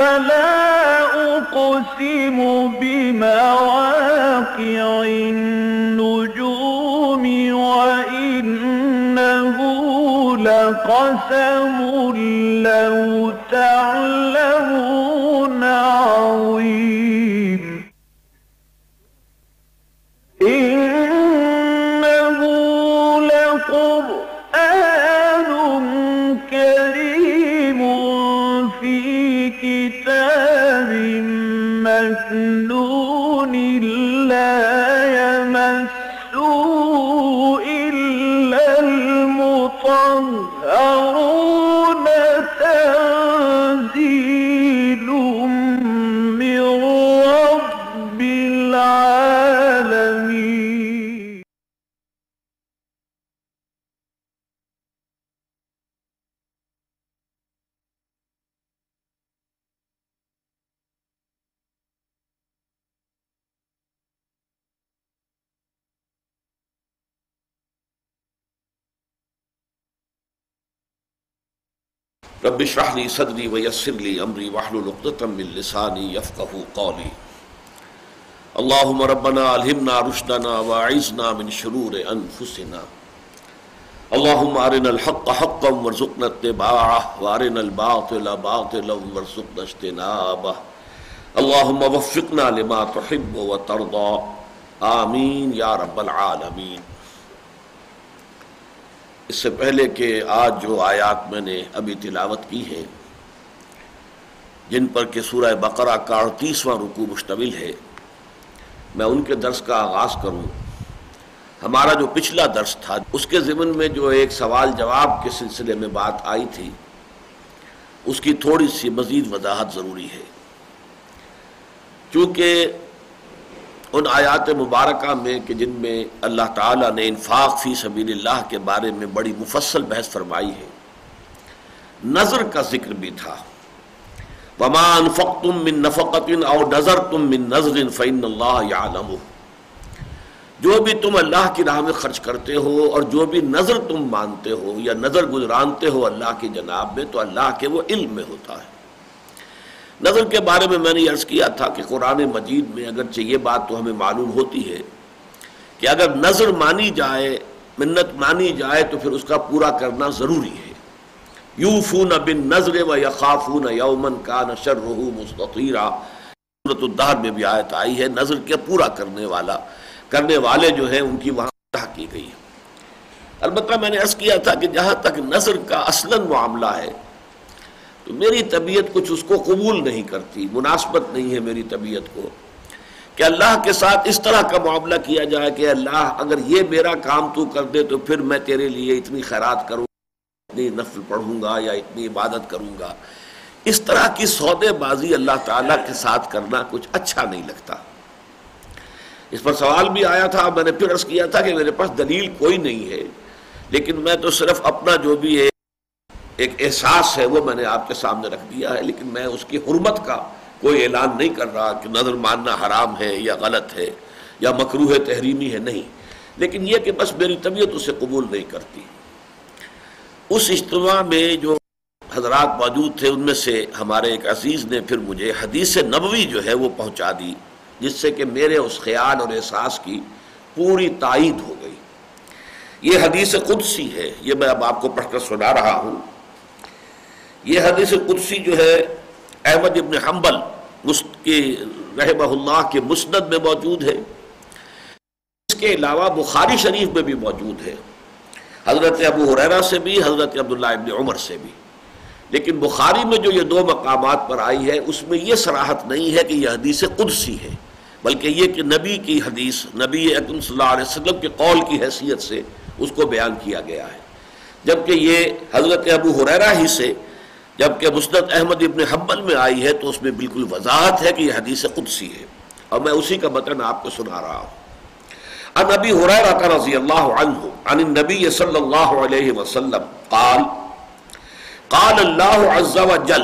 فلا أقسم بمواقع النجوم وإنه لقسم لو تعلمون no رب اشرح لي صدري ويسر لي امري واحلل عقدة من لساني يفقهوا قولي. اللهم ربنا الهمنا رشدنا واعذنا من شرور انفسنا اللهم ارنا الحق حقا وارزقنا اتباعه وارنا الباطل باطلا وارزقنا اجتنابه. اللهم وفقنا لما تحب وترضى. آمین یا رب العالمین اس سے پہلے کہ آج جو آیات میں نے ابھی تلاوت کی ہے، جن پر کہ سورہ بقرہ کا اڑتیسواں رکوع مشتمل ہے، میں ان کے درس کا آغاز کروں۔ ہمارا جو پچھلا درس تھا، اس کے ضمن میں جو ایک سوال جواب کے سلسلے میں بات آئی تھی، اس کی تھوڑی سی مزید وضاحت ضروری ہے۔ چونکہ ان آیات مبارکہ میں کہ جن میں اللہ تعالیٰ نے انفاق فی سبیل اللہ کے بارے میں بڑی مفصل بحث فرمائی ہے۔ نظر کا ذکر بھی تھا۔ وما انفقتم من نفقت او نظرتم من نظر فإن اللہ یعلم جو بھی تم اللہ کی راہ میں خرچ کرتے ہو اور جو بھی نظر تم مانتے ہو یا نظر گزرانتے ہو اللہ کی جناب میں، تو اللہ کے وہ علم میں ہوتا ہے۔ نظر کے بارے میں میں نے عرض کیا تھا کہ قرآن مجید میں اگرچہ یہ بات تو ہمیں معلوم ہوتی ہے کہ اگر نظر مانی جائے، منت مانی جائے تو پھر اس کا پورا کرنا ضروری ہے۔ یوفون بن نظر و یخافون یومن کا نشر رحو مستطیرہ صورت الدہر میں بھی آیت آئی ہے، نظر کے پورا کرنے والا، کرنے والے جو ہیں ان کی وہاں کی گئی۔ ہے البتہ میں نے عرض کیا تھا کہ جہاں تک نظر کا اصلاً معاملہ ہے تو میری طبیعت کچھ اس کو قبول نہیں کرتی، مناسبت نہیں ہے میری طبیعت کو۔ کہ اللہ کے ساتھ اس طرح کا معاملہ کیا جائے کہ اللہ، اگر یہ میرا کام تو کر دے تو پھر میں تیرے لیے اتنی خیرات کروں اتنی نفل پڑھوں گا یا اتنی عبادت کروں گا۔ اس طرح کی سودے بازی اللہ تعالیٰ کے ساتھ کرنا کچھ اچھا نہیں لگتا۔ اس پر سوال بھی آیا تھا، میں نے پھر عرض کیا تھا کہ میرے پاس دلیل کوئی نہیں ہے، لیکن میں تو صرف اپنا جو بھی ہے ایک احساس ہے، وہ میں نے آپ کے سامنے رکھ دیا ہے، لیکن میں اس کی حرمت کا کوئی اعلان نہیں کر رہا کہ نظر ماننا حرام ہے یا غلط ہے یا مکروح تحریمی ہے، نہیں۔ لیکن یہ کہ بس میری طبیعت اسے قبول نہیں کرتی۔ اس اجتماع میں جو حضرات موجود تھے، ان میں سے ہمارے ایک عزیز نے پھر مجھے حدیث نبوی جو ہے، وہ پہنچا دی، جس سے کہ میرے اس خیال اور احساس کی پوری تائید ہو گئی۔ یہ حدیث قدسی ہے، یہ میں اب آپ کو پڑھ کر سنا رہا ہوں۔ یہ حدیث قدسی جو ہے، احمد ابن حنبل کی رحمہ اللہ کے مسند میں موجود ہے۔ اس کے علاوہ بخاری شریف میں بھی موجود ہے۔ حضرت ابو حریرہ سے بھی، حضرت عبداللہ ابن عمر سے بھی۔ لیکن بخاری میں جو یہ دو مقامات پر آئی ہے، اس میں یہ صراحت نہیں ہے کہ یہ حدیث قدسی ہے، بلکہ یہ کہ نبی کی حدیث، نبی اکرم صلی اللہ علیہ وسلم کے قول کی حیثیت سے اس کو بیان کیا گیا ہے۔ جبکہ یہ حضرت ابو حریرہ ہی سے جبکہ مسند احمد ابن حنبل میں آئی ہے تو اس میں بالکل وضاحت ہے کہ یہ حدیث قدسی ہے۔ اور میں اسی کا متن آپ کو سنا رہا ہوں۔ عن ابی حریرہ رضی اللہ عنہ عن النبی صلی اللہ علیہ وسلم قال قال اللہ عز و جل۔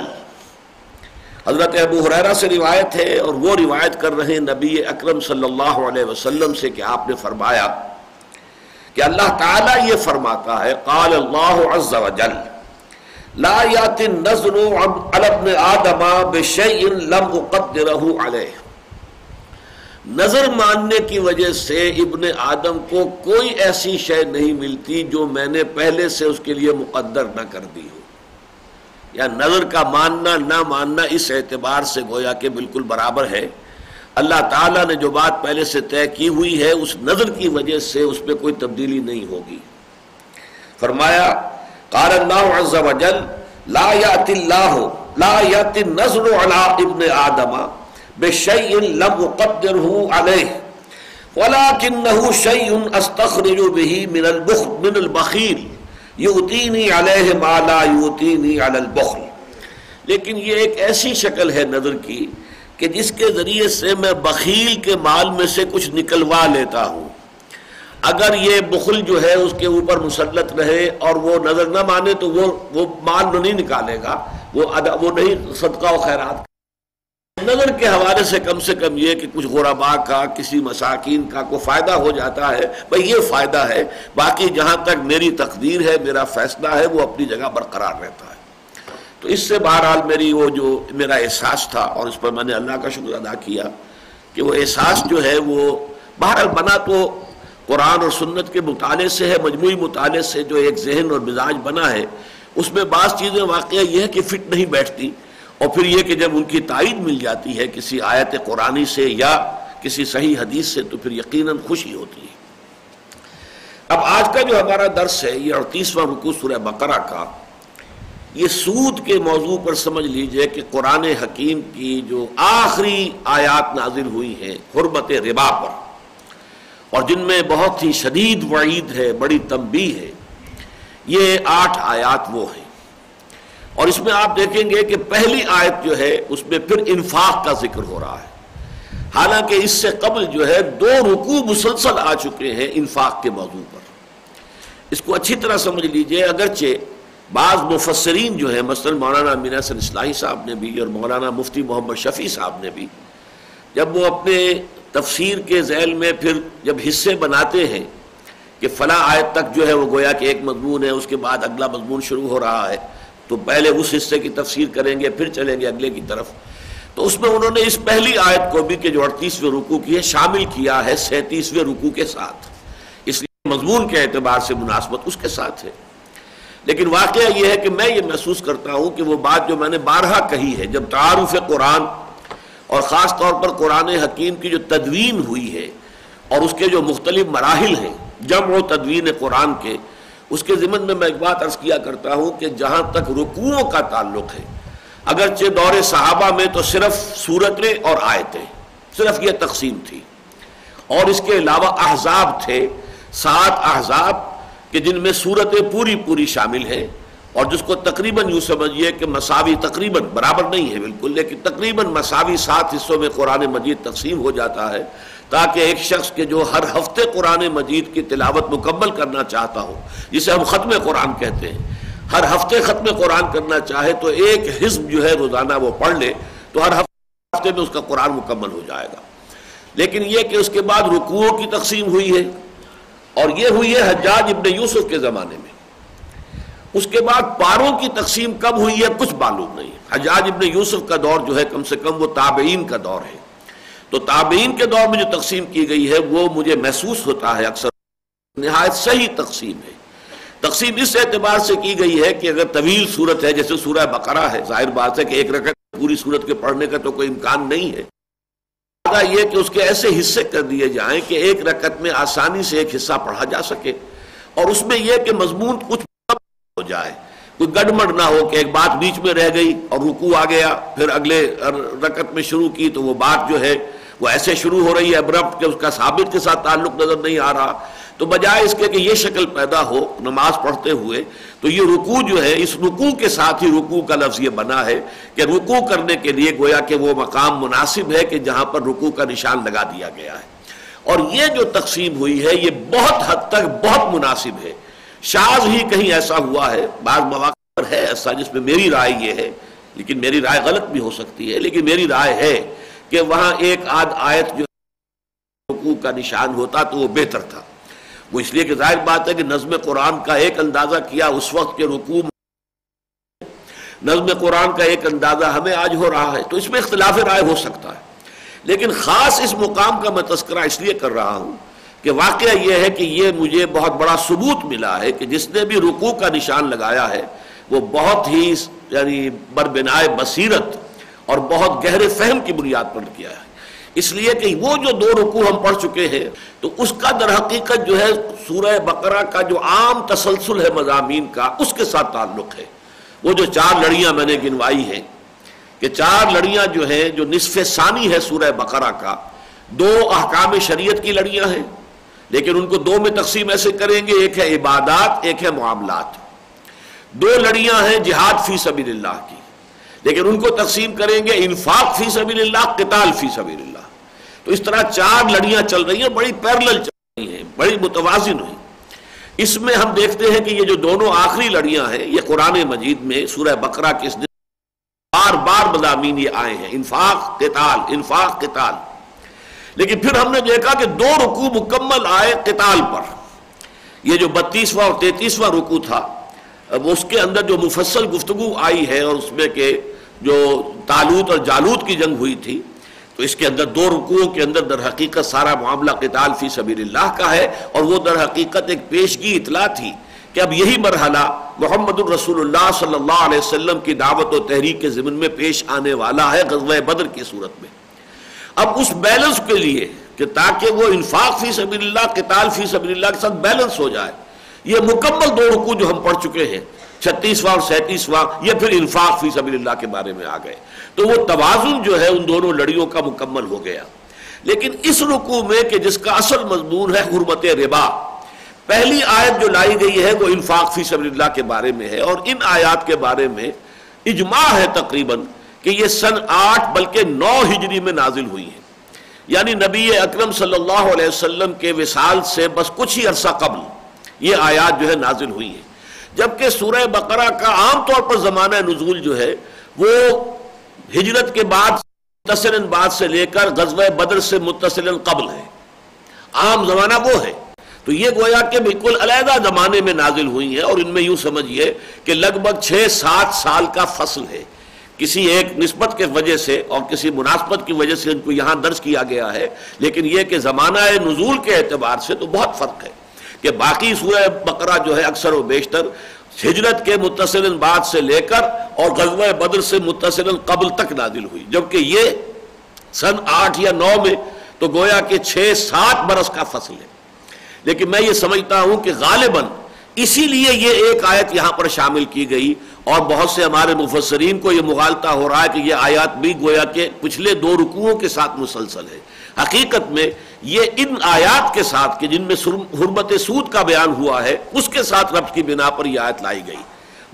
حضرت ابو حریرہ سے روایت ہے اور وہ روایت کر رہے ہیں نبی اکرم صلی اللہ علیہ وسلم سے کہ آپ نے فرمایا کہ اللہ تعالیٰ یہ فرماتا ہے، قال اللہ عز و جل۔ لا یات النظر علی ابن آدم لم اقدرہ علیہ۔ نظر ماننے کی وجہ سے ابن آدم کو کوئی ایسی شے نہیں ملتی جو میں نے پہلے سے اس کے لیے مقدر نہ کر دی ہو۔ یا نظر کا ماننا نہ ماننا اس اعتبار سے گویا کہ بالکل برابر ہے۔ اللہ تعالیٰ نے جو بات پہلے سے طے کی ہوئی ہے، اس نظر کی وجہ سے اس پہ کوئی تبدیلی نہیں ہوگی۔ فرمایا قال اللہ عز و جل لا یات اللہ، لا یات النظر علی ابن آدم، بشیء لم اقدره علیہ ولكنه شيء استخرج به من البخل، من البخیل، یؤتینی علیہ ما لا یؤتینی علی البخل. لیکن یہ ایک ایسی شکل ہے نظر کی کہ جس کے ذریعے سے میں بخیل کے مال میں سے کچھ نکلوا لیتا ہوں۔ اگر یہ بخل جو ہے اس کے اوپر مسلط رہے اور وہ نظر نہ مانے تو وہ وہ مال نہیں نکالے گا، وہ ادا، وہ نہیں صدقہ و خیرات نظر کے حوالے سے کم سے کم یہ کہ کچھ غربا کا، کسی مساکین کا کوئی فائدہ ہو جاتا ہے۔ بھائی یہ فائدہ ہے، باقی جہاں تک میری تقدیر ہے، میرا فیصلہ ہے، وہ اپنی جگہ برقرار رہتا ہے۔ تو اس سے بہرحال میری وہ جو میرا احساس تھا اور اس پر میں نے اللہ کا شکر ادا کیا کہ وہ احساس جو ہے وہ بہرحال بنا تو قرآن اور سنت کے مطالعے سے ہے، مجموعی مطالعے سے جو ایک ذہن اور مزاج بنا ہے، اس میں بعض چیزیں واقعہ یہ ہے کہ فٹ نہیں بیٹھتی اور پھر یہ کہ جب ان کی تائید مل جاتی ہے کسی آیت قرآنی سے یا کسی صحیح حدیث سے، تو پھر یقیناً خوشی ہوتی ہے۔ اب آج کا جو ہمارا درس ہے، یہ اڑتیسواں رکو سورہ بقرہ کا، یہ سود کے موضوع پر سمجھ لیجیے کہ قرآن حکیم کی جو آخری آیات نازل ہوئی ہیں، حرمت ربا پر۔ اور جن میں بہت ہی شدید وعید ہے، بڑی تنبیہ ہے۔ یہ آٹھ آیات وہ ہیں۔ اور اس میں آپ دیکھیں گے کہ پہلی آیت جو ہے، اس میں پھر انفاق کا ذکر ہو رہا ہے۔ حالانکہ اس سے قبل جو ہے، دو رکوع مسلسل آ چکے ہیں انفاق کے موضوع پر۔ اس کو اچھی طرح سمجھ لیجیے، اگرچہ بعض مفسرین جو ہیں، مثلا مولانا امین حسن اصلاحی صاحب نے بھی اور مولانا مفتی محمد شفیع صاحب نے بھی، جب وہ اپنے تفسیر کے ذیل میں پھر جب حصے بناتے ہیں کہ فلاں آیت تک جو ہے وہ گویا کہ ایک مضمون ہے، اس کے بعد اگلا مضمون شروع ہو رہا ہے، تو پہلے اس حصے کی تفسیر کریں گے، پھر چلیں گے اگلے کی طرف۔ تو اس میں انہوں نے اس پہلی آیت کو بھی کہ جو اڑتیسویں رکو کی ہے، شامل کیا ہے سینتیسویں رکو کے ساتھ۔ اس لیے مضمون کے اعتبار سے مناسبت اس کے ساتھ ہے۔ لیکن واقعہ یہ ہے کہ میں یہ محسوس کرتا ہوں کہ وہ بات جو میں نے بارہا کہی ہے، جب تعارف قرآن اور خاص طور پر قرآن حکیم کی جو تدوین ہوئی ہے اور اس کے جو مختلف مراحل ہیں جب وہ تدوین قرآن کے، اس کے ضمن میں میں ایک بات عرض کیا کرتا ہوں کہ جہاں تک رکوعوں کا تعلق ہے، اگرچہ دور صحابہ میں تو صرف صورتیں اور آیتیں، صرف یہ تقسیم تھی۔ اور اس کے علاوہ احزاب تھے، سات احزاب کہ جن میں صورتیں پوری پوری شامل ہیں۔ اور جس کو تقریباً یوں سمجھیے کہ مساوی تقریباً برابر نہیں ہے بالکل، لیکن تقریباً مساوی سات حصوں میں قرآن مجید تقسیم ہو جاتا ہے تاکہ ایک شخص کے جو ہر ہفتے قرآن مجید کی تلاوت مکمل کرنا چاہتا ہو، جسے ہم ختم قرآن کہتے ہیں۔ ہر ہفتے ختم قرآن کرنا چاہے تو ایک حزب جو ہے روزانہ وہ پڑھ لے، تو ہر ہفتے میں اس کا قرآن مکمل ہو جائے گا۔ لیکن یہ کہ اس کے بعد رکوعوں کی تقسیم ہوئی ہے، اور یہ ہوئی ہے حجاج ابن یوسف کے زمانے میں۔ اس کے بعد پاروں کی تقسیم کب ہوئی ہے کچھ معلوم نہیں حجاج ابن یوسف کا دور جو ہے کم سے کم وہ تابعین کا دور ہے۔ تو تابعین کے دور میں جو تقسیم کی گئی ہے وہ مجھے محسوس ہوتا ہے اکثر نہایت صحیح تقسیم ہے۔ تقسیم اس اعتبار سے کی گئی ہے کہ اگر طویل صورت ہے، جیسے سورہ بقرہ ہے، ظاہر بات ہے کہ ایک رکعت پوری صورت کے پڑھنے کا تو کوئی امکان نہیں ہے۔ یہ کہ اس کے ایسے حصے کر دیے جائیں کہ ایک رکعت میں آسانی سے ایک حصہ پڑھا جا سکے۔ اور اس میں یہ کہ مضمون کچھ ہو جائے۔ کوئی گڑمڑ نہ ہو کہ ایک بات بیچ میں رہ گئی اور رکو آ گیا، پھر اگلے رکعت میں شروع کی تو وہ بات جو ہے وہ ایسے شروع ہو رہی ہے ابرپٹ کہ اس کا ثابت کے ساتھ تعلق نظر نہیں آ رہا۔ تو بجائے اس کے کہ یہ شکل پیدا ہو نماز پڑھتے ہوئے، تو یہ رکوع جو ہے، اس رکوع کے ساتھ ہی رکوع کا لفظ یہ بنا ہے کہ رکوع کرنے کے لیے گویا کہ وہ مقام مناسب ہے کہ جہاں پر رکوع کا نشان لگا دیا گیا ہے۔ اور یہ جو تقسیم ہوئی ہے، یہ بہت حد تک بہت مناسب ہے۔ شاز ہی کہیں ایسا ہوا ہے، بعض مواقع پر ہے ایسا جس میں میری رائے یہ ہے، لیکن میری رائے غلط بھی ہو سکتی ہے، لیکن میری رائے ہے کہ وہاں ایک آدھ آیت جو رکوع کا نشان ہوتا تو وہ بہتر تھا۔ وہ اس لیے کہ ظاہر بات ہے کہ نظم قرآن کا ایک اندازہ کیا اس وقت کے رکوع نظم قرآن کا ایک اندازہ ہمیں آج ہو رہا ہے، تو اس میں اختلاف رائے ہو سکتا ہے۔ لیکن خاص اس مقام کا میں تذکرہ اس لیے کر رہا ہوں کہ واقعہ یہ ہے کہ یہ مجھے بہت بڑا ثبوت ملا ہے کہ جس نے بھی رکوع کا نشان لگایا ہے، وہ بہت ہی یعنی بربنائے بصیرت اور بہت گہرے فہم کی بنیاد پر کیا ہے۔ اس لیے کہ وہ جو دو رکوع ہم پڑھ چکے ہیں، تو اس کا در حقیقت جو ہے، سورہ بقرہ کا جو عام تسلسل ہے مضامین کا، اس کے ساتھ تعلق ہے۔ وہ جو چار لڑیاں میں نے گنوائی ہیں، کہ چار لڑیاں جو ہیں، جو نصف ثانی ہے سورہ بقرہ کا، دو احکام شریعت کی لڑیاں ہیں لیکن ان کو دو میں تقسیم ایسے کریں گے، ایک ہے عبادات، ایک ہے معاملات۔ دو لڑیاں ہیں جہاد فی سبیل اللہ کی۔ لیکن ان کو تقسیم کریں گے انفاق فی سبیل اللہ، قتال فی سبیل اللہ۔ تو اس طرح چار لڑیاں چل رہی ہیں، بڑی پیرلل چل رہی ہیں، بڑی متوازن ہیں۔ اس میں ہم دیکھتے ہیں کہ یہ جو دونوں آخری لڑیاں ہیں، یہ قرآن مجید میں سورہ بقرہ کے اس بار بار مضامین یہ آئے ہیں۔ انفاق، قتال انفاق، قتال۔ لیکن پھر ہم نے دیکھا کہ دو رکوع مکمل آئے قتال پر۔ یہ جو بتیسواں اور تینتیسواں رکوع تھا اس کے اندر جو مفصل گفتگو آئی ہے اور اس میں کہ جو تالوت اور جالوت کی جنگ ہوئی تھی، تو اس کے اندر دو رکوعوں کے اندر در حقیقت سارا معاملہ قتال فی سبیل اللہ کا ہے اور وہ در حقیقت ایک پیشگی اطلاع تھی کہ اب یہی مرحلہ محمد الرسول اللہ صلی اللہ علیہ وسلم کی دعوت و تحریک کے ضمن میں پیش آنے والا ہے غزوہ بدر کی صورت میں۔ اب اس بیلنس کے لیے کہ تاکہ وہ انفاق فی سبیل اللہ قتال فی سبیل اللہ کے ساتھ بیلنس ہو جائے۔ یہ مکمل دو رکوع جو ہم پڑھ چکے ہیں، چھتیسواں اور سینتیسواں، یہ پھر انفاق فی سبیل اللہ کے بارے میں آ گئے۔ تو وہ توازن جو ہے ان دونوں لڑیوں کا مکمل ہو گیا۔ لیکن اس رکوع میں کہ جس کا اصل مضمون ہے حرمت ربا، پہلی آیت جو لائی گئی ہے وہ انفاق فی سبیل اللہ کے بارے میں ہے۔ اور ان آیات کے بارے میں اجماع ہے تقریباً کہ یہ سن آٹھ بلکہ نو ہجری میں نازل ہوئی ہے یعنی نبی اکرم صلی اللہ علیہ وسلم کے وصال سے بس کچھ ہی عرصہ قبل یہ آیات جو ہے نازل ہوئی ہے جبکہ سورہ بقرہ کا عام طور پر زمانہ نزول جو ہے، وہ ہجرت کے بعد متصل بعد سے لے کر غزوہ بدر سے متصل قبل ہے۔ عام زمانہ وہ ہے۔ تو یہ گویا کہ بالکل علیحدہ زمانے میں نازل ہوئی ہیں اور ان میں یوں سمجھیے کہ لگ بھگ چھ سات سال کا فصل ہے۔ کسی ایک نسبت کے وجہ سے اور کسی مناسبت کی وجہ سے ان کو یہاں درج کیا گیا ہے، لیکن یہ کہ زمانہ نزول کے اعتبار سے تو بہت فرق ہے کہ باقی سورہ بقرہ جو ہے اکثر و بیشتر ہجرت کے متصل بعد سے لے کر اور غزوہ بدر سے متصل قبل تک نازل ہوئی۔ جبکہ یہ سن آٹھ یا نو میں تو گویا کہ چھ سات برس کا فصل ہے۔ لیکن میں یہ سمجھتا ہوں کہ غالباً اسی لیے یہ ایک آیت یہاں پر شامل کی گئی اور بہت سے ہمارے مفسرین کو یہ مغالطہ ہو رہا ہے کہ یہ آیات بھی گویا کہ پچھلے دو رکوعوں کے ساتھ مسلسل ہے۔ حقیقت میں یہ ان آیات کے ساتھ کہ جن میں حرمت سود کا بیان ہوا ہے، اس کے ساتھ ربط کی بنا پر یہ آیت لائی گئی۔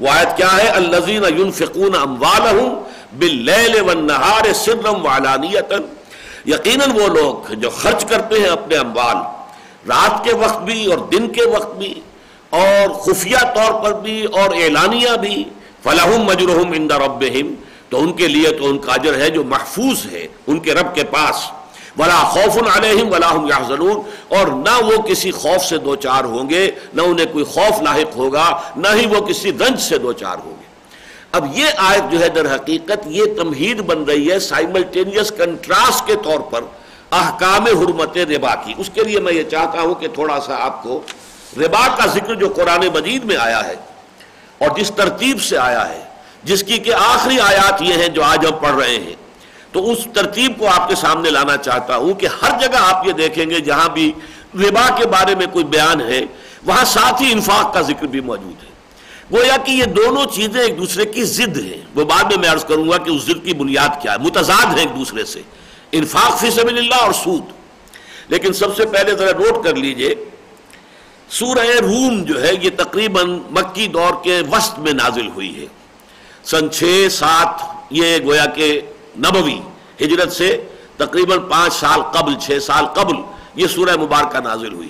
وہ آیت کیا ہے؟ الزین ينفقون اموالهم باللیل والنہار سرا وعلانیتا۔ یقیناً وہ لوگ جو خرچ کرتے ہیں اپنے اموال، رات کے وقت بھی اور دن کے وقت بھی اور خفیہ طور پر بھی اور اعلانیہ بھی فلاحم مجرحم عند ربہم تو ان کے لیے تو ان کا اجر ہے جو محفوظ ہے ان کے رب کے پاس ولا خوف علیہم ولا هم يحزنون اور نہ وہ کسی خوف سے دو چار ہوں گے نہ انہیں کوئی خوف لاحق ہوگا نہ ہی وہ کسی رنج سے دو چار ہوں گے اب یہ آیت جو ہے در حقیقت یہ تمہید بن رہی ہے سائملٹینیس کنٹراسٹ کے طور پر احکام حرمت ربا کی اس کے لیے میں یہ چاہتا ہوں کہ تھوڑا سا آپ کو ربا کا ذکر جو قرآن مجید میں آیا ہے اور جس ترتیب سے آیا ہے، جس کی کہ آخری آیات یہ ہیں جو آج ہم پڑھ رہے ہیں۔ تو اس ترتیب کو آپ کے سامنے لانا چاہتا ہوں کہ ہر جگہ آپ یہ دیکھیں گے جہاں بھی ربا کے بارے میں کوئی بیان ہے، وہاں ساتھ ہی انفاق کا ذکر بھی موجود ہے۔ گویا کہ یہ دونوں چیزیں ایک دوسرے کی ضد ہیں۔ وہ بعد میں میں عرض کروں گا کہ اس ضد کی بنیاد کیا ہے۔ متضاد ہیں ایک دوسرے سے۔ انفاق فی سبیل اللہ اور سود۔ لیکن سب سے پہلے ذرا نوٹ کر لیجیے سورہ روم جو ہے یہ تقریباً مکی دور کے وسط میں نازل ہوئی ہے۔ سن چھ سات یہ گویا کہ نبوی ہجرت سے تقریباً پانچ سال قبل، چھ سال قبل یہ سورہ مبارکہ نازل ہوئی۔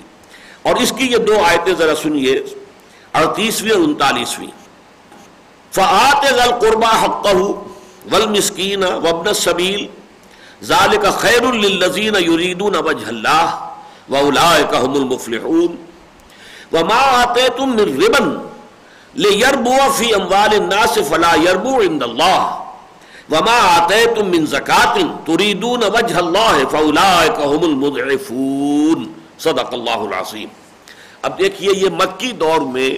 اور اس کی یہ دو آیتیں ذرا سنیے۔ اڑتیسویں اور انتالیسویں۔ فعت ذل قربا حق ول مسکین وبن سبیل کا خیر الزین یریدون وجہ اللہ و المفلحون۔ وما آتے تم من ربن لے یربو فی اموال الناس فلا یربو عند اللہ وما آتیتم من زکات تریدون وجہ اللہ فاولائک هم المضعفون. صدق اللہ العظیم. اب دیکھیے یہ مکی دور میں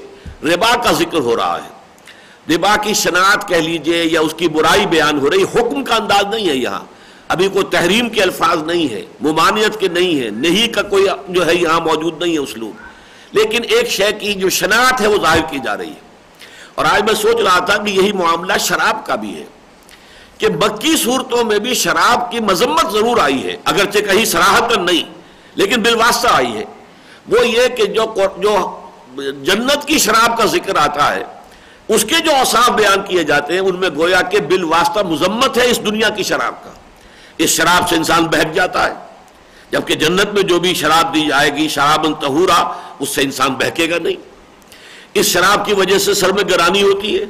ربا کا ذکر ہو رہا ہے. ربا کی شناعت کہہ لیجیے یا اس کی برائی بیان ہو رہی، حکم کا انداز نہیں ہے یہاں. ابھی کوئی تحریم کے الفاظ نہیں ہے، ممانعت کے نہیں ہے، نہیں کا کوئی جو ہے یہاں موجود نہیں ہے اسلوب. لیکن ایک شے کی جو شناعت ہے وہ ظاہر کی جا رہی ہے۔ اور آج میں سوچ رہا تھا کہ یہی معاملہ شراب کا بھی ہے کہ مکی صورتوں میں بھی شراب کی مذمت ضرور آئی ہے، اگرچہ کہیں سراہت نہیں، لیکن بالواسطہ آئی ہے۔ وہ یہ کہ جو جو جنت کی شراب کا ذکر آتا ہے، اس کے جو اوصاف بیان کیے جاتے ہیں، ان میں گویا کہ بالواسطہ مذمت ہے اس دنیا کی شراب کا۔ اس شراب سے انسان بہک جاتا ہے۔ جبکہ جنت میں جو بھی شراب دی جائے گی شراب انتہورا اس سے انسان بہکے گا نہیں۔ اس شراب کی وجہ سے سر میں گرانی ہوتی ہے۔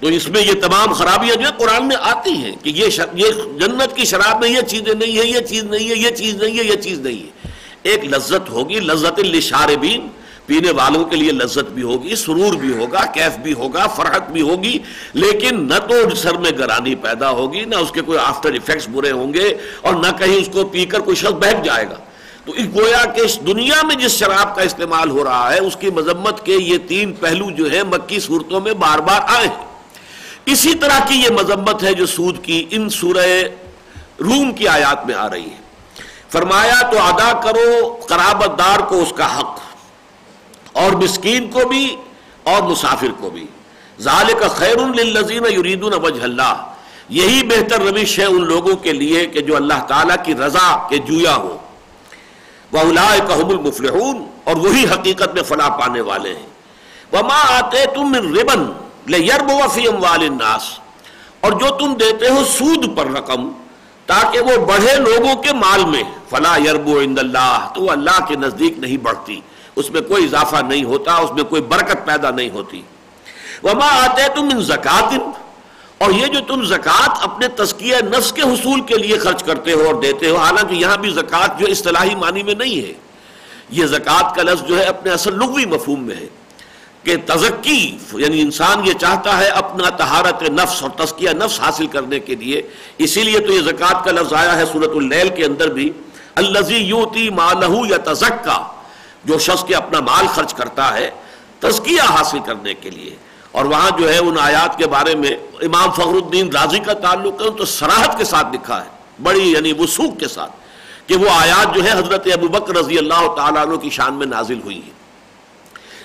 تو اس میں یہ تمام خرابیاں جو ہے قرآن میں آتی ہیں کہ یہ یہ جنت کی شراب میں یہ چیزیں نہیں ہے یہ چیز نہیں ہے، یہ چیز نہیں ہے، یہ چیز نہیں ہے۔ ایک لذت ہوگی، لذت الشاربین پینے والوں کے لیے لذت بھی ہوگی، سرور بھی ہوگا، کیف بھی ہوگا، فرحت بھی ہوگی، لیکن نہ تو سر میں گرانی پیدا ہوگی، نہ اس کے کوئی آفٹر ایفیکٹس برے ہوں گے اور نہ کہیں اس کو پی کر کوئی شخص بہت جائے گا۔ تو گویا کہ اس دنیا میں جس شراب کا استعمال ہو رہا ہے، اس کی مذمت کے یہ تین پہلو جو ہیں مکی صورتوں میں بار بار آئے ہیں۔ اسی طرح کی یہ مذمت ہے جو سود کی ان سورہ روم کی آیات میں آ رہی ہے۔ فرمایا تو ادا کرو، قرابت دار کو اس کا حق۔ اور مسکین کو بھی اور مسافر کو بھی۔ ذالک خیر للذین یریدون وجہ اللہ۔ یہی بہتر روش ہے ان لوگوں کے لیے کہ جو اللہ تعالیٰ کی رضا کے جویا ہو۔ وَأُولَئِكَ هُمُ الْمُفْلِحُونَ۔ اور وہی حقیقت میں فلاح پانے والے ہیں۔ وَمَا آتَيْتُم مِّن رِبًا لِيَرْبُوَ فِي أَمْوَالِ النَّاسِ۔ اور جو تم دیتے ہو سود پر رقم تاکہ وہ بڑھے لوگوں کے مال میں۔ فلا یربو عند اللہ تو اللہ کے نزدیک نہیں بڑھتی۔ اس میں کوئی اضافہ نہیں ہوتا، اس میں کوئی برکت پیدا نہیں ہوتی۔ وما آتے تم ان زکات اور یہ جو تم زکوٰۃ اپنے تزکیہ نفس کے حصول کے لیے خرچ کرتے ہو اور دیتے ہو، حالانکہ یہاں بھی زکوٰۃ جو اصطلاحی معنی میں نہیں ہے۔ یہ زکوٰۃ کا لفظ جو ہے اپنے اصل لغوی مفہوم میں ہے کہ تزکی یعنی انسان یہ چاہتا ہے اپنا تہارت نفس اور تزکیہ نفس حاصل کرنے کے لیے۔ اسی لیے تو یہ زکوٰۃ کا لفظ آیا ہے صورت اللیل کے اندر بھی الزی یوتی مالہ یا تزکا جو شخص کے اپنا مال خرچ کرتا ہے، تزکیہ حاصل کرنے کے لیے۔ اور وہاں جو ہے، ان آیات کے بارے میں امام فخر الدین راضی کا تعلق ہے تو سراحت کے ساتھ لکھا ہے، بڑی یعنی وسوخ کے ساتھ کہ وہ آیات جو ہے حضرت ابو بکر رضی اللہ تعالیٰ عنہ کی شان میں نازل ہوئی ہیں۔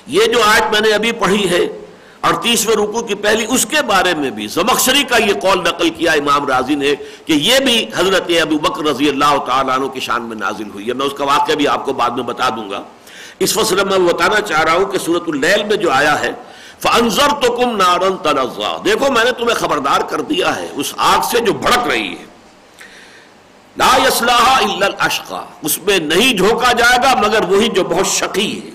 یہ جو آیت میں نے ابھی پڑھی ہے اور تیسویں رکو کی پہلی، اس کے بارے میں بھی زمخشری کا یہ قول نقل کیا امام راضی نے کہ یہ بھی حضرت ابوبکر رضی اللہ تعالیٰ عنہ کی شان میں نازل ہوئی ہے۔ میں اس کا واقعہ بھی آپ کو بعد میں بتا دوں گا۔ اس فصل میں بتانا چاہ رہا ہوں کہ صورت اللیل میں جو آیا ہے فنزر تو کم نارن تنزا دیکھو، میں نے تمہیں خبردار کر دیا ہے، اس آگ سے جو بھڑک رہی ہے۔ لا اسلحہ الا الاشقا اس میں نہیں جھونکا جائے گا، مگر وہی جو بہت شقی ہے۔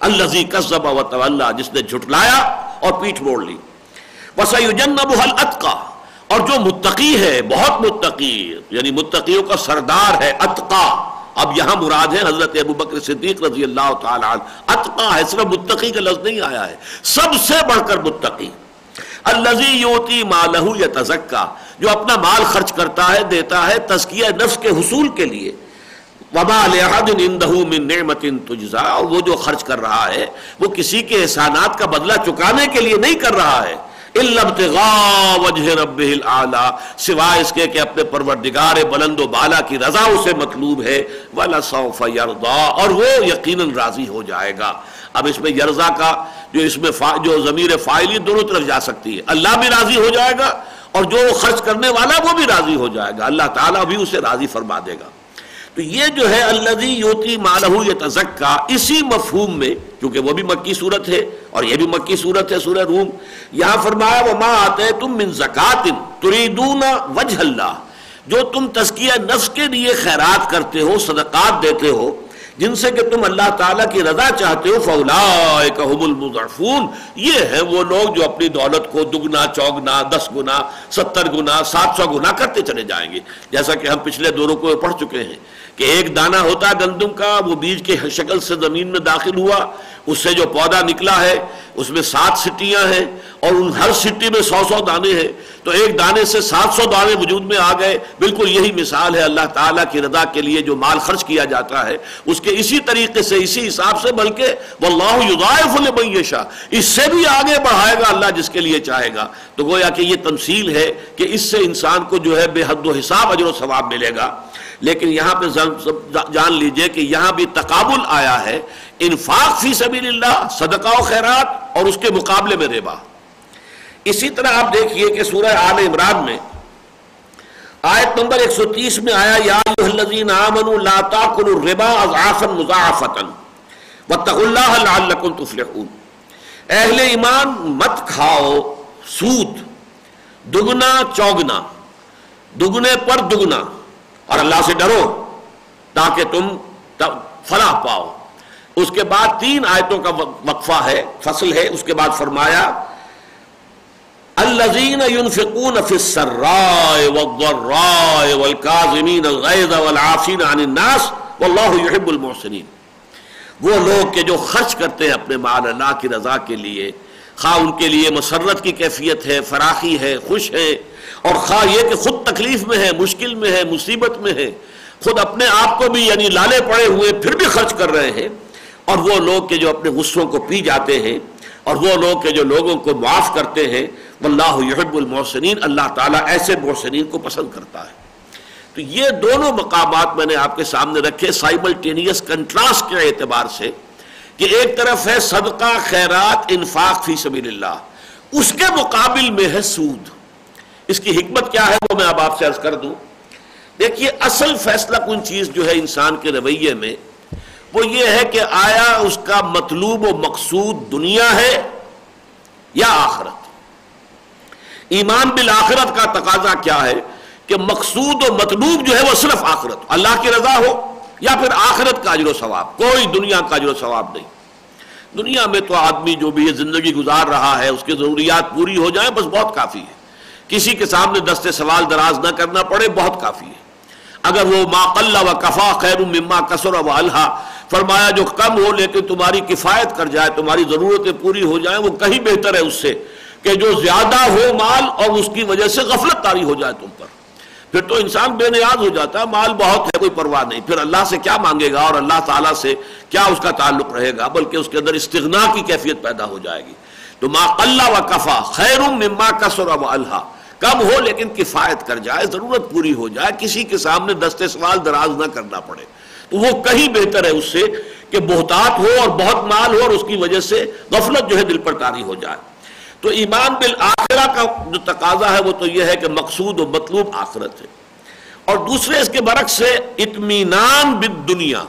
الزی کسب و طلّہ جس نے جھٹلایا اور پیٹھ موڑ لی۔ وسیجنب الاتقا اور جو متقی ہے، بہت متقی یعنی متقیوں کا سردار ہے، اتقا۔ اب یہاں مراد ہے حضرت ابو بکر صدیق رضی اللہ تعالی عنہ۔ اتقا ہے صرف متقی کا لفظ نہیں آیا ہے۔ سب سے بڑھ کر متقی۔ الزی یوتی مالہ یا تزکا جو اپنا مال خرچ کرتا ہے، دیتا ہے تزکیہ نفس کے حصول کے لیے۔ وبا من نعمت تجزا، اور وہ جو خرچ کر رہا ہے، وہ کسی کے احسانات کا بدلہ چکانے کے لیے نہیں کر رہا ہے۔ وجہ رب سوائے اس کے کہ اپنے پروردگار بلند و بالا کی رضا اسے مطلوب ہے اور وہ یقیناً راضی ہو جائے گا۔ اب اس میں یرزا کا، جو اس میں جو ضمیر فائلی دونوں طرف جا سکتی ہے۔ اللہ بھی راضی ہو جائے گا اور جو خرچ کرنے والا وہ بھی راضی ہو جائے گا۔ اللہ تعالیٰ بھی اسے راضی فرما دے گا۔ تو یہ جو ہے اللہ یوتی مالہ یہ تزکا اسی مفہوم میں کیونکہ وہ بھی مکی صورت ہے اور یہ بھی مکی صورت ہے سورہ روم، یہاں فرمایا وہ ماں آتے تم من زکات تریدون وجہ اللہ جو تم تزکیہ نفس کے لیے خیرات کرتے ہو، صدقات دیتے ہو، جن سے کہ تم اللہ تعالیٰ کی رضا چاہتے ہو فولا المضعفون۔ یہ ہے وہ لوگ جو اپنی دولت کو دگنا، چوگنا، دس گنا، ستر گنا، سات سو گنا کرتے چلے جائیں گے۔ جیسا کہ ہم پچھلے دوروں کو پڑھ چکے ہیں۔ کہ ایک دانہ ہوتا ہے گندم کا، وہ بیج کے شکل سے زمین میں داخل ہوا۔ اس سے جو پودا نکلا ہے، اس میں سات سٹیاں ہیں اور ان ہر سٹی میں سو سو دانے ہیں۔ تو ایک دانے سے سات سو دانے وجود میں آ گئے۔ بالکل یہی مثال ہے اللہ تعالیٰ کی رضا کے لیے جو مال خرچ کیا جاتا ہے۔ اس کے اسی طریقے سے، اسی حساب سے، بلکہ واللہ یضاعف لمن یشاء۔ اس سے بھی آگے بڑھائے گا اللہ جس کے لیے چاہے گا۔ تو گویا کہ یہ تمثیل ہے کہ اس سے انسان کو جو ہے بے حد و حساب اجر و ثواب ملے گا۔ لیکن یہاں پہ جان لیجیے کہ یہاں بھی تقابل آیا ہے۔ انفاق فی سبیل اللہ، صدقہ و خیرات اور اس کے مقابلے میں ربا۔ اسی طرح آپ دیکھیے کہ سورہ آل عمران میں آیت نمبر 130 میں آیا، یا الذین آمنوا لا تاکلوا الربا اضعافا مضاعفتا واتقوا اللہ لعلکم تفلحون۔ اہل ایمان مت کھاؤ، سود، دگنا، چوگنا۔ دگنے پر دگنا۔ اور اللہ سے ڈرو تاکہ تم فلاح پاؤ۔ اس کے بعد تین آیتوں کا وقفہ ہے، فصل ہے، اس کے بعد فرمایا الذين ينفقون في السراء والضراء والكاظمين الغيظ والعافين عن الناس والله يحب المحسنين وہ لوگ کہ جو خرچ کرتے ہیں اپنے مال اللہ کی رضا کے لیے، خواہ ان کے لیے مسرت کی کیفیت ہے، فراخی ہے، خوش ہے، اور خواہ یہ کہ خود تکلیف میں ہے، مشکل میں ہے، مصیبت میں ہے، خود اپنے آپ کو بھی یعنی لالے پڑے ہوئے پھر بھی خرچ کر رہے ہیں۔ اور وہ لوگ کہ جو اپنے غصوں کو پی جاتے ہیں اور وہ لوگ کہ جو لوگوں کو معاف کرتے ہیں، واللہ یحب المحسنین، اللہ تعالیٰ ایسے محسنین کو پسند کرتا ہے۔ تو یہ دونوں مقامات میں نے آپ کے سامنے رکھے سائملٹینیس کنٹراسٹ کے اعتبار سے کہ ایک طرف ہے صدقہ، خیرات، انفاق فی سبیل اللہ اس کے مقابل میں ہے سود۔ اس کی حکمت کیا ہے وہ میں اب آپ سے عرض کر دوں۔ دیکھیے، اصل فیصلہ کن چیز جو ہے انسان کے رویے میں وہ یہ ہے کہ آیا اس کا مطلوب و مقصود دنیا ہے یا آخرت؟ ایمان بالآخرت کا تقاضا کیا ہے کہ مقصود و مطلوب جو ہے وہ صرف آخرت، اللہ کی رضا ہو یا پھر آخرت کا اجر و ثواب، کوئی دنیا کا اجر و ثواب نہیں۔ دنیا میں تو آدمی جو بھی زندگی گزار رہا ہے، اس کی ضروریات پوری ہو جائیں، بس بہت کافی ہے۔ کسی کے سامنے دستے سوال دراز نہ کرنا پڑے، بہت کافی ہے۔ اگر وہ ما قل و کفا خیر مما کسر و اللہ فرمایا جو کم ہو لیکن تمہاری کفایت کر جائے، تمہاری ضرورتیں پوری ہو جائیں، وہ کہیں بہتر ہے اس سے کہ جو زیادہ ہو مال اور اس کی وجہ سے غفلت تاری ہو جائے تم پر۔ پھر تو انسان بے نیاز ہو جاتا ہے، مال بہت ہے، کوئی پرواہ نہیں۔ پھر اللہ سے کیا مانگے گا اور اللہ تعالیٰ سے کیا اس کا تعلق رہے گا؟ بلکہ اس کے اندر استغنا کی کیفیت پیدا ہو جائے گی۔ تو ما اللہ و کفا خیر مما کسر و اللہ کم ہو لیکن کفایت کر جائے، ضرورت پوری ہو جائے، کسی کے سامنے دستے سوال دراز نہ کرنا پڑے۔ وہ کہیں بہتر ہے اس سے کہ بہتات ہو اور بہت مال ہو اور اس کی وجہ سے غفلت جو ہے دل پر تاری ہو جائے۔ تو ایمان بالآخرہ کا جو تقاضا ہے وہ تو یہ ہے کہ مقصود و مطلوب آخرت ہے۔ اور دوسرے اس کے برعکس سے اطمینان بالدنیا۔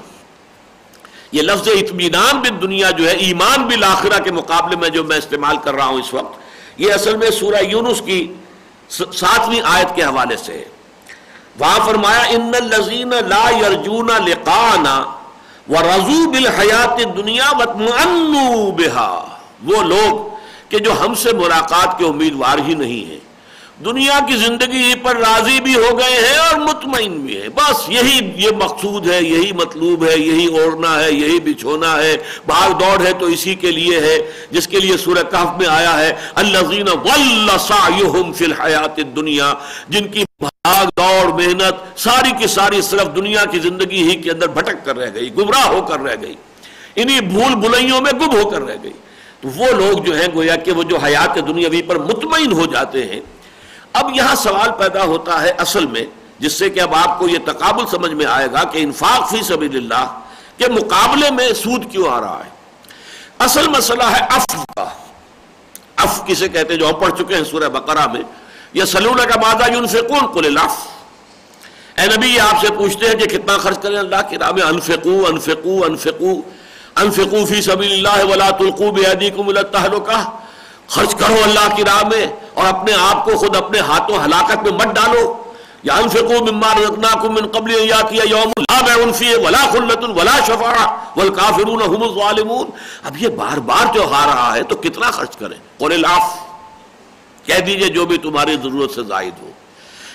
یہ لفظ اطمینان بالدنیا جو ہے، ایمان بالآخرہ کے مقابلے میں جو میں استعمال کر رہا ہوں اس وقت، یہ اصل میں سورہ یونس کی ساتویں آیت کے حوالے سے ہے۔ وہاں فرمایا، ان الزین لا یرجون لقانا رضو بالحیات دنیا وطمئنوا وہ لوگ کہ جو ہم سے ملاقات کے امیدوار ہی نہیں ہیں۔ دنیا کی زندگی پر راضی بھی ہو گئے ہیں اور مطمئن بھی ہیں۔ بس یہی، یہ مقصود ہے، یہی مطلوب ہے، یہی اوڑھنا ہے، یہی بچھونا ہے۔ بھاگ دوڑ ہے تو اسی کے لیے ہے، جس کے لیے سورہ کہف میں آیا ہے۔ الذین ولسعیہم فی الحیات الدنیا، جن کی بھاگ دوڑ، محنت ساری کی ساری صرف دنیا کی زندگی ہی کے اندر بھٹک کر رہ گئی، گمراہ ہو کر رہ گئی۔ انہی بھول بلائیوں میں گم ہو کر رہ گئی۔ تو وہ لوگ جو ہیں، گویا کہ وہ جو حیات دنیاوی پر مطمئن ہو جاتے ہیں اب یہاں سوال پیدا ہوتا ہے اصل میں، جس سے کہ اب آپ کو یہ تقابل سمجھ میں آئے گا کہ انفاق فی سبیل اللہ کے مقابلے میں سود کیوں آ رہا ہے۔ اصل مسئلہ ہے اف کا۔ اف کسے کہتے ہیں جو ہم پڑھ چکے ہیں سورہ بقرہ میں۔ یہ سلولہ کا مادہ یونفقون قل الاف اے نبی، یہ آپ سے پوچھتے ہیں کہ کتنا خرچ کریں اللہ کی راہ میں انفقو انفقو انفقو۔ انفقو فی سبیل اللہ ولا تلقو بیدیکم التہلکہ۔ خرچ کرو اللہ کی راہ میں اور اپنے آپ کو خود اپنے ہاتھوں ہلاکت میں مت ڈالو۔ یا انفقو مما رزقناکم من قبل ان یاتی یوم لا بیع فیہ ولا خلۃ ولا شفاعہ والکافرون هم الظالمون۔ اب یہ بار بار جو آ رہا ہے تو کتنا خرچ کریں؟ قول الاف کہہ دیجیے جو بھی تمہاری ضرورت سے زائد ہو۔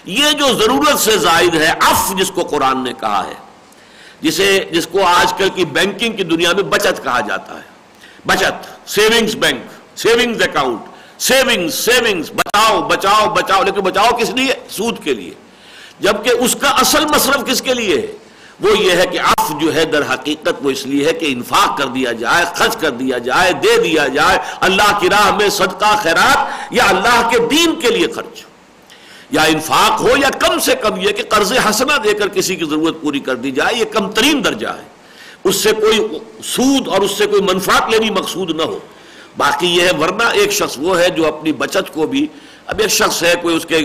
یہ جو ضرورت سے زائد ہے اف جس کو قرآن نے کہا ہے، جسے، جس کو آج کل کی بینکنگ کی دنیا میں بچت کہا جاتا ہے۔ بچت، savings bank. Savings account savings savings بچاؤ بچاؤ بچاؤ. لیکن بچاؤ کس لیے؟ سود کے لیے. جبکہ اس کا اصل مصرف کس کے لیے ہے؟ وہ یہ ہے کہ عف جو ہے در حقیقت وہ اس لیے ہے کہ انفاق کر دیا جائے، خرچ کر دیا جائے، دے دیا جائے. اللہ کی راہ میں صدقہ، خیرات یا اللہ کے دین کے لیے خرچ یا انفاق ہو یا کم سے کم یہ کہ قرض حسنہ دے کر کسی کی ضرورت پوری کر دی جائے، یہ کم ترین درجہ ہے. اس سے کوئی سود اور اس سے کوئی منفعت لینی مقصود نہ ہو. باقی یہ ہے، ورنہ ایک شخص وہ ہے جو اپنی بچت کو بھی، اب ایک شخص ہے، کوئی اس کے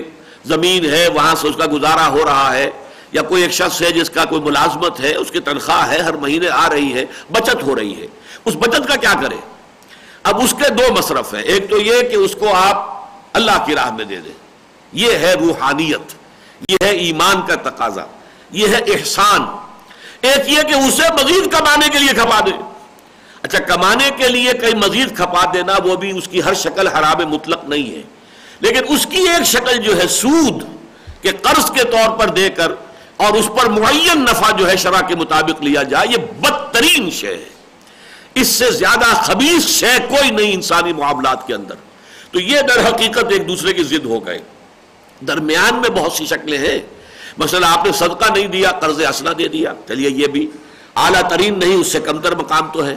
زمین ہے، وہاں سے اس کا گزارا ہو رہا ہے، یا کوئی ایک شخص ہے جس کا کوئی ملازمت ہے، اس کی تنخواہ ہے، ہر مہینے آ رہی ہے، بچت ہو رہی ہے۔ اس بچت کا کیا کرے؟ اب اس کے دو مصرف ہیں۔ ایک تو یہ کہ اس کو آپ اللہ کی راہ میں دے دیں۔ یہ ہے روحانیت، یہ ہے ایمان کا تقاضا، یہ ہے احسان۔ ایک یہ کہ اسے مزید کمانے کے لیے کھپا دے اچھا کمانے کے لیے کئی مزید کھپا دینا، وہ بھی اس کی ہر شکل حرام مطلق نہیں ہے۔ لیکن اس کی ایک شکل جو ہے سود کہ قرض کے طور پر دے کر اور اس پر معین نفع جو ہے شرع کے مطابق لیا جائے، یہ بدترین شے ہے۔ اس سے زیادہ خبیص شے کوئی نہیں انسانی معاملات کے اندر۔ تو یہ در حقیقت ایک دوسرے کی ضد ہو گئے۔ درمیان میں بہت سی شکلیں ہیں۔ مثلا آپ نے صدقہ نہیں دیا، قرض اسنا دے دیا۔ چلیے، یہ بھی اعلیٰ ترین نہیں، اس سے کمتر مقام تو ہے۔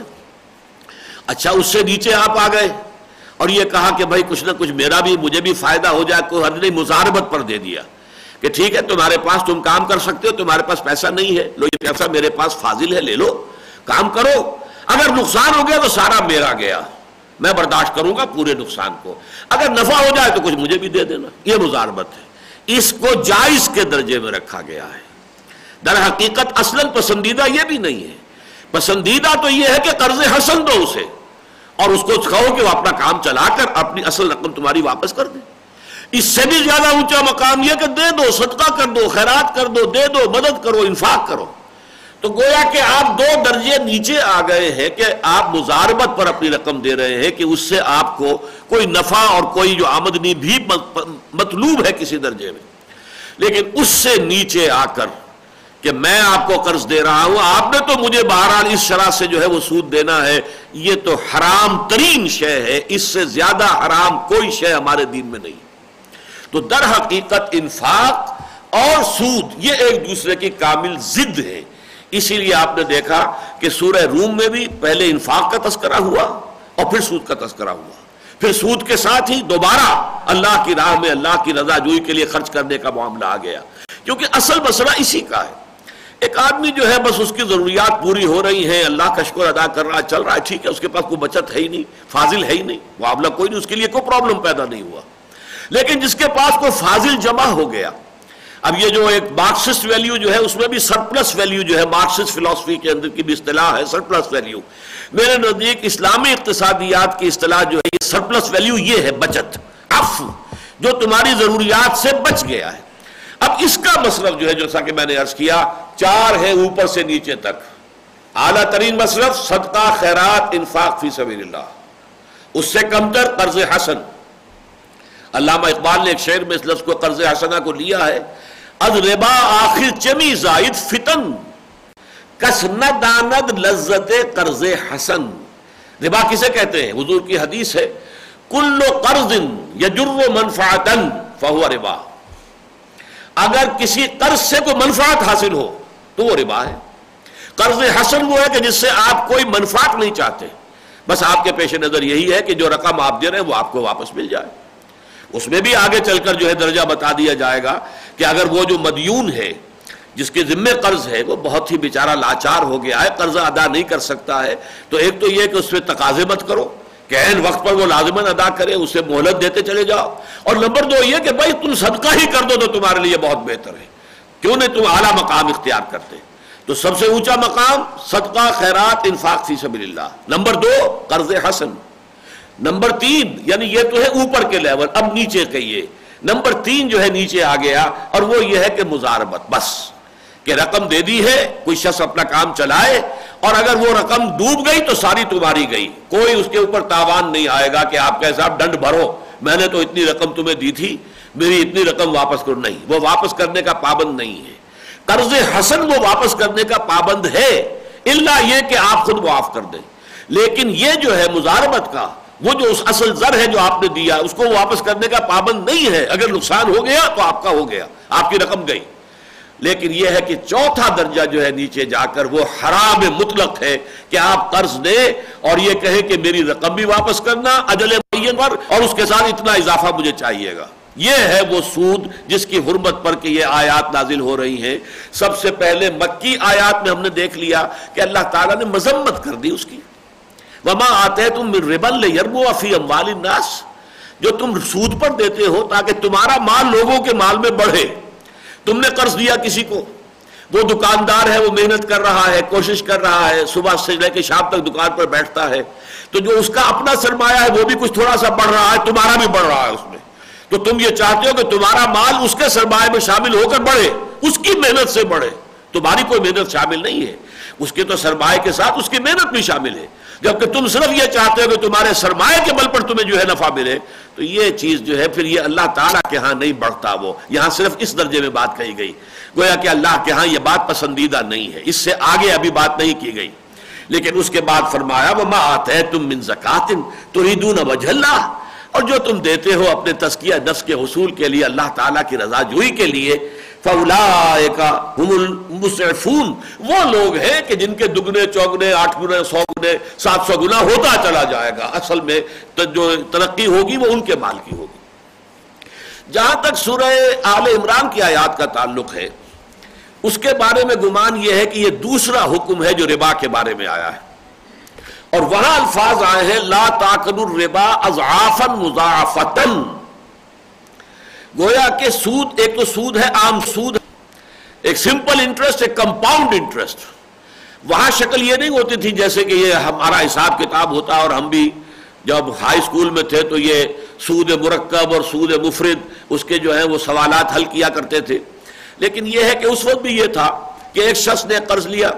اچھا اس سے نیچے آپ آ گئے۔ اور یہ کہا کہ بھائی، کچھ نہ کچھ میرا بھی، مجھے بھی فائدہ ہو جائے، کوئی حد نہیں، مزاربت پر دے دیا۔ کہ ٹھیک ہے، تمہارے پاس تم کام کر سکتے ہو، تمہارے پاس پیسہ نہیں ہے۔ لو، یہ پیسہ میرے پاس فاضل ہے، لے لو، کام کرو۔ اگر نقصان ہو گیا تو سارا میرا گیا۔ میں برداشت کروں گا پورے نقصان کو۔ اگر نفع ہو جائے تو کچھ مجھے بھی دے دینا۔ یہ مزاربت ہے۔ اس کو جائز کے درجے میں رکھا گیا ہے۔ در حقیقت اصل پسندیدہ یہ بھی نہیں ہے۔ پسندیدہ تو یہ ہے کہ قرض حسن دو اسے۔ اور اس کو کہو کہ وہ اپنا کام چلا کر اپنی اصل رقم تمہاری واپس کر دے۔ اس سے بھی زیادہ اونچا مقام یہ کہ دے دو، صدقہ کر دو، خیرات کر دو، دے دو، مدد کرو، انفاق کرو۔ تو گویا کہ آپ دو درجے نیچے آ گئے ہیں کہ آپ مزاربت پر اپنی رقم دے رہے ہیں کہ اس سے آپ کو کوئی نفع اور کوئی جو آمدنی بھی مطلوب ہے کسی درجے میں۔ لیکن اس سے نیچے آ کر کہ میں آپ کو قرض دے رہا ہوں، آپ نے تو مجھے بہرحال اس شرح سے جو ہے وہ سود دینا ہے، یہ تو حرام ترین شے ہے، اس سے زیادہ حرام کوئی شے ہمارے دین میں نہیں۔ تو در حقیقت انفاق اور سود، یہ ایک دوسرے کی کامل ضد ہے۔ اسی لیے آپ نے دیکھا کہ سورہ روم میں بھی پہلے انفاق کا تذکرہ ہوا اور پھر سود کا تذکرہ ہوا۔ پھر سود کے ساتھ ہی دوبارہ اللہ کی راہ میں اللہ کی رضا جوئی کے لیے خرچ کرنے کا معاملہ آ گیا۔ کیونکہ اصل مسئلہ اسی کا ہے۔ ایک آدمی جو ہے بس اس کی ضروریات پوری ہو رہی ہیں، اللہ کا شکر ادا کر رہا چل رہا ہے، ٹھیک ہے، اس کے پاس کوئی بچت ہے ہی نہیں، فاضل ہے ہی نہیں، معاملہ کوئی نہیں، اس کے لیے کوئی پرابلم پیدا نہیں ہوا۔ لیکن جس کے پاس کوئی فاضل جمع ہو گیا، اب یہ جو ایک مارکسسٹ ویلیو جو ہے، اس میں بھی سرپلس ویلیو جو ہے مارکسسٹ فلسفی کے اندر کی بھی اصطلاح ہے سرپلس ویلیو میرے نزدیک اسلامی اقتصادیات کی اصطلاح جو ہے، یہ سرپلس ویلیو یہ ہے، بچت اف جو تمہاری ضروریات سے بچ گیا ہے۔ اب اس کا مصرف جو ہے جیسا کہ میں نے عرض کیا، چار ہے اوپر سے نیچے تک۔ اعلیٰ ترین مصرف، صدقہ، خیرات، انفاق فی سبیل اللہ۔ اس سے کمتر قرض حسن۔ علامہ اقبال نے ایک شعر میں اس لفظ کو قرض حسنہ کو لیا ہے۔ از ربا آخر چمی زائد فتن۔ کس نہ داند لذت قرض حسن۔ ربا کسے کہتے ہیں؟ حضور کی حدیث ہے۔ کل قرض یجر منفعتا فہو ربا۔ اگر کسی قرض سے کوئی منفعت حاصل ہو، تو وہ ربا ہے۔ قرض حسن وہ ہے کہ جس سے آپ کوئی منفعت نہیں چاہتے۔ بس آپ کے پیش نظر یہی ہے کہ جو رقم آپ دے رہے ہیں، وہ آپ کو واپس مل جائے۔ اس میں بھی آگے چل کر جو ہے درجہ بتا دیا جائے گا کہ اگر وہ جو مدیون ہے، جس کے ذمے قرض ہے، وہ بہت ہی بیچارہ لاچار ہو گیا ہے، قرض ادا نہیں کر سکتا ہے۔ تو ایک تو یہ کہ اس میں تقاضے مت کرو۔ کہ این وقت پر وہ لازمن ادا کرے، اسے مہلت دیتے چلے جاؤ۔ اور نمبر دو یہ کہ بھائی تم صدقہ ہی کر دو تو تمہارے لیے بہت بہتر ہے۔ کیوں نہیں تم اعلیٰ مقام اختیار کرتے؟ تو سب سے اونچا مقام صدقہ، خیرات، انفاق فی سبیل اللہ۔ نمبر دو، قرض حسن۔ نمبر تین یعنی یہ تو ہے اوپر کے لیول، اب نیچے کہیے نمبر تین جو ہے نیچے آ گیا اور وہ یہ ہے کہ مزاربت، بس۔ کہ رقم دے دی ہے، کوئی شخص اپنا کام چلائے اور اگر وہ رقم ڈوب گئی تو ساری تمہاری گئی۔ کوئی اس کے اوپر تاوان نہیں آئے گا کہ آپ کے حساب ڈنڈ بھرو۔ میں نے تو اتنی رقم تمہیں دی تھی، میری اتنی رقم واپس کرو نہیں، وہ واپس کرنے کا پابند نہیں ہے۔ قرض حسن وہ واپس کرنے کا پابند ہے اللہ یہ کہ آپ خود معاف کر دیں۔ لیکن یہ جو ہے مزاربت کا، وہ جو اس اصل زر ہے جو آپ نے دیا، اس کو واپس کرنے کا پابند نہیں ہے۔ اگر نقصان ہو گیا تو آپ کا ہو گیا، آپ کی رقم گئی۔ لیکن یہ ہے کہ چوتھا درجہ جو ہے نیچے جا کر وہ حرام مطلق ہے کہ آپ قرض دیں اور یہ کہیں کہ میری رقم بھی واپس کرنا اجل معین پر اور اس کے ساتھ اتنا اضافہ مجھے چاہیے گا۔ یہ ہے وہ سود جس کی حرمت پر کہ یہ آیات نازل ہو رہی ہیں۔ سب سے پہلے مکی آیات میں ہم نے دیکھ لیا کہ اللہ تعالیٰ نے مذمت کر دی اس کی۔ وما آتے تم ربل یربو فی اموال الناس جو تم سود پر دیتے ہو تاکہ تمہارا مال لوگوں کے مال میں بڑھے۔ تم نے قرض دیا کسی کو؟ وہ دکاندار ہے، وہ محنت کر رہا ہے، کوشش کر رہا ہے، صبح سے لے کے شام تک دکان پر بیٹھتا ہے۔ تو جو اس کا اپنا سرمایہ ہے، وہ بھی کچھ تھوڑا سا بڑھ رہا ہے، تمہارا بھی بڑھ رہا ہے اس میں۔ تو تم یہ چاہتے ہو کہ تمہارا مال اس کے سرمایہ میں شامل ہو کر بڑھے، اس کی محنت سے بڑھے۔ تمہاری کوئی محنت شامل نہیں ہے۔ اس کے تو سرمایہ کے ساتھ اس کی محنت بھی شامل ہے۔ جبکہ تم صرف یہ چاہتے ہو کہ تمہارے سرمایہ کے بل پر تمہیں جو ہے نفع ملے، تو یہ چیز جو ہے پھر یہ اللہ تعالیٰ کے ہاں نہیں بڑھتا وہ۔ یہاں صرف اس درجے میں بات کہی گئی۔ گویا کہ اللہ کے ہاں یہ بات پسندیدہ نہیں ہے۔ اس سے آگے ابھی بات نہیں کی گئی۔ لیکن اس کے بعد فرمایا وہ ماں آتے تم من زکاتن تو وجہ اللہ اور جو تم دیتے ہو اپنے تسکیہ نفس کے حصول کے لیے اللہ تعالیٰ کی رضا جوئی کے لیے وہ لوگ ہیں کہ جن کے دگنے، چوگنے آٹھ گنے سو گنے سات سو گنا ہوتا چلا جائے گا۔ اصل میں جو ترقی ہوگی وہ ان کے مال کی ہوگی۔ جہاں تک سورہ آل عمران کی آیات کا تعلق ہے، اس کے بارے میں گمان یہ ہے کہ یہ دوسرا حکم ہے جو ربا کے بارے میں آیا ہے۔ اور وہاں الفاظ آئے ہیں، لا تاکد الربا اضعافا مضاعفتن گویا کہ سود ایک تو سود ہے، عام سود ایک سمپل انٹرسٹ ایک کمپاؤنڈ انٹرسٹ وہاں شکل یہ نہیں ہوتی تھی جیسے کہ یہ ہمارا حساب کتاب ہوتا اور ہم بھی جب ہائی اسکول میں تھے تو یہ سود مرکب اور سود مفرد، اس کے جو ہیں وہ سوالات حل کیا کرتے تھے۔ لیکن یہ ہے کہ اس وقت بھی یہ تھا کہ ایک شخص نے قرض لیا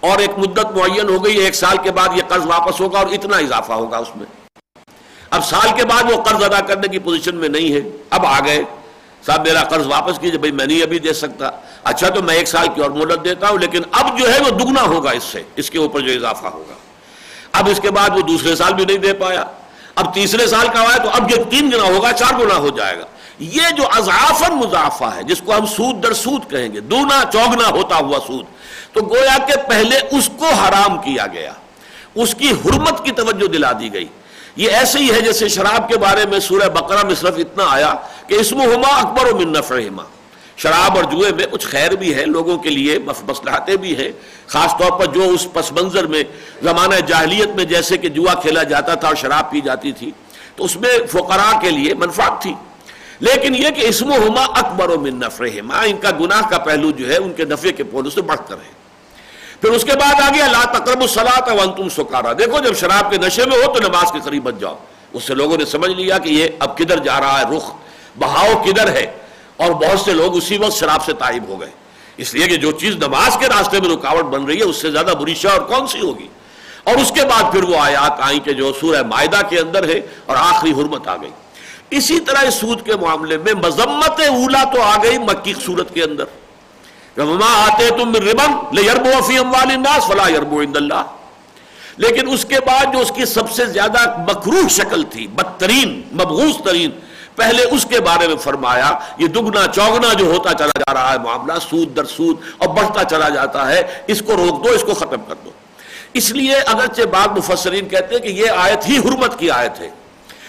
اور ایک مدت معین ہو گئی، ایک سال کے بعد یہ قرض واپس ہوگا اور اتنا اضافہ ہوگا اس میں۔ اب سال کے بعد وہ قرض ادا کرنے کی پوزیشن میں نہیں ہے۔ اب آ گئے۔ صاحب، میرا قرض واپس کیجیے بھائی، میں نہیں ابھی دے سکتا۔ اچھا تو میں ایک سال کی اور مہلت دیتا ہوں، لیکن اب جو ہے وہ دگنا ہوگا اس سے۔ اس کے اوپر جو اضافہ ہوگا۔ اب اس کے بعد وہ دوسرے سال بھی نہیں دے پایا۔ اب تیسرے سال کا ہوا ہے تو اب یہ تین گنا ہوگا، چار گنا ہو جائے گا۔ یہ جو اضافن مضافہ ہے، جس کو ہم سود در سود کہیں گے دونا چوگنا ہوتا ہوا سود۔ تو گویا کہ پہلے اس کو حرام کیا گیا۔ اس کی حرمت کی توجہ دلا دی گئی۔ یہ ایسے ہی ہے جیسے شراب کے بارے میں سورہ بقرہ میں صرف اتنا آیا کہ اسم ہما اکبر و من شراب اور جوئے میں کچھ خیر بھی ہے، لوگوں کے لیے مسلحتیں بھی ہیں۔ خاص طور پر جو اس پس منظر میں، زمانہ جاہلیت میں جیسے کہ جوا کھیلا جاتا تھا اور شراب پی جاتی تھی، تو اس میں فقراء کے لیے منفعت تھی۔ لیکن یہ کہ اسم ہما اکبر و من ان کا گناہ کا پہلو جو ہے، ان کے نفع کے پہلو سے بڑھ کر ہے۔ پھر اس کے بعد آ گیا لا تقرب الصلاۃ وانتم سکارا۔ دیکھو جب شراب کے نشے میں ہو تو نماز کے قریب بچ جاؤ۔ اس سے لوگوں نے سمجھ لیا کہ یہ اب کدھر جا رہا ہے، رخ، بہاؤ کدھر ہے؟ اور بہت سے لوگ اسی وقت شراب سے تائب ہو گئے۔ اس لیے کہ جو چیز نماز کے راستے میں رکاوٹ بن رہی ہے، اس سے زیادہ بری شاہ اور کون سی ہوگی؟ اور اس کے بعد پھر وہ آیات آئیں کہ جو سورہ معدہ کے اندر ہے اور آخری حرمت آ گئی۔ اسی طرح اس سود کے معاملے میں مذمت اولا تو آ گئی مکی صورت کے اندر۔ وما آتے تم ربن لے یربو فی اموال الناس فلا یربو عند اللہ۔ لیکن اس کے بعد جو اس کی سب سے زیادہ مکروح شکل تھی، بدترین مبغوث ترین، پہلے اس کے بارے میں فرمایا، یہ دگنا، چوگنا جو ہوتا چلا جا رہا ہے معاملہ، سود در سود، اور بڑھتا چلا جاتا ہے، اس کو روک دو، اس کو ختم کر دو۔ اس لیے اگرچہ بعض مفسرین کہتے ہیں کہ یہ آیت ہی حرمت کی آیت ہے،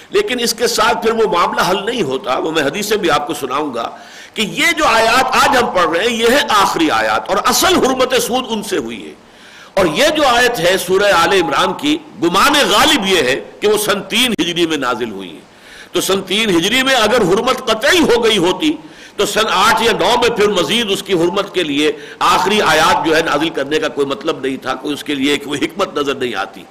لیکن اس کے ساتھ پھر وہ معاملہ حل نہیں ہوتا، وہ میں حدیثیں بھی آپ کو سناؤں گا۔ کہ یہ جو آیات آج ہم پڑھ رہے ہیں، یہ ہے آخری آیات، اور اصل حرمت سود ان سے ہوئی ہے۔ اور یہ جو آیت ہے سورہ آل عمران کی، گمان غالب یہ ہے کہ وہ سن تین ہجری میں نازل ہوئی ہے۔ تو سن تین ہجری میں اگر حرمت قطعی ہو گئی ہوتی، تو سن آٹھ یا نو میں پھر مزید اس کی حرمت کے لیے آخری آیات جو ہے نازل کرنے کا کوئی مطلب نہیں تھا، کوئی اس کے لیے کوئی حکمت نظر نہیں آتی۔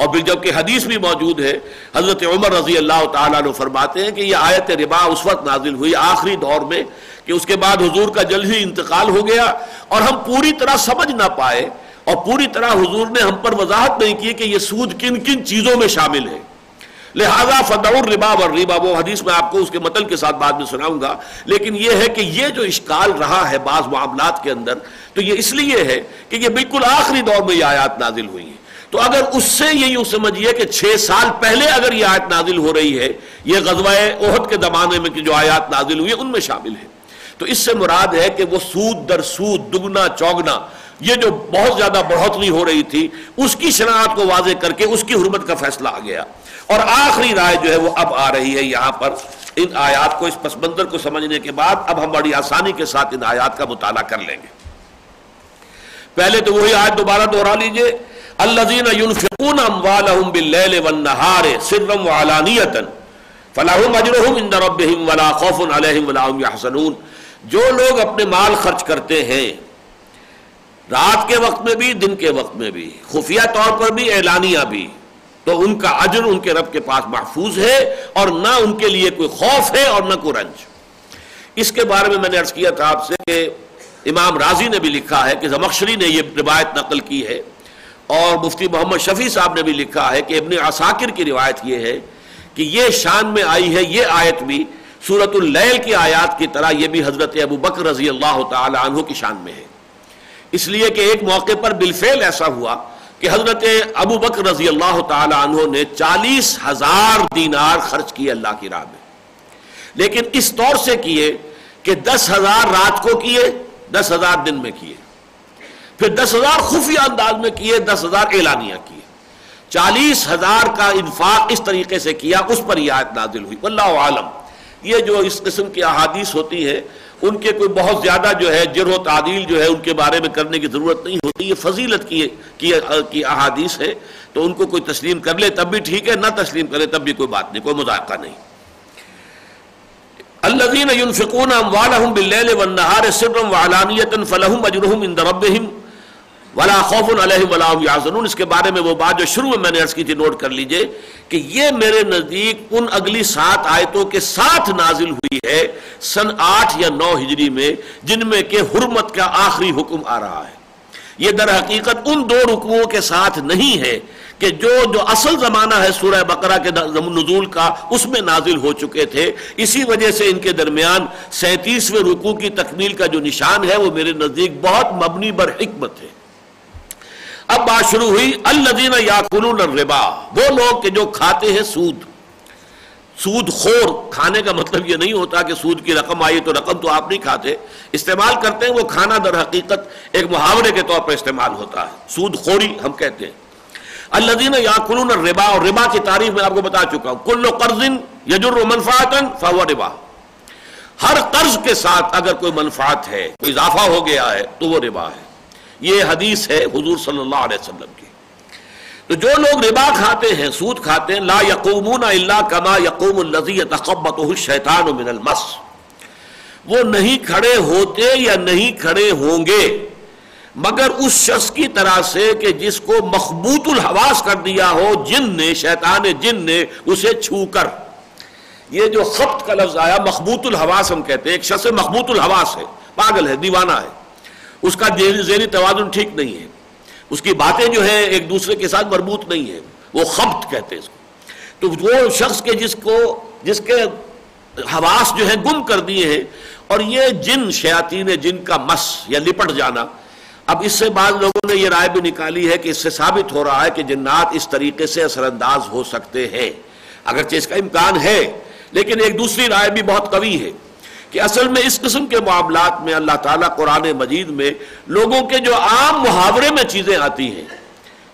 اور پھر جبکہ حدیث بھی موجود ہے، حضرت عمر رضی اللہ تعالیٰ نے فرماتے ہیں کہ یہ آیت ربا اس وقت نازل ہوئی آخری دور میں کہ اس کے بعد حضور کا جلد ہی انتقال ہو گیا اور ہم پوری طرح سمجھ نہ پائے اور پوری طرح حضور نے ہم پر وضاحت نہیں کی کہ یہ سود کن کن چیزوں میں شامل ہے۔ لہذا فدور ربا و وہ حدیث میں آپ کو اس کے متن کے ساتھ بعد میں سناؤں گا۔ لیکن یہ ہے کہ یہ جو اشکال رہا ہے بعض معاملات کے اندر، تو یہ اس لیے ہے کہ یہ بالکل آخری دور میں یہ آیات نازل ہوئی ہیں۔ تو اگر اس سے یہ یوں سمجھیے کہ چھ سال پہلے اگر یہ آیت نازل ہو رہی ہے، یہ غزوہ عہد کے زمانے میں جو آیات نازل ہوئی ان میں شامل ہے تو اس سے مراد ہے کہ وہ سود در سود، دگنا، چوگنا، یہ جو بہت زیادہ بڑھوتری ہو رہی تھی، اس کی شناخت کو واضح کر کے اس کی حرمت کا فیصلہ آ گیا۔ اور آخری رائے جو ہے وہ اب آ رہی ہے یہاں پر۔ ان آیات کو، اس پس منظر کو سمجھنے کے بعد اب ہم بڑی آسانی کے ساتھ ان آیات کا مطالعہ کر لیں گے۔ پہلے تو وہی آیت دوبارہ دوہرا لیجیے۔ الذين ينفقون اموالهم بالليل والنهار سرا وعلانيه فلهم اجرهم عند ربهم ولا خوف عليهم ولا هم يحزنون. جو لوگ اپنے مال خرچ کرتے ہیں، رات کے وقت میں بھی، دن کے وقت میں بھی، خفیہ طور پر بھی، اعلانیہ بھی، تو ان کا اجر ان کے رب کے پاس محفوظ ہے اور نہ ان کے لیے کوئی خوف ہے اور نہ کوئی رنج. اس کے بارے میں میں نے عرض کیا تھا آپ سے کہ امام راضی نے بھی لکھا ہے کہ زمخشری نے یہ روایت نقل کی ہے اور مفتی محمد شفیع صاحب نے بھی لکھا ہے کہ ابن عساکر کی روایت یہ ہے کہ یہ شان میں آئی ہے، یہ آیت بھی سورت اللیل کی آیات کی طرح یہ بھی حضرت ابو بکر رضی اللہ تعالی عنہ کی شان میں ہے۔ اس لیے کہ ایک موقع پر بالفعل ایسا ہوا کہ حضرت ابو بکر رضی اللہ تعالی عنہ نے چالیس ہزار دینار خرچ کیے اللہ کی راہ میں۔ لیکن اس طور سے کیے کہ دس ہزار رات کو کیے، دس ہزار دن میں کیے۔ پھر دس ہزار خفیہ انداز میں کیے، دس ہزار اعلانیہ کیے۔ چالیس ہزار کا انفاق اس طریقے سے کیا، اس پر یہ آیت نازل ہوئی۔ واللہ عالم۔ یہ جو اس قسم کی احادیث ہوتی ہے ان کے کوئی بہت زیادہ جو ہے جرح و تعدیل جو ہے ان کے بارے میں کرنے کی ضرورت نہیں ہوتی، یہ فضیلت کی کی احادیث ہے تو ان کو کوئی تسلیم کر لے، تب بھی ٹھیک ہے، نہ تسلیم کرے، تب بھی کوئی بات نہیں، کوئی مذاکرہ نہیں۔ الذين ينفقون اموالهم بالليل والنهار سرا وعلانيه فلهم اجرهم عند ربهم ولا خوف علیہم ولا هم اس کے بارے میں وہ بات جو شروع میں میں نے عرض کی تھی، نوٹ کر لیجیے کہ یہ میرے نزدیک ان اگلی سات آیتوں کے ساتھ نازل ہوئی ہے، سن آٹھ یا نو ہجری میں، جن میں کہ حرمت کا آخری حکم آ رہا ہے۔ یہ در حقیقت ان دو رکوعوں کے ساتھ نہیں ہے کہ جو جو اصل زمانہ ہے سورہ بقرہ کے نزول کا، اس میں نازل ہو چکے تھے۔ اسی وجہ سے ان کے درمیان سینتیسویں رکوع کی تکمیل کا جو نشان ہے، وہ میرے نزدیک بہت مبنی بر حکمت ہے۔ اب بات شروع ہوئی الدین یا الربا، وہ لوگ کہ جو کھاتے ہیں سود۔ سود خور، کھانے کا مطلب یہ نہیں ہوتا کہ سود کی رقم آئی تو رقم تو آپ نہیں کھاتے۔ استعمال کرتے ہیں وہ کھانا در حقیقت ایک محاورے کے طور پر استعمال ہوتا ہے۔ سود خوری ہم کہتے ہیں۔ الدین یا ربا اور ربا کی تعریف میں آپ کو بتا چکا ہوں۔ کل قرض یجر منفاط فاو ربا۔ ہر قرض کے ساتھ اگر کوئی منفعت ہے، کوئی اضافہ ہو گیا ہے تو وہ ربا ہے۔ یہ حدیث ہے حضور صلی اللہ علیہ وسلم کی۔ تو جو لوگ ربا کھاتے ہیں، سود کھاتے ہیں، لا یقومون الا کما یقوم الذی يتخبطه الشیطان من المس۔ وہ نہیں کھڑے ہوتے یا نہیں کھڑے ہوں گے، مگر اس شخص کی طرح سے کہ جس کو مخبوط الحواس کر دیا ہو، جن نے، شیطان جن نے اسے چھو کر۔ یہ جو خبت کا لفظ آیا، مخبوط الحواس ہم کہتے ہیں، ایک شخص مخبوط الحواس ہے، پاگل ہے، دیوانہ ہے۔ اس کا ذہنی توازن ٹھیک نہیں ہے۔ اس کی باتیں جو ہیں ایک دوسرے کے ساتھ مربوط نہیں ہے وہ خبت کہتے ہیں اس کو۔ تو وہ شخص کے جس کو جس کے حواس جو ہے گم کر دیے ہیں اور یہ جن شیاطین جن کا مس یا لپٹ جانا۔ اب اس سے بعض لوگوں نے یہ رائے بھی نکالی ہے کہ اس سے ثابت ہو رہا ہے کہ جنات اس طریقے سے اثر انداز ہو سکتے ہیں۔ اگرچہ اس کا امکان ہے، لیکن ایک دوسری رائے بھی بہت قوی ہے۔ کہ اصل میں اس قسم کے معاملات میں اللہ تعالیٰ قرآن مجید میں لوگوں کے جو عام محاورے میں چیزیں آتی ہیں،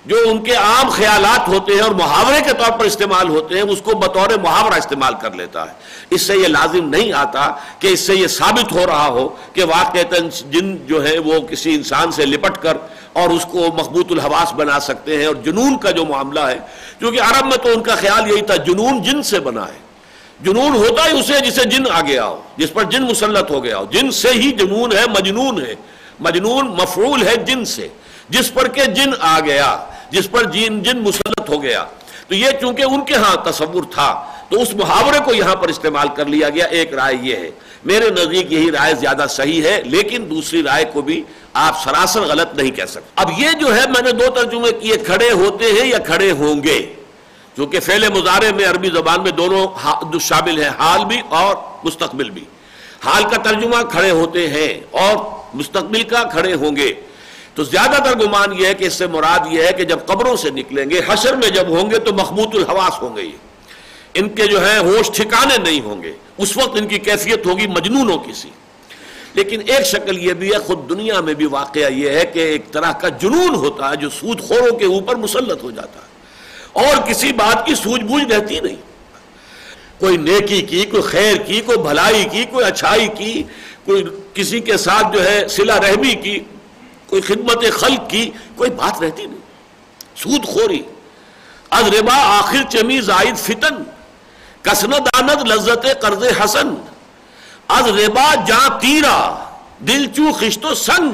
جو ان کے عام خیالات ہوتے ہیں اور محاورے کے طور پر استعمال ہوتے ہیں، اس کو بطور محاورہ استعمال کر لیتا ہے۔ اس سے یہ لازم نہیں آتا کہ اس سے یہ ثابت ہو رہا ہو کہ واقع جن جو ہے وہ کسی انسان سے لپٹ کر اور اس کو مضبوط الحواس بنا سکتے ہیں اور جنون کا جو معاملہ ہے، کیونکہ عرب میں تو ان کا خیال یہی تھا، جنون جن سے بنا ہے۔ جنون ہوتا ہی اسے جسے جن آ گیا ہو، جس پر جن مسلط ہو گیا ہو۔ جن سے ہی جنون ہے، مجنون ہے۔ مجنون مفعول ہے جن سے۔ جس پر کہ جن آ گیا، جس پر جن جن مسلط ہو گیا۔ تو یہ چونکہ ان کے ہاں تصور تھا، تو اس محاورے کو یہاں پر استعمال کر لیا گیا۔ ایک رائے یہ ہے، میرے نزدیک یہی رائے زیادہ صحیح ہے، لیکن دوسری رائے کو بھی آپ سراسر غلط نہیں کہہ سکتے۔ اب یہ جو ہے، میں نے دو ترجمے کیے، کھڑے ہوتے ہیں یا کھڑے ہوں گے؟ چونکہ فعل مظاہرے میں عربی زبان میں دونوں شامل ہیں، حال بھی اور مستقبل بھی۔ حال کا ترجمہ کھڑے ہوتے ہیں اور مستقبل کا کھڑے ہوں گے۔ تو زیادہ تر گمان یہ ہے کہ اس سے مراد یہ ہے کہ جب قبروں سے نکلیں گے، حشر میں جب ہوں گے تو مخبوط الحواس ہوں گے یہ۔ ان کے جو ہے ہوش ٹھکانے نہیں ہوں گے۔ اس وقت ان کی کیفیت ہوگی مجنونوں کی سی۔ لیکن ایک شکل یہ بھی ہے، خود دنیا میں بھی واقعہ یہ ہے کہ ایک طرح کا جنون ہوتا ہے جو سود خوروں کے اوپر مسلط ہو جاتا ہے۔ اور کسی بات کی سوجھ بوجھ رہتی نہیں۔ کوئی نیکی کی، کوئی خیر کی، کوئی بھلائی کی، کوئی اچھائی کی، کوئی کسی کے ساتھ جو ہے سلا رحمی کی، کوئی خدمت خلق کی، کوئی بات رہتی نہیں۔ سود خوری از ربا آخر چمی زائد فتن کسند آند لذت قرض حسن۔ از ربا جا تیرا، دل چو خشت و سنگ۔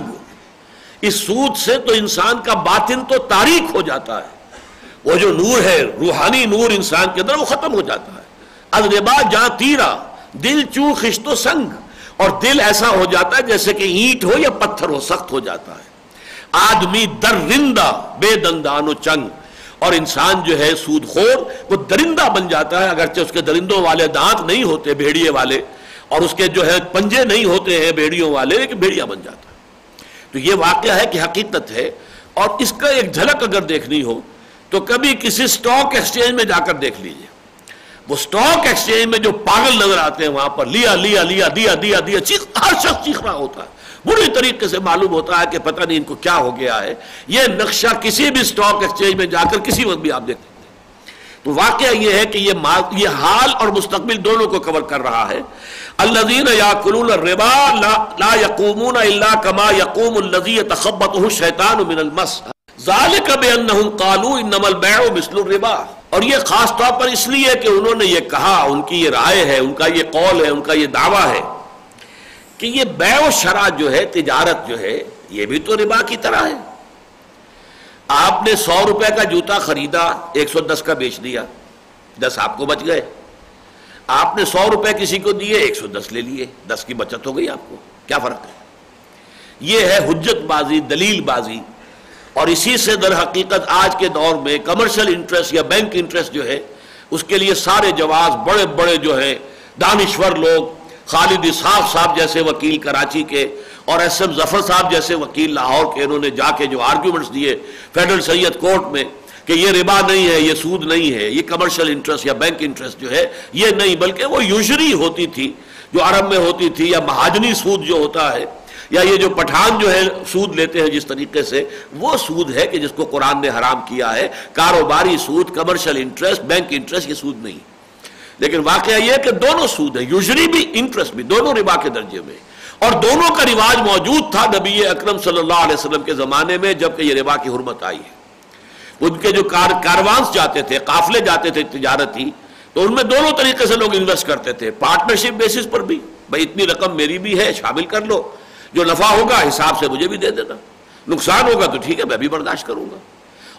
اس سود سے تو انسان کا باطن تو تاریخ ہو جاتا ہے۔ وہ جو نور ہے، روحانی نور انسان کے اندر، وہ ختم ہو جاتا ہے۔ از ربا جا تیرا، دل چو خشت و سنگ۔ اور دل ایسا ہو جاتا ہے جیسے کہ اینٹ ہو یا پتھر ہو، سخت ہو جاتا ہے۔ آدمی در رندہ، بے دندان و چنگ۔ اور انسان جو ہے سود خور، وہ درندہ بن جاتا ہے۔ اگرچہ اس کے درندوں والے دانت نہیں ہوتے، بھیڑیے والے۔ اور اس کے جو ہے پنجے نہیں ہوتے ہیں بھیڑیوں والے، لیکن بھیڑیا بن جاتا ہے۔ تو یہ واقعہ ہے کہ حقیقت ہے۔ اور اس کا ایک جھلک اگر دیکھنی ہو تو کبھی کسی سٹاک ایکسچینج میں جا کر دیکھ لیجیے۔ وہ سٹاک ایکسچینج میں جو پاگل نظر آتے ہیں، وہاں پر لیا لیا لیا، دیا دیا دیا، چیخ، ہر شخص چیخ رہا ہوتا ہے۔ بری طریقے سے معلوم ہوتا ہے کہ پتہ نہیں ان کو کیا ہو گیا ہے۔ یہ نقشہ کسی بھی سٹاک ایکسچینج میں جا کر کسی وقت بھی آپ دیکھ تو واقعہ یہ ہے کہ یہ یہ حال اور مستقبل دونوں کو کور کر رہا ہے۔ الذین یاکلون الربا لا یقومون الا کما یقوم الذی يتخبطه الشیطان من المس۔ ذالک بانہم قالوا انما البيع مثل الربا۔ اور یہ خاص طور پر اس لیے کہ انہوں نے یہ کہا، ان کی یہ رائے ہے، ان کا یہ قول ہے، ان کا یہ دعویٰ ہے کہ یہ بے و شرع جو ہے، تجارت جو ہے، یہ بھی تو ربا کی طرح ہے۔ آپ نے سو روپے کا جوتا خریدا، ایک سو دس کا بیچ دیا، دس آپ کو بچ گئے۔ آپ نے سو روپے کسی کو دیے، ایک سو دس لے لیے، دس کی بچت ہو گئی آپ کو۔ کیا فرق ہے؟ یہ ہے حجت بازی، دلیل بازی۔ اور اسی سے در حقیقت آج کے دور میں کمرشل انٹرسٹ یا بینک انٹرسٹ جو ہے، اس کے لیے سارے جواز بڑے بڑے جو ہے دانشور لوگ، خالد اسحاق صاحب جیسے وکیل کراچی کے اور ایس ایم ظفر صاحب جیسے وکیل لاہور کے، انہوں نے جا کے جو آرگیومنٹس دیے فیڈرل سید کورٹ میں کہ یہ ربا نہیں ہے، یہ سود نہیں ہے، یہ کمرشل انٹرسٹ یا بینک انٹرسٹ جو ہے، یہ نہیں، بلکہ وہ یوزری ہوتی تھی، جو عرب میں ہوتی تھی یا مہاجنی سود جو ہوتا ہے یا یہ جو پٹھان جو ہے سود لیتے ہیں جس طریقے سے، وہ سود ہے کہ جس کو قرآن نے حرام کیا ہے، کاروباری سود کمرشل انٹرسٹ بینک انٹرسٹ یہ سود نہیں۔ لیکن واقعہ یہ کہ دونوں سود ہیں یوزلی بھی انٹرسٹ بھی، دونوں ربا کے درجے میں۔ اور دونوں کا رواج موجود تھا نبی اکرم صلی اللہ علیہ وسلم کے زمانے میں جبکہ یہ ربا کی حرمت آئی ہے۔ ان کے جو کار، کاروانس جاتے تھے، قافلے جاتے تھے تجارتی، تو ان میں دونوں طریقے سے لوگ انویسٹ کرتے تھے۔ پارٹنرشپ بیسس پر بھی، بھائی اتنی رقم میری بھی ہے، شامل کر لو۔ جو نفع ہوگا حساب سے مجھے بھی دے دینا۔ نقصان ہوگا تو ٹھیک ہے، میں بھی برداشت کروں گا۔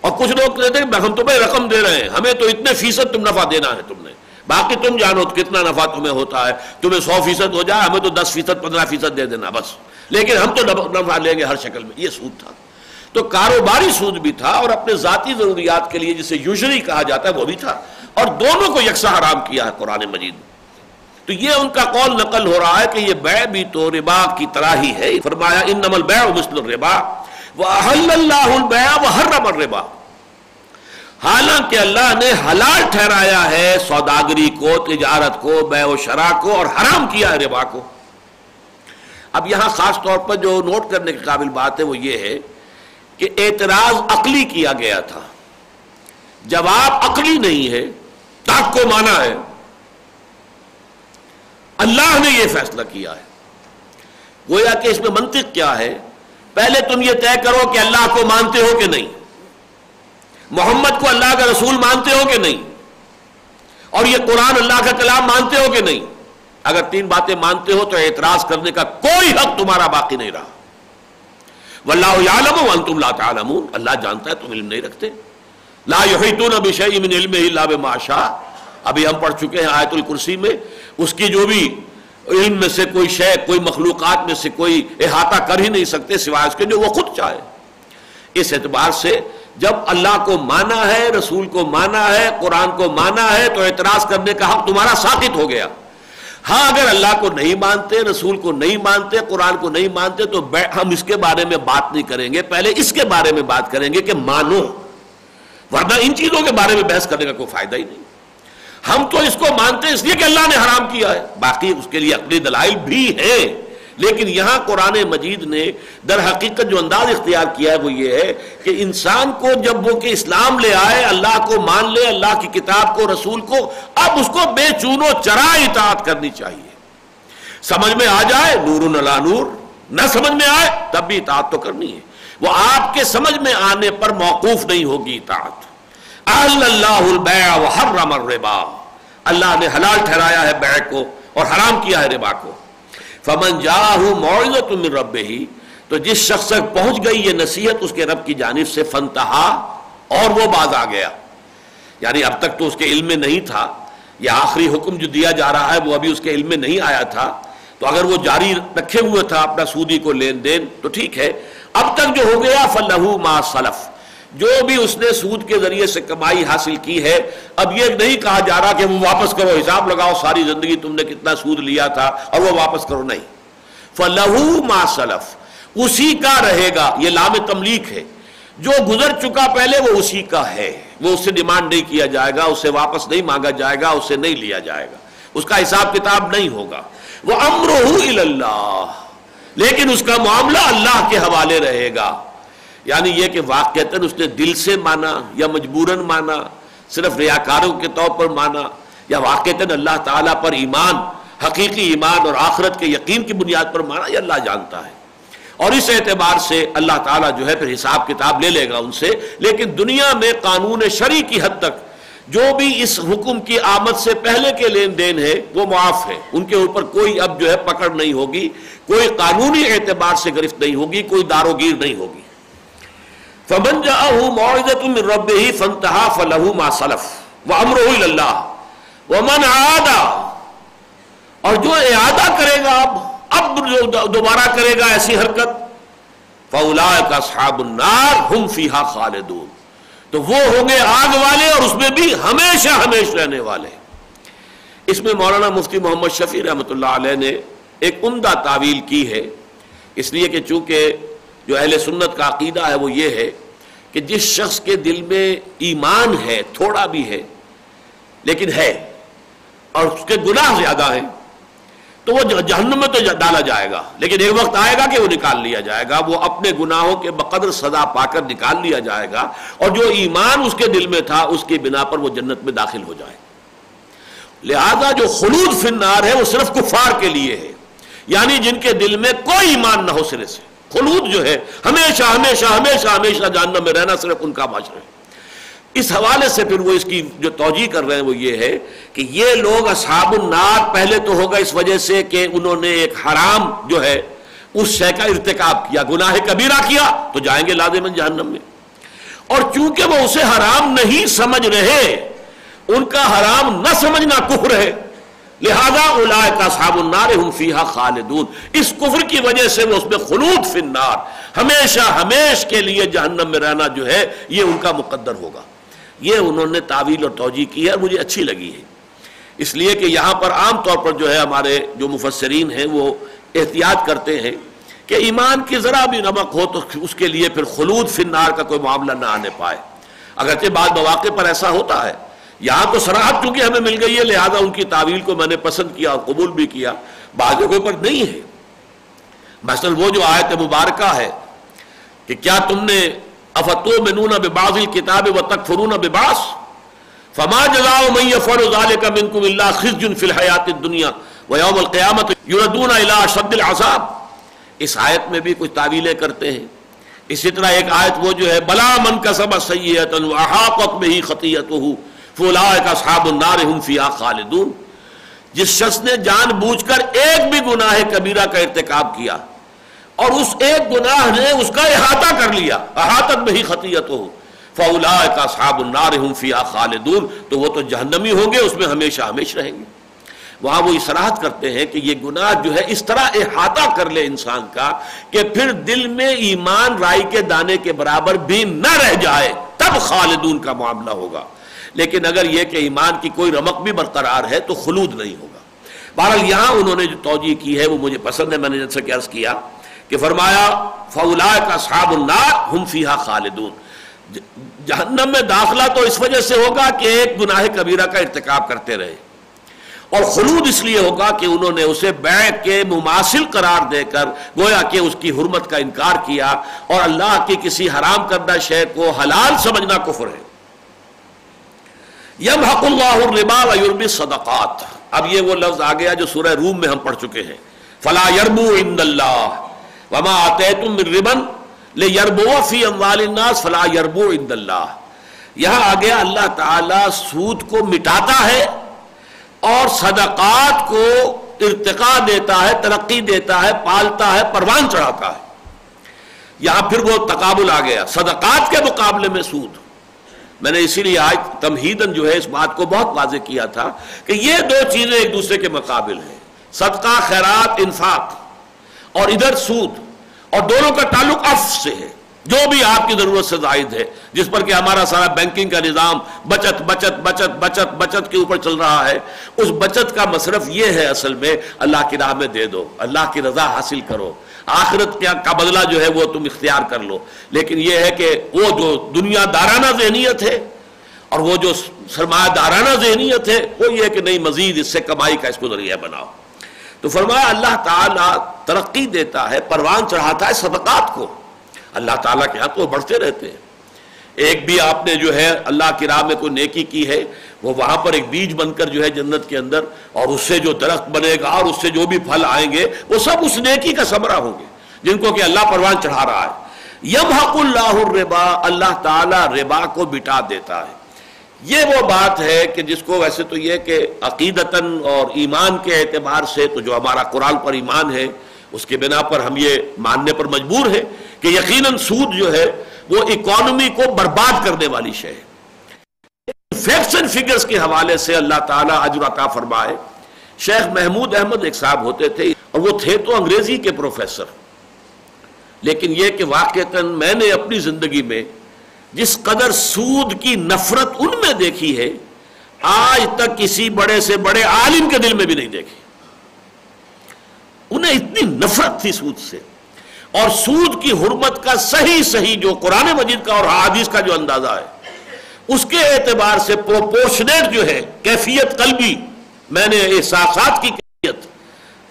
اور کچھ لوگ کہتے ہیں ہم تمہیں رقم دے رہے ہیں، ہمیں تو اتنے فیصد تم نفع دینا ہے تم نے۔ باقی تم جانو کتنا نفع تمہیں ہوتا ہے۔ تمہیں سو فیصد ہو جائے، ہمیں تو دس فیصد، پندرہ فیصد دے دینا بس۔ لیکن ہم تو نفع لیں گے ہر شکل میں۔ یہ سود تھا۔ تو کاروباری سود بھی تھا اور اپنے ذاتی ضروریات کے لیے جسے یوزلی کہا جاتا ہے، وہ بھی تھا۔ اور دونوں کو یکساں حرام کیا ہے قرآن مجید۔ تو یہ ان کا قول نقل ہو رہا ہے کہ یہ بے بھی تو ربا کی طرح ہی ہے۔ فرمایا ان نمل بے مسل الربا۔ وہ اللہ البیا وہ ہر ربر ربا حالانکہ اللہ نے حلال ٹھہرایا ہے سوداگری کو، تجارت کو، بے و شرح کو اور حرام کیا ہے ربا کو۔ اب یہاں خاص طور پر جو نوٹ کرنے کے قابل بات ہے وہ یہ ہے کہ اعتراض عقلی کیا گیا تھا۔ جواب عقلی نہیں ہے، تاک کو مانا ہے۔ اللہ نے یہ فیصلہ کیا ہے۔ گویا کہ اس میں منطق کیا ہے؟ پہلے تم یہ طے کرو کہ اللہ کو مانتے ہو کہ نہیں۔ محمد کو اللہ کا رسول مانتے ہو کہ نہیں؟ اور یہ قرآن اللہ کا کلام مانتے ہو کہ نہیں؟ اگر تین باتیں مانتے ہو تو اعتراض کرنے کا کوئی حق تمہارا باقی نہیں رہا۔ واللہ وانتم لا تعلمون۔ اللہ جانتا ہے تم علم نہیں رکھتے۔ لا یحیطون بشیء من علمہ الا بما شاء۔ ابھی ہم پڑھ چکے ہیں آیت الکرسی میں۔ اس کی جو بھی علم میں سے کوئی شے، کوئی مخلوقات میں سے کوئی احاطہ کر ہی نہیں سکتے سوائے اس کے جو وہ خود چاہے۔ اس اعتبار سے جب اللہ کو مانا ہے، رسول کو مانا ہے، قرآن کو مانا ہے، تو اعتراض کرنے کا حق تمہارا ساقط ہو گیا۔ ہاں اگر اللہ کو نہیں مانتے، رسول کو نہیں مانتے، قرآن کو نہیں مانتے، تو ہم اس کے بارے میں بات نہیں کریں گے۔ پہلے اس کے بارے میں بات کریں گے کہ مانو۔ ورنہ ان چیزوں کے بارے میں بحث کرنے کا کوئی فائدہ ہی نہیں۔ ہم تو اس کو مانتے ہیں اس لیے کہ اللہ نے حرام کیا ہے۔ باقی اس کے لیے اپنی دلائل بھی ہیں۔ لیکن یہاں قرآن مجید نے در حقیقت جو انداز اختیار کیا ہے وہ یہ ہے کہ انسان کو جب وہ کہ اسلام لے آئے، اللہ کو مان لے، اللہ کی کتاب کو، رسول کو، اب اس کو بے چونو چرا اطاعت کرنی چاہیے۔ سمجھ میں آ جائے نور نلا نور۔ نہ سمجھ میں آئے، تب بھی اطاعت تو کرنی ہے۔ وہ آپ کے سمجھ میں آنے پر موقوف نہیں ہوگی اطاعت۔ اللہ البیع وحرم الربا۔ اللہ نے حلال ٹھہرایا ہے بیع کو اور حرام کیا ہے ربا کو۔ فمن جاہو معذت من رب ہی تو جس شخص تک پہنچ گئی یہ نصیحت اس کے رب کی جانب سے فنتہا اور وہ باز آ گیا۔ یعنی اب تک تو اس کے علم میں نہیں تھا، یہ آخری حکم جو دیا جا رہا ہے، وہ ابھی اس کے علم میں نہیں آیا تھا۔ تو اگر وہ جاری رکھے ہوئے تھا اپنا سودی کو لین دین، تو ٹھیک ہے۔ اب تک جو ہو گیا فلہ ما سلف۔ جو بھی اس نے سود کے ذریعے سے کمائی حاصل کی ہے، اب یہ نہیں کہا جا رہا کہ وہ واپس کرو، حساب لگاؤ ساری زندگی تم نے کتنا سود لیا تھا اور وہ واپس کرو، نہیں۔ فلہو ما سلف۔ اسی کا رہے گا، یہ لام تملیک ہے۔ جو گزر چکا پہلے وہ اسی کا ہے۔ وہ اس سے ڈیمانڈ نہیں کیا جائے گا، اسے واپس نہیں مانگا جائے گا، اسے نہیں لیا جائے گا۔ اس کا حساب کتاب نہیں ہوگا۔ وہ امر اللہ لیکن اس کا معاملہ اللہ کے حوالے رہے گا۔ یعنی یہ کہ واقعتاً اس نے دل سے مانا یا مجبوراً مانا، صرف ریاکاروں کے طور پر مانا یا واقعتاً اللہ تعالیٰ پر ایمان، حقیقی ایمان اور آخرت کے یقین کی بنیاد پر مانا، یہ اللہ جانتا ہے۔ اور اس اعتبار سے اللہ تعالیٰ جو ہے پھر حساب کتاب لے لے گا ان سے، لیکن دنیا میں قانون شرع کی حد تک جو بھی اس حکم کی آمد سے پہلے کے لین دین ہے، وہ معاف ہے۔ ان کے اوپر کوئی اب جو ہے پکڑ نہیں ہوگی، کوئی قانونی اعتبار سے گرفت نہیں ہوگی، کوئی داروگیر نہیں ہوگی۔ فمن جاءه موعظه من ربه فانتهى فله ما سلف وامره الى الله. ومن عاد، اور جو اعادہ کرے گا اب اب جو دوبارہ کرے گا ایسی حرکت فاولئک اصحاب النار هم فيها خالدون۔ تو وہ ہوں گے آگ والے اور اس میں بھی ہمیشہ ہمیشہ رہنے والے۔ اس میں مولانا مفتی محمد شفیع رحمۃ اللہ علیہ نے ایک عمدہ تعویل کی ہے، اس لیے کہ چونکہ جو اہل سنت کا عقیدہ ہے وہ یہ ہے کہ جس شخص کے دل میں ایمان ہے، تھوڑا بھی ہے، لیکن ہے اور اس کے گناہ زیادہ ہیں، تو وہ جہنم میں تو ڈالا جائے گا۔ لیکن ایک وقت آئے گا کہ وہ نکال لیا جائے گا، وہ اپنے گناہوں کے بقدر سزا پا کر نکال لیا جائے گا اور جو ایمان اس کے دل میں تھا، اس کی بنا پر وہ جنت میں داخل ہو جائے۔ لہذا جو خلود فنار ہے، وہ صرف کفار کے لیے ہے یعنی جن کے دل میں کوئی ایمان نہ ہو سرے سے۔ خلود جو ہے، ہمیشہ ہمیشہ ہمیشہ ہمیشہ جاننا میں رہنا صرف ان کا معاشرہ ہے۔ اس حوالے سے پھر وہ اس کی جو توجہ کر رہے ہیں وہ یہ ہے کہ یہ لوگ اصحاب النار پہلے تو ہوگا اس وجہ سے کہ انہوں نے ایک حرام جو ہے، اس شے کا ارتکاب کیا، گناہ کبیرہ کیا، تو جائیں گے لازمن جہنم میں۔ اور چونکہ وہ اسے حرام نہیں سمجھ رہے، ان کا حرام نہ سمجھنا کفر ہے۔ لہذا کا صاب النار ہم فیحا خالدون۔ اس کفر کی وجہ سے وہ اس میں خلود فی النار۔ ہمیشہ ہمیش کے لیے جہنم میں رہنا جو ہے، یہ ان کا مقدر ہوگا۔ یہ انہوں نے تعویل اور توجہ کی ہے اور مجھے اچھی لگی ہے۔ اس لیے کہ یہاں پر عام طور پر جو ہے ہمارے جو مفسرین ہیں، وہ احتیاط کرتے ہیں کہ ایمان کی ذرا بھی نمک ہو تو اس کے لیے پھر خلود فی النار کا کوئی معاملہ نہ آنے پائے۔ اگرچہ بعض مواقع پر ایسا ہوتا ہے۔ یہاں تو سراحت چونکہ ہمیں مل گئی ہے، لہذا ان کی تعویل کو میں نے پسند کیا اور قبول بھی کیا۔ بعض جگہوں پر نہیں ہے۔ مثلا وہ جو آیت مبارکہ ہے کہ کیا تم نے افتو منون بباز الکتاب و تکفرون بباس فما جزاؤ من يفعل ذلك منكم الا خزي في الحياه الدنيا ويوم القيامه يردون الى شد العذاب۔ اس آیت میں بھی کچھ تعویلیں کرتے ہیں۔ اسی طرح ایک آیت وہ جو ہے، بلا من کسب سیئتا واحاطت به خطیئته۔ فلا کا النار ہم فیا خالدون۔ جس شخص نے جان بوجھ کر ایک بھی گناہ کبیرہ کا ارتکاب کیا اور اس ایک گناہ نے اس کا احاطہ کر لیا، احاطت میں ہی خطیت ہو۔ فولا کا صحاب النار ہم فیا خالدون۔ تو وہ تو جہنمی ہوں گے، اس میں ہمیشہ ہمیشہ رہیں گے۔ وہاں وہ اصلاحات کرتے ہیں کہ یہ گناہ جو ہے اس طرح احاطہ کر لے انسان کا کہ پھر دل میں ایمان رائی کے دانے کے برابر بھی نہ رہ جائے، تب خالدون کا معاملہ ہوگا۔ لیکن اگر یہ کہ ایمان کی کوئی رمق بھی برقرار ہے تو خلود نہیں ہوگا۔ بہرحال یہاں انہوں نے جو توجہ کی ہے وہ مجھے پسند ہے، میں نے جیسے کہ عرض کیا کہ فرمایا فولا کا صحاب النار ہم فیحا خالدون۔ جہنم میں داخلہ تو اس وجہ سے ہوگا کہ ایک گناہ کبیرہ کا ارتکاب کرتے رہے۔ اور خلود اس لیے ہوگا کہ انہوں نے اسے بیع کے مماثل قرار دے کر گویا کہ اس کی حرمت کا انکار کیا اور اللہ کی کسی حرام کردہ شے کو حلال سمجھنا کفر ہے۔ یم حق اللہ الربا و صدقات اب یہ وہ لفظ آ گیا جو سورہ روم میں ہم پڑھ چکے ہیں۔ فلا یربو عند اللہ وما آتیتم من ربن لے یربو فی اموال الناس فلا یربو عند اللہ یہاں آ گیا اللہ تعالی سود کو مٹاتا ہے اور صدقات کو ارتقا دیتا ہے، ترقی دیتا ہے، پالتا ہے، پروان چڑھاتا ہے۔ یہاں پھر وہ تقابل آ گیا۔ صدقات کے مقابلے میں سود۔ میں نے اسی لیے آج تمہیدن جو ہے اس بات کو بہت واضح کیا تھا کہ یہ دو چیزیں ایک دوسرے کے مقابل ہیں۔ صدقہ، خیرات، انفاق اور ادھر سود۔ اور دونوں کا تعلق اف سے ہے۔ جو بھی آپ کی ضرورت سے زائد ہے، جس پر کہ ہمارا سارا بینکنگ کا نظام بچت بچت بچت بچت بچت کے اوپر چل رہا ہے۔ اس بچت کا مصرف یہ ہے اصل میں اللہ کی راہ میں دے دو، اللہ کی رضا حاصل کرو۔ آخرت کا بدلہ جو ہے وہ تم اختیار کر لو۔ لیکن یہ ہے کہ وہ جو دنیا دارانہ ذہنیت ہے اور وہ جو سرمایہ دارانہ ذہنیت ہے، وہ یہ کہ نہیں، مزید اس سے کمائی کا اس کو ذریعہ بناؤ۔ تو فرمایا، اللہ تعالیٰ ترقی دیتا ہے، پروان چڑھاتا ہے صدقات کو۔ اللہ تعالیٰ کے ہاں تو بڑھتے رہتے ہیں۔ ایک بھی آپ نے جو ہے اللہ کی راہ میں کوئی نیکی کی ہے، وہ وہاں پر ایک بیج بن کر جو ہے جنت کے اندر، اور اس سے جو درخت بنے گا، اور اس سے جو بھی پھل آئیں گے، وہ سب اس نیکی کا سمرہ ہوں گے، جن کو کہ اللہ پروان چڑھا رہا ہے۔ یم حق اللہ الربا، اللہ تعالیٰ ربا کو بٹا دیتا ہے۔ یہ وہ بات ہے کہ جس کو ویسے تو یہ کہ عقیدتاً اور ایمان کے اعتبار سے تو جو ہمارا قرآن پر ایمان ہے، اس کے بنا پر ہم یہ ماننے پر مجبور ہیں کہ یقیناً سود جو ہے وہ اکانومی کو برباد کرنے والی شے ہے۔ فیکٹس فگرز کے حوالے سے اللہ تعالیٰ اجر عطا فرمائے۔ شیخ محمود احمد ایک صاحب ہوتے تھے اور وہ تھے تو انگریزی کے پروفیسر۔ لیکن یہ کہ واقعتاً میں نے اپنی زندگی میں جس قدر سود کی نفرت ان میں دیکھی ہے، آج تک کسی بڑے سے بڑے عالم کے دل میں بھی نہیں دیکھی۔ انہیں اتنی نفرت تھی سود سے۔ اور سود کی حرمت کا صحیح صحیح جو قرآن مجید کا اور حادیث کا جو اندازہ ہے، اس کے اعتبار سے پروپورشنیٹ جو ہے، کیفیت قلبی، میں نے احساسات کی کیفیت،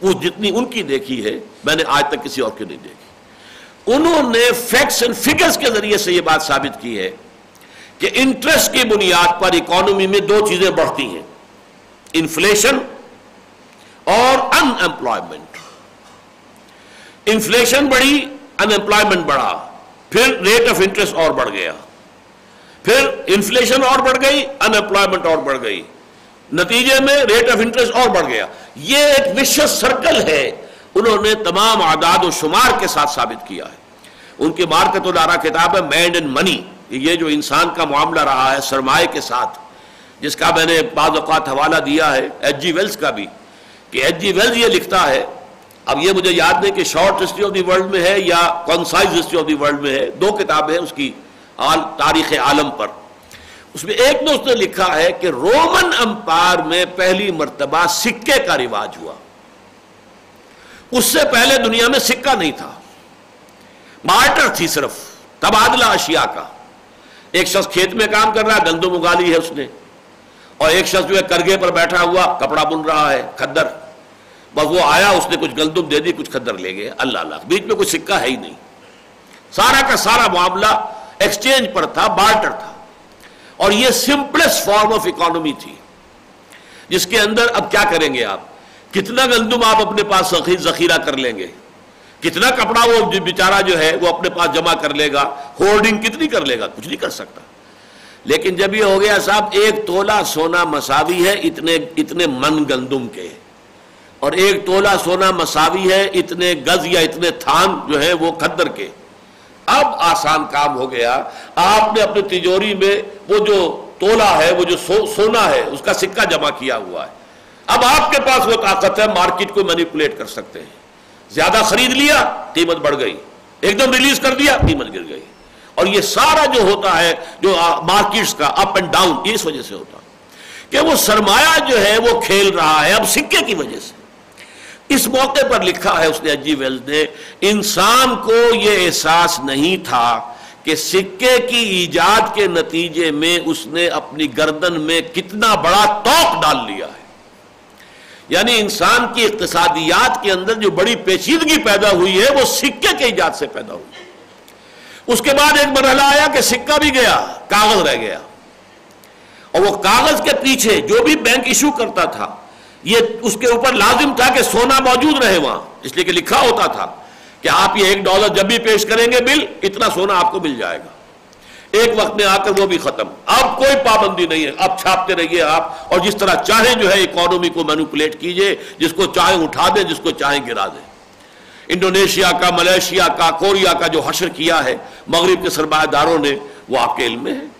وہ جتنی ان کی دیکھی ہے، میں نے آج تک کسی اور کی نہیں دیکھی۔ انہوں نے فیکٹس اینڈ فگرز کے ذریعے سے یہ بات ثابت کی ہے کہ انٹرسٹ کی بنیاد پر اکانومی میں دو چیزیں بڑھتی ہیں انفلیشن اور ان امپلائمنٹ انفلیشن بڑھی ان امپلائمنٹ بڑھا، پھر ریٹ آف انٹرسٹ اور بڑھ گیا۔ پھر انفلیشن اور بڑھ گئی ان امپلائمنٹ اور بڑھ گئی۔ نتیجے میں ریٹ آف انٹرسٹ اور بڑھ گیا۔ یہ ایک وشس سرکل ہے۔ انہوں نے تمام اعداد و شمار کے ساتھ ثابت کیا ہے۔ ان کی مارکت ادارہ کتاب ہے مینڈ ان منی یہ جو انسان کا معاملہ رہا ہے سرمایہ کے ساتھ، جس کا میں نے بعض اوقات حوالہ دیا ہے ایچ جی ویلز کا بھی، کہ ایچ جی ویلز یہ لکھتا ہے اب یہ مجھے یاد نہیں کہ short history of the world میں ہے یا concise history of the world میں ہے، دو کتابیں اس کی تاریخ عالم پر۔ اس میں ایک دوست نے لکھا ہے کہ رومن امپائر میں پہلی مرتبہ سکے کا رواج ہوا۔ اس سے پہلے دنیا میں سکہ نہیں تھا۔ مارٹر تھی صرف، تبادلہ اشیاء کا۔ ایک شخص کھیت میں کام کر رہا ہے گندم اگالی ہے اس نے۔ اور ایک شخص جو ہے، کرگے پر بیٹھا ہوا، کپڑا بن رہا ہے، کھدر۔ بس وہ آیا، اس نے کچھ گلدم دے دی، کچھ کھدر لے گئے۔ اللہ اللہ، بیچ میں کوئی سکہ ہے ہی نہیں۔ سارا کا سارا معاملہ ایکسچینج پر تھا بارٹر تھا۔ اور یہ سمپلسٹ فارم آف اکانومی تھی۔ جس کے اندر اب کیا کریں گے آپ؟ کتنا گندم آپ اپنے پاس ذخیرہ کر لیں گے۔ کتنا کپڑا وہ بیچارہ جو ہے، وہ اپنے پاس جمع کر لے گا۔ ہولڈنگ کتنی کر لے گا؟ کچھ نہیں کر سکتا۔ لیکن جب یہ ہو گیا صاحب، ایک تولا سونا مساوی ہے اتنے اتنے من گندم کے۔ اور ایک تولا سونا مساوی ہے، اتنے گز یا اتنے تھان جو ہے وہ کھدر کے۔ اب آسان کام ہو گیا۔ آپ نے اپنی تجوری میں وہ جو تولا ہے، وہ جو سونا ہے، اس کا سکہ جمع کیا ہوا ہے۔ اب آپ کے پاس وہ طاقت ہے، مارکیٹ کو مینیپولیٹ کر سکتے ہیں۔ زیادہ خرید لیا، قیمت بڑھ گئی۔ ایک دم ریلیز کر دیا، قیمت گر گئی۔ اور یہ سارا جو ہوتا ہے، جو مارکیٹس کا اپ اینڈ ڈاؤن اس وجہ سے ہوتا کہ وہ سرمایہ جو ہے، وہ کھیل رہا ہے اب سکے کی وجہ سے۔ اس موقع پر لکھا ہے اس نے اجی ویلز نے، انسان کو یہ احساس نہیں تھا کہ سکے کی ایجاد کے نتیجے میں اس نے اپنی گردن میں کتنا بڑا توق ڈال لیا ہے۔ یعنی انسان کی اقتصادیات کے اندر جو بڑی پیچیدگی پیدا ہوئی ہے، وہ سکے کے ایجاد سے پیدا ہوئی۔ اس کے بعد ایک مرحلہ آیا کہ سکہ بھی گیا، کاغذ رہ گیا۔ اور وہ کاغذ کے پیچھے جو بھی بینک ایشو کرتا تھا یہ اس کے اوپر لازم تھا کہ سونا موجود رہے وہاں۔ اس لیے کہ لکھا ہوتا تھا کہ آپ یہ ایک ڈالر جب بھی پیش کریں گے بل، اتنا سونا آپ کو مل جائے گا۔ ایک وقت میں آ کر وہ بھی ختم۔ اب کوئی پابندی نہیں ہے۔ اب چھاپتے رہیے آپ۔ اور جس طرح چاہیں جو ہے اکانومی کو مینوپولیٹ کیجیے، جس کو چاہیں اٹھا دیں، جس کو چاہیں گرا دیں۔ انڈونیشیا کا ملیشیا کا، کوریا کا جو حشر کیا ہے، مغرب کے سرمایہ داروں نے، وہ آپ کے علم میں ہے۔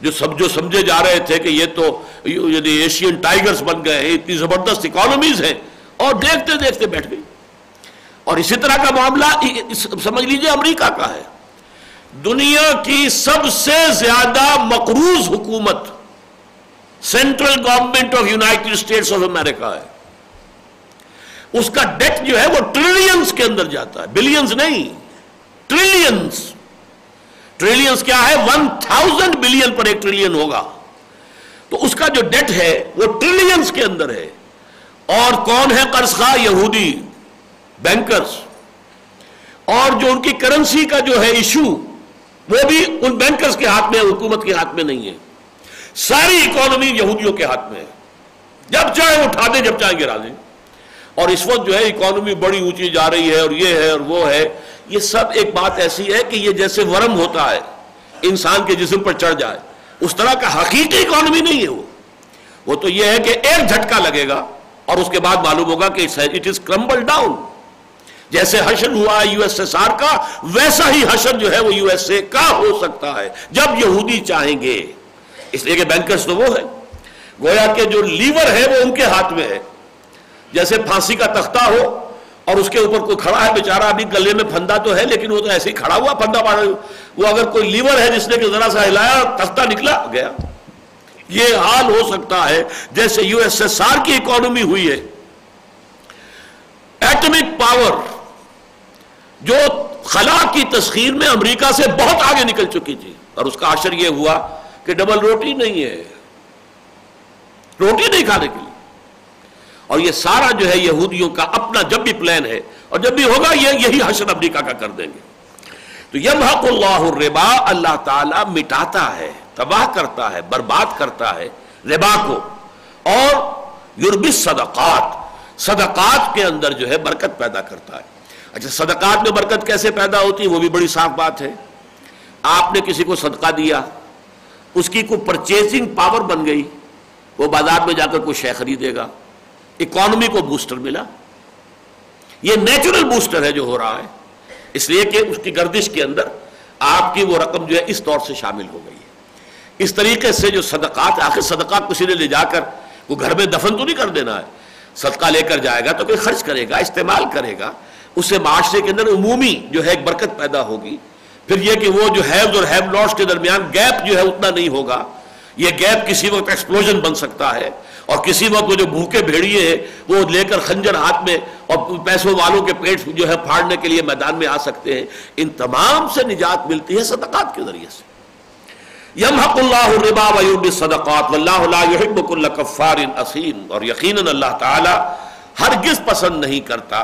جو سب جو سمجھے جا رہے تھے کہ یہ تو یعنی ایشین ٹائیگرز بن گئے ہیں، اتنی زبردست اکانومیز ہیں۔ اور دیکھتے دیکھتے بیٹھ گئی۔ اور اسی طرح کا معاملہ سمجھ لیجیے امریکہ کا ہے۔ دنیا کی سب سے زیادہ مقروض حکومت central government of United States of America ہے۔ اس کا ڈیٹ جو ہے وہ ٹریلینز کے اندر جاتا ہے۔ بلینز نہیں ٹریلینز ٹریلینز کیا ہے؟ ون تھاؤزینڈ بلین پر ایک ٹریلین ہوگا۔ تو اس کا جو ڈیٹ ہے، وہ ٹریلینز کے اندر ہے۔ اور کون ہے قرض خواہ یہودی بینکرز اور جو ان کی کرنسی کا جو ہے ایشو وہ بھی ان بینکرز کے ہاتھ میں، حکومت کے ہاتھ میں نہیں ہے۔ ساری اکانومی یہودیوں کے ہاتھ میں ہے۔ جب چاہے اٹھا دیں، جب چاہے گرا دیں۔ اور اس وقت جو ہے اکانومی بڑی اونچی جا رہی ہے اور یہ ہے اور وہ ہے۔ یہ سب ایک بات ایسی ہے کہ یہ جیسے ورم ہوتا ہے، انسان کے جسم پر چڑھ جائے۔ اس طرح کا حقیقی اکانومی نہیں ہے وہ۔ وہ تو یہ ہے کہ ایک جھٹکا لگے گا اور اس کے بعد معلوم ہوگا کہ اٹ از کرمبل ڈاؤن جیسے حشر ہوا یو ایس ایس آر کا، ویسا ہی حشر جو ہے وہ یو ایس اے کا ہو سکتا ہے، جب یہودی چاہیں گے۔ اس لیے کہ بینکرز تو وہ ہے گویا کہ جو لیور ہے وہ ان کے ہاتھ میں ہے۔ جیسے پھانسی کا تختہ ہو اور اس کے اوپر کوئی کھڑا ہے بیچارہ ابھی گلے میں پھندا تو ہے، لیکن وہ تو ایسے ہی کھڑا ہوا پھندا پاڑا۔ وہ اگر کوئی لیور ہے جس نے کہ ذرا سا ہلایا، تختہ نکلا، گیا۔ یہ حال ہو سکتا ہے۔ جیسے یو ایس ایس آر کی اکانومی ہوئی ہے۔ ایٹمک پاور جو خلا کی تسخیر میں امریکہ سے بہت آگے نکل چکی تھی۔ اور اس کا اثر یہ ہوا کہ ڈبل روٹی نہیں ہے۔ روٹی نہیں کھانے کے لیے۔ اور یہ سارا جو ہے یہودیوں کا اپنا جب بھی پلان ہے اور جب بھی ہوگا یہ یہی حشر امریکہ کا کر دیں گے۔ تو یمحق اللہ الربا، اللہ تعالی مٹاتا ہے، تباہ کرتا ہے، برباد کرتا ہے ربا کو۔ اور یوربس صدقات صدقات کے اندر جو ہے برکت پیدا کرتا ہے۔ اچھا صدقات میں برکت کیسے پیدا ہوتی؟ ہے وہ بھی بڑی صاف بات ہے۔ آپ نے کسی کو صدقہ دیا، اس کی کوئی پرچیزنگ پاور بن گئی، وہ بازار میں جا کر کوئی شے خریدے گا۔ اکانومی کو بوسٹر ملا۔ یہ نیچرل بوسٹر ہے جو ہو رہا ہے۔ اس لیے کہ اس کی گردش کے اندر آپ کی وہ رقم جو ہے اس طور سے شامل ہو گئی ہے۔ اس طریقے سے جو صدقات، آخر صدقات کسی نے لے جا کر وہ گھر میں دفن تو نہیں کر دینا ہے۔ صدقہ لے کر جائے گا تو کوئی خرچ کرے گا، استعمال کرے گا۔ اس سے معاشرے کے اندر عمومی جو ہے ایک برکت پیدا ہوگی۔ پھر یہ کہ وہ جو ہیوز اور ہیو لاس کے درمیان گیپ جو ہے اتنا نہیں ہوگا۔ یہ گیپ کسی وقت ایکسپلوژن بن سکتا ہے۔ اور کسی وقت وہ جو بھوکے بھیڑیے ہیں، وہ لے کر خنجر ہاتھ میں اور پیسوں والوں کے پیٹ جو ہے پھاڑنے کے لیے میدان میں آ سکتے ہیں۔ ان تمام سے نجات ملتی ہے صدقات کے ذریعے سے۔ یمحق اللہ الربا ویرب الصدقات واللہ لا يحب كل کفار اسیم اور یقینا اللہ تعالی ہرگز پسند نہیں کرتا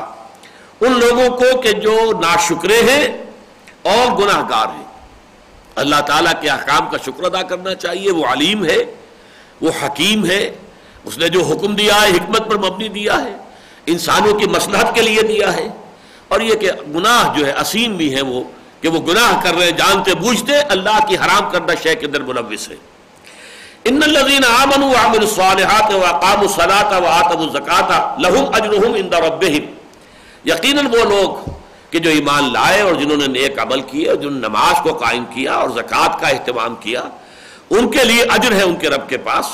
ان لوگوں کو کہ جو ناشکرے ہیں اور گناہ گار ہیں۔ اللہ تعالیٰ کے احکام کا شکر ادا کرنا چاہیے۔ وہ علیم ہے، وہ حکیم ہے۔ اس نے جو حکم دیا ہے، حکمت پر مبنی دیا ہے، انسانوں کی مسلحت کے لیے دیا ہے۔ اور یہ کہ گناہ جو ہے، اسین بھی ہے وہ، کہ وہ گناہ کر رہے جانتے، بوجھتے، اللہ کی حرام کردہ شے کے اندر ملوث ہے ان الذين امنوا وعملوا الصالحات واقاموا الصلاه واتوا الزكاه لهم اجرهم عند ربهم۔ یقیناً وہ لوگ کہ جو ایمان لائے اور جنہوں نے نیک عمل کیا جنہوں نے نماز کو قائم کیا اور زکوٰۃ کا اہتمام کیا، ان کے لیے اجر ہے ان کے رب کے پاس۔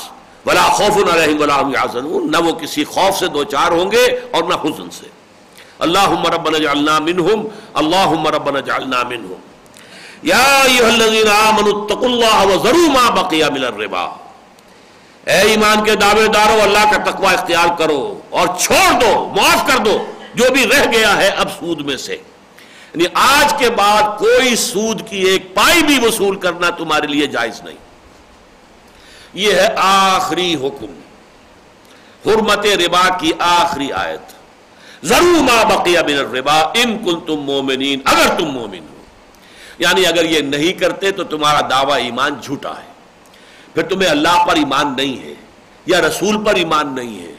ولا خوف ولا يحزنون نہ وہ کسی خوف سے دو چار ہوں گے اور نہ حزن سے۔ اللہ ربنا جعلنا منہم اللہ ربنا جعلنا منہم۔ یا ایہا الذین آمنوا، اتقوا اللہ وذروا ما بقی من الربا۔ اے ایمان کے دعوے دارو، اللہ کا تقوی اختیار کرو اور چھوڑ دو، معاف کر دو، جو بھی رہ گیا ہے اب سود میں سے۔ یعنی آج کے بعد کوئی سود کی ایک پائی بھی وصول کرنا تمہارے لیے جائز نہیں۔ یہ ہے آخری حکم۔ حرمت ربا کی آخری آیت۔ ضرور ما بقیہ من الربا ان کن تم مومنین، اگر تم مومن ہو۔ یعنی اگر یہ نہیں کرتے تو تمہارا دعویٰ ایمان جھوٹا ہے۔ پھر تمہیں اللہ پر ایمان نہیں ہے، یا رسول پر ایمان نہیں ہے،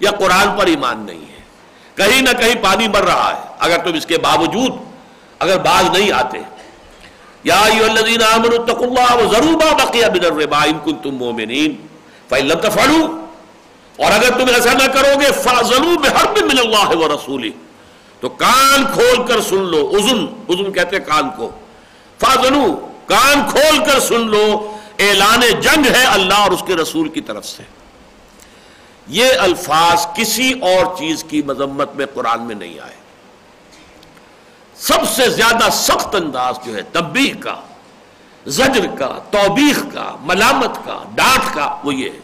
یا قرآن پر ایمان نہیں ہے۔ کہیں نہ کہیں پانی مر رہا ہے۔ اگر تم اس کے باوجود اگر باز نہیں آتے یا ایو الذین آمنوا اتقوا اللہ وذروا ما بقی من الربا ان کنتم مومنین فإن لم تفعلوا اور اگر تم ایسا نہ کرو گے فاضلوا بحرب من اللہ ورسولہ تو کان کھول کر سن لو اذن اذن کہتے ہیں کان کو۔ فاضلوا کان کھول کر سن لو، اعلان جنگ ہے اللہ اور اس کے رسول کی طرف سے۔ یہ الفاظ کسی اور چیز کی مذمت میں قرآن میں نہیں آئے۔ سب سے زیادہ سخت انداز جو ہے تبیح کا، زجر کا، توبیخ کا، ملامت کا، ڈانٹ کا، وہ یہ ہے۔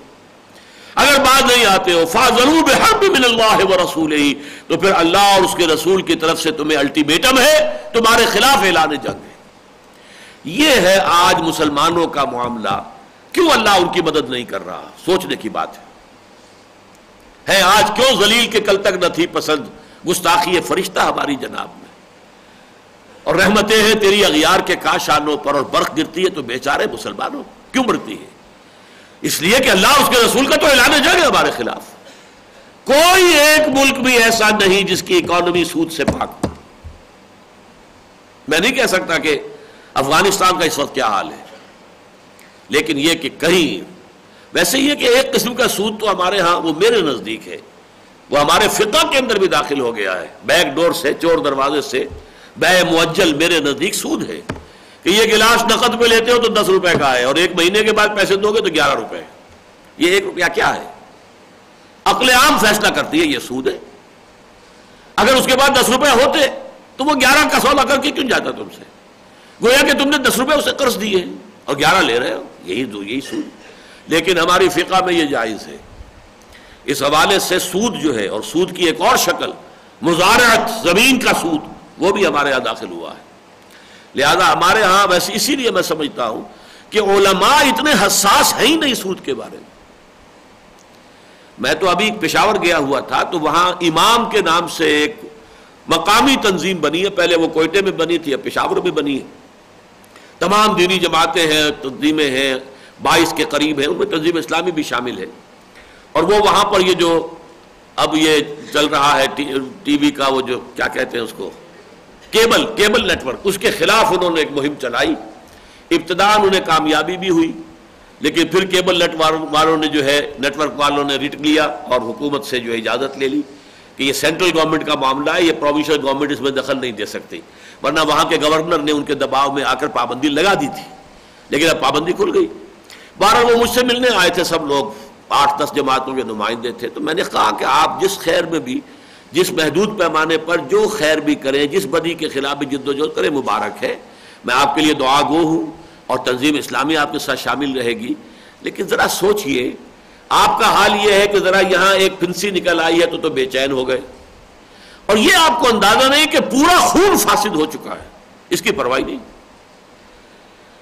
اگر بات نہیں آتے ہو فاضلوب حرب من اللہ و رسول ہی تو پھر اللہ اور اس کے رسول کی طرف سے تمہیں الٹیمیٹم ہے، تمہارے خلاف اعلان جنگ ہے۔ یہ ہے آج مسلمانوں کا معاملہ۔ کیوں اللہ ان کی مدد نہیں کر رہا؟ سوچنے کی بات ہے۔ ہے آج کیوں زلیل کے کل تک نہ تھی پسند؟ گستاخی فرشتہ ہماری جناب میں۔ اور رحمتیں ہیں تیری اغیار کے کاشانوں پر اور برق گرتی ہے تو بیچارے مسلمانوں کیوں مرتی ہے؟ اس لیے کہ اللہ اس کے رسول کا تو اعلان جنگ ہے ہمارے خلاف۔ کوئی ایک ملک بھی ایسا نہیں جس کی اکانومی سود سے پاک میں نہیں کہہ سکتا کہ افغانستان کا اس وقت کیا حال ہے۔ لیکن یہ کہ کہیں، ویسے یہ کہ ایک قسم کا سود تو ہمارے ہاں وہ میرے نزدیک ہے۔ وہ ہمارے فقہ کے اندر بھی داخل ہو گیا ہے۔ بیک ڈور سے، چور دروازے سے بے معجل میرے نزدیک سود ہے کہ یہ گلاس نقد میں لیتے ہو تو دس روپے کا ہے اور ایک مہینے کے بعد پیسے دو گے تو گیارہ روپے یہ ایک روپیہ کیا ہے؟ عقل عام فیصلہ کرتی ہے یہ سود ہے۔ اگر اس کے بعد دس روپے ہوتے تو وہ گیارہ کا سودا کر کے کیوں جاتا تم سے؟ گویا کہ تم نے دس روپے اسے قرض دیے اور گیارہ لے رہے ہو، یہی دو، یہی سود۔ لیکن ہماری فقہ میں یہ جائز ہے۔ اس حوالے سے سود جو ہے اور سود کی ایک اور شکل، مزارعت زمین کا سود۔ وہ بھی ہمارے یہاں داخل ہوا ہے۔ لہذا ہمارے ہاں ویسے اسی لیے میں سمجھتا ہوں کہ علماء اتنے حساس ہیں ہی نہیں سود کے بارے میں۔ میں تو ابھی پشاور گیا ہوا تھا تو وہاں امام کے نام سے ایک مقامی تنظیم بنی ہے۔ پہلے وہ کوئٹے میں بنی تھی، اب پشاور میں بنی ہے۔ تمام دینی جماعتیں ہیں، تنظیمیں ہیں، بائیس کے قریب ہیں، ان میں تنظیم اسلامی بھی شامل ہے۔ اور وہ وہاں پر یہ جو اب یہ چل رہا ہے ٹی وی کا وہ جو کیا کہتے ہیں اس کو؟ کیبل کیبل نیٹ ورک اس کے خلاف انہوں نے ایک مہم چلائی۔ ابتدا انہیں کامیابی بھی ہوئی، لیکن پھر کیبل نیٹ والوں نے جو ہے نیٹ ورک والوں نے ریٹ لیا اور حکومت سے جو ہے اجازت لے لی کہ یہ سینٹرل گورنمنٹ کا معاملہ ہے، یہ پروونشل گورنمنٹ اس میں دخل نہیں دے سکتی ورنہ وہاں کے گورنر نے ان کے دباؤ میں آ کر پابندی لگا دی تھی۔ لیکن اب پابندی کھل گئی۔ بارہ وہ مجھ سے ملنے آئے تھے، سب لوگ آٹھ دس جماعتوں کے نمائندے تھے۔ تو میں نے کہا کہ آپ جس خیر میں بھی جس محدود پیمانے پر جو خیر بھی کریں، جس بدی کے خلاف بھی جد و جہد کریں، مبارک ہے۔ میں آپ کے لیے دعا گو ہوں اور تنظیم اسلامی آپ کے ساتھ شامل رہے گی۔ لیکن ذرا سوچئے، آپ کا حال یہ ہے کہ ذرا یہاں ایک پنسی نکل آئی ہے تو تو بے چین ہو گئے۔ اور یہ آپ کو اندازہ نہیں کہ پورا خون فاسد ہو چکا ہے۔ اس کی پرواہی نہیں۔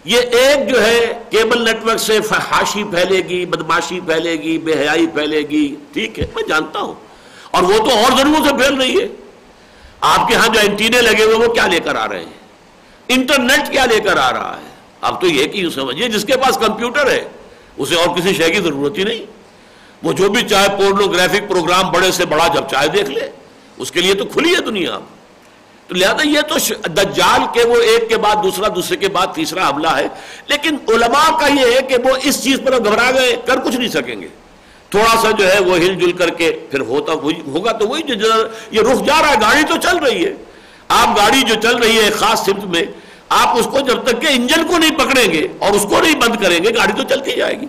یہ ایک جو ہے، کیبل نیٹ ورک سے فحاشی پھیلے گی، بدماشی پھیلے گی، بے حیائی پھیلے گی۔ ٹھیک ہے، میں جانتا ہوں۔ اور وہ تو اور ضروروں سے پھیل رہی ہے۔ آپ کے ہاں جو اینٹینے لگے ہوئے وہ کیا لے کر آ رہے ہیں؟ انٹرنیٹ کیا لے کر آ رہا ہے؟ اب تو یہ کہ سمجھیے؟ جس کے پاس کمپیوٹر ہے، اسے اور کسی شے کی ضرورت ہی نہیں۔ وہ جو بھی چاہے پورنوگرافک پروگرام بڑے سے بڑا جب چاہے دیکھ لے۔ اس کے لیے تو کھلی ہے دنیا۔ تو لہذا یہ تو دجال کے وہ ایک کے بعد دوسرا، دوسرے کے بعد تیسرا حملہ ہے۔ لیکن علماء کا یہ ہے کہ وہ اس چیز پر گھبرا گئے، کر کچھ نہیں سکیں گے۔ تھوڑا سا جو ہے وہ ہل جل کر کے پھر ہوتا ہوگا تو وہی جو یہ رخ جا رہا ہے، گاڑی تو چل رہی ہے۔ آپ گاڑی جو چل رہی ہے خاص سمت میں، آپ اس کو جب تک کہ انجن کو نہیں پکڑیں گے اور اس کو نہیں بند کریں گے، گاڑی تو چلتی جائے گی۔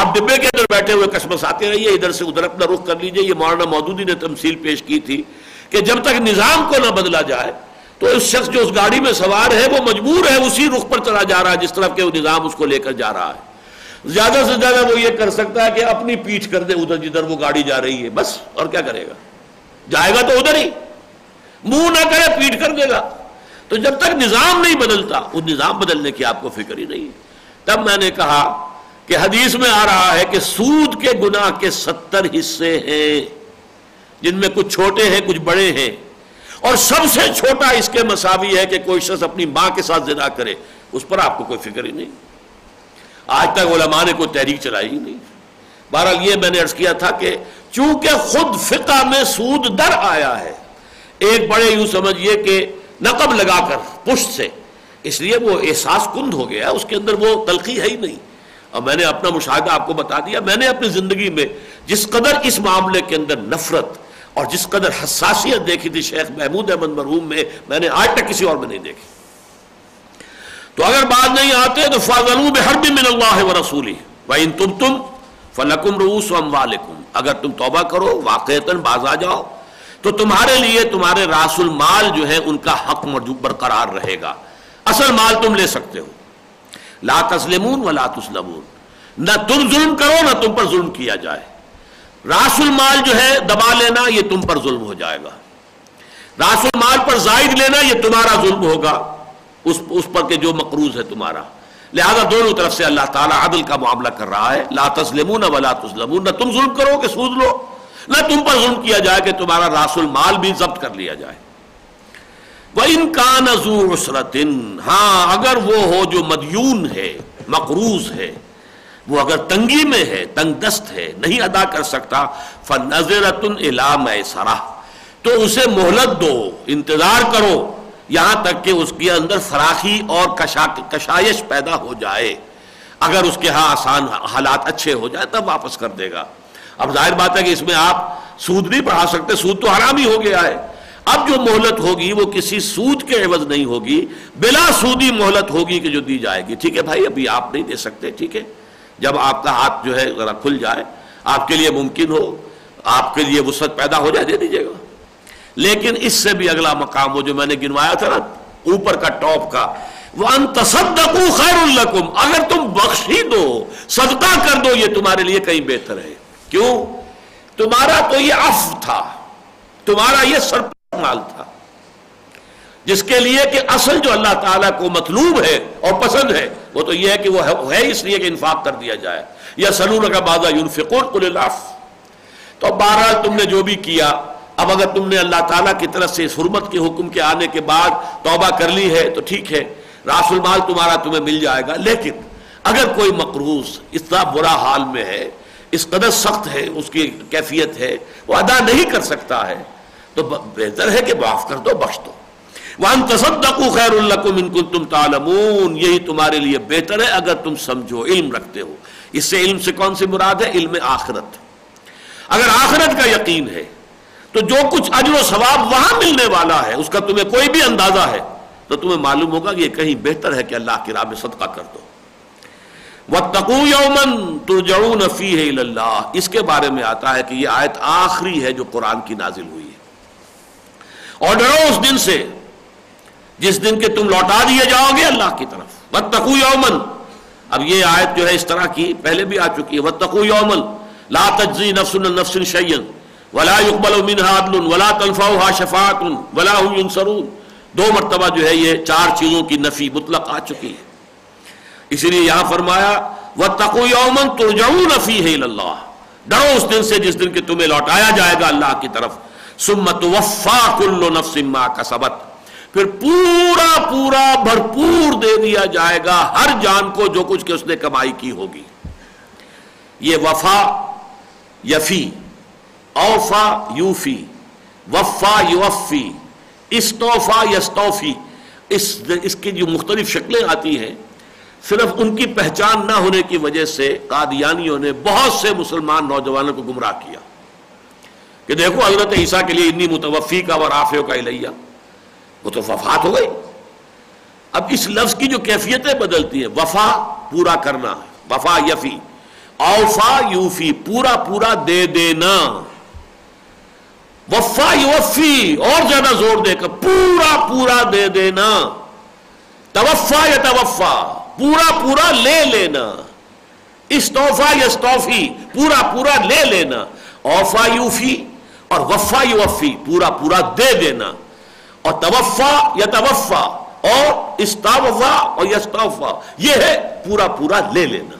آپ ڈبے کے اندر بیٹھے ہوئے کسمس آتے رہیے، ادھر سے ادھر اپنا رخ کر لیجیے۔ یہ مولانا مودودی نے تمثیل پیش کی تھی کہ جب تک نظام کو نہ بدلا جائے، تو اس شخص جو اس گاڑی میں سوار ہے، وہ مجبور ہے اسی رخ پر چلا جا رہا ہے، جس طرف کے وہ نظام اس کو لے کر جا رہا ہے۔ زیادہ سے زیادہ وہ یہ کر سکتا ہے کہ اپنی پیٹھ کر دے ادھر جدھر وہ گاڑی جا رہی ہے۔ بس، اور کیا کرے گا؟ جائے گا تو ادھر ہی۔ منہ نہ کرے پیٹ کر دے گا۔ تو جب تک نظام نہیں بدلتا اس نظام بدلنے کی آپ کو فکر ہی نہیں۔ تب میں نے کہا کہ حدیث میں آ رہا ہے کہ سود کے گناہ کے ستر حصے ہیں۔ جن میں کچھ چھوٹے ہیں، کچھ بڑے ہیں۔ اور سب سے چھوٹا اس کے مساوی ہے کہ کوئی شخص اپنی ماں کے ساتھ زنا کرے۔ اس پر آپ کو کوئی فکر ہی نہیں۔ آج تک علماء نے کوئی تحریک چلائی ہی نہیں۔ بہرحال یہ میں نے عرض کیا تھا کہ چونکہ خود فقہ میں سود در آیا ہے، ایک بڑے یوں سمجھئے کہ نقب لگا کر پشت سے، اس لیے وہ احساس کند ہو گیا، اس کے اندر وہ تلخی ہے ہی نہیں۔ اور میں نے اپنا مشاہدہ آپ کو بتا دیا، میں نے اپنی زندگی میں جس قدر اس معاملے کے اندر نفرت اور جس قدر حساسیت دیکھی تھی شیخ محمود احمد مرحوم میں میں نے آج تک کسی اور میں نہیں دیکھی۔ تو اگر بات نہیں آتے تو فاضل ہر بھی من اللہ و رسولی بھائی تم تم فلکم روس ام اگر تم توبہ کرو واقع باز آ جاؤ۔ تو تمہارے لیے تمہارے راس المال جو ہے ان کا حق برقرار رہے گا۔ اصل مال تم لے سکتے ہو۔ لا تسلمون و لا تسلمون نہ تم ظلم کرو، نہ تم پر ظلم کیا جائے۔ راس المال جو ہے، دبا لینا، یہ تم پر ظلم ہو جائے گا۔ راس المال پر زائد لینا، یہ تمہارا ظلم ہوگا۔ اس اس پر کہ جو مقروض ہے تمہارا۔ لہذا دونوں طرف سے اللہ تعالیٰ عدل کا معاملہ کر رہا ہے۔ لا تسلمون و تسلمون نہ تم ظلم کرو کہ سود لو، نہ تم پر ظلم کیا جائے کہ تمہارا راس المال بھی ضبط کر لیا جائے۔ وہ ان کا نظور ہاں اگر وہ ہو جو مدیون ہے، مقروض ہے، وہ اگر تنگی میں ہے، تنگ دست ہے، نہیں ادا کر سکتا فن نظر سرا تو اسے مہلت دو، انتظار کرو۔ یہاں تک کہ اس کے اندر فراخی اور کشائش پیدا ہو جائے۔ اگر اس کے ہاں آسان حالات اچھے ہو جائے تب واپس کر دے گا۔ اب ظاہر بات ہے کہ اس میں آپ سود نہیں پڑھا سکتے، سود تو حرام ہی ہو گیا ہے۔ اب جو مہلت ہوگی وہ کسی سود کے عوض نہیں ہوگی، بلا سودی مہلت ہوگی کہ جو دی جائے گی۔ ٹھیک ہے بھائی، ابھی آپ نہیں دے سکتے، ٹھیک ہے۔ جب آپ کا ہاتھ جو ہے ذرا کھل جائے، آپ کے لیے ممکن ہو، آپ کے لیے وسعت پیدا ہو جائے، دے دیجیے گا۔ لیکن اس سے بھی اگلا مقام وہ جو میں نے گنوایا تھا نا، اوپر کا ٹاپ کا۔ وہ انتصدقو خیر الکم اگر تم بخشی دو، صدقہ کر دو، یہ تمہارے لیے کہیں بہتر ہے۔ کیوں؟ تمہارا تو یہ اف تھا، تمہارا یہ سر مال تھا۔ جس کے لیے کہ اصل جو اللہ تعالیٰ کو مطلوب ہے اور پسند ہے، وہ تو یہ ہے کہ وہ ہے اس لیے کہ انفاق کر دیا جائے۔ یا سلور کا بازا یونفقون اللہ تو بہرحال تم نے جو بھی کیا اب اگر تم نے اللہ تعالیٰ کی طرف سے اس حرمت کے حکم کے آنے کے بعد توبہ کر لی ہے تو ٹھیک ہے راس المال تمہارا تمہیں مل جائے گا۔ لیکن اگر کوئی مقروض اتنا برا حال میں ہے، اس قدر سخت ہے، اس کی کیفیت ہے، وہ ادا نہیں کر سکتا ہے، تو بہتر ہے کہ معاف کر دو، بخش دو۔ وَأَن تَصَدَّقُوا خَيْرٌ لَكُمْ إِن كُنتُمْ تَعْلَمُونَ۔ یہی تمہارے لیے بہتر ہے اگر تم سمجھو، علم رکھتے ہو۔ اس سے علم سے کون سی مراد ہے؟ علم آخرت۔ اگر آخرت کا یقین ہے تو جو کچھ اجر و ثواب وہاں ملنے والا ہے، اس کا تمہیں کوئی بھی اندازہ ہے، تو تمہیں معلوم ہوگا کہ یہ کہیں بہتر ہے کہ اللہ کی راہ میں صدقہ کر دو۔ وَاتَّقُوا يَوْمًا تُرْجَعُونَ فِيهِ إِلَى اللَّهِ اس کے بارے میں آتا ہے کہ یہ آیت آخری ہے جو قرآن کی نازل ہوئی ہے۔ اور ڈرو اس دن سے، جس دن کے تم لوٹا دیے جاؤ گے اللہ کی طرف۔ وَاتَّقُوا يَوْمًا اب یہ آیت جو ہے اس طرح کی پہلے بھی آ چکی ہے۔ وَاتَّقُوا يَوْمًا لَا تَجْزِي نَفْسٌ نَفْسٍ شَيْئًا وَلَا يُقْبَلُ مِنْهَا عَدْلٌ وَلَا تَنْفَعُهَا شَفَاعَةٌ وَلَا هُمْ يُنصَرُونَ۔ دو مرتبہ جو ہے یہ چار چیزوں کی نفی مطلق آ چکی ہے۔ اسی لیے یہاں فرمایا وہ تقو یومن ترجعون فیہ اللہ ڈرو اس دن سے جس دن کہ تمہیں لوٹایا جائے گا اللہ کی طرف۔ سمت وفا کل نفس ما کسبت پھر پورا پورا بھرپور دے دیا جائے گا ہر جان کو جو کچھ کہ اس نے کمائی کی ہوگی۔ یہ وفا، یفی۔ اوفا یوفی، وفا یوفی، استوفا یستوفی۔ اس اس کی جو مختلف شکلیں آتی ہیں، صرف ان کی پہچان نہ ہونے کی وجہ سے قادیانیوں نے بہت سے مسلمان نوجوانوں کو گمراہ کیا۔ کہ دیکھو حضرت عیسیٰ کے لیے انی متوفی کا و رافیوں کا الیہ وہ تو وفات ہو گئی۔ اب اس لفظ کی جو کیفیتیں بدلتی ہیں، وفا پورا کرنا، وفا یفی، اوفا یوفی، پورا پورا دے دینا۔ وفا یوفی اور زیادہ زور دے کر، پورا پورا دے دینا۔ توفا یا توفا، پورا پورا لے لینا۔ استوفا یا استوفی، پورا پورا لے لینا۔ اوفا یوفی، اور وفا یوفی پورا پورا دے دینا۔ اور توفا یا توفا، اور استوفا اور یستوفا، یہ ہے پورا پورا لے لینا۔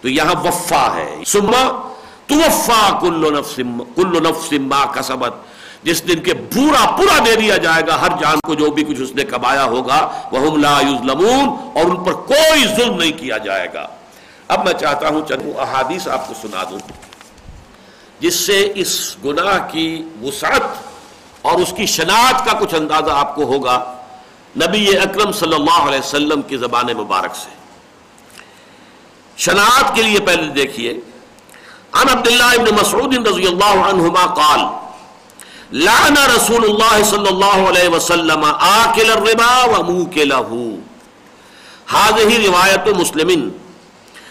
تو یہاں وفا ہے۔ سما توفا کل نفس کل نفس ما کسبت۔ جس دن کے پورا پورا دے دیا جائے گا، ہر جان کو جو بھی کچھ اس نے کمایا ہوگا وہ لا یظلمون اور ان پر کوئی ظلم نہیں کیا جائے گا۔ اب میں چاہتا ہوں چند احادیث آپ کو سنا دوں۔ جس سے اس گناہ کی وسعت اور اس کی شناخت کا کچھ اندازہ آپ کو ہوگا۔ نبی اکرم صلی اللہ علیہ وسلم کی زبان مبارک سے۔ شناخت کے لیے پہلے دیکھیے۔ عن عبداللہ ابن مسعود رضی اللہ عنہما قال، لعن رسول اللہ صلی اللہ علیہ وسلم آکل الربا و موکلہو هذه روایت مسلمین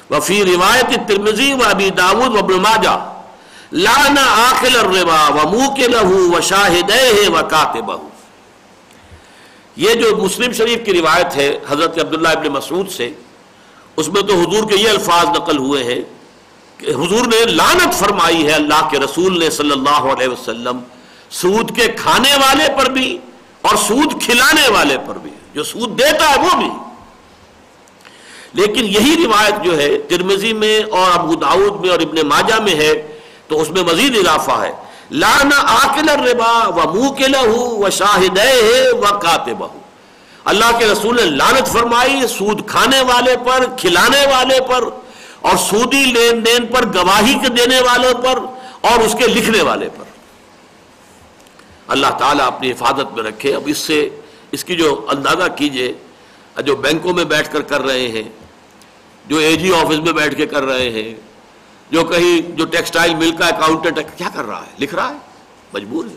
وفی روایت الترمذی و ابی داود و ابن ماجہ لانا آخل الربا و موکلہ و یہ جو مسلم شریف کی روایت ہے حضرت عبداللہ ابن مسعود سے، اس میں تو حضور کے یہ الفاظ نقل ہوئے ہیں حضور نے لانت فرمائی ہے اللہ کے رسول نے صلی اللہ علیہ وسلم، سود کے کھانے والے پر بھی اور سود کھلانے والے پر بھی، جو سود دیتا ہے وہ بھی۔ لیکن یہی روایت جو ہے ترمزی میں اور ابو داود میں اور ابن ماجہ میں ہے، تو اس میں مزید اضافہ ہے۔ لانا آکل الربا و منہ کے لہو و شاہد و کاتے بہو اللہ کے رسول نے لانت فرمائی، سود کھانے والے پر، کھلانے والے پر اور سودی لین دین پر گواہی کے دینے والوں پر اور اس کے لکھنے والے پر۔ اللہ تعالیٰ اپنی حفاظت میں رکھے۔ اب اس سے اس کی جو اندازہ کیجیے، جو بینکوں میں بیٹھ کر کر رہے ہیں، جو اے جی آفس میں بیٹھ کے کر رہے ہیں، جو کہیں جو ٹیکسٹائل مل کا اکاؤنٹنٹ کیا کر رہا ہے؟ لکھ رہا ہے؟ مجبور ہے۔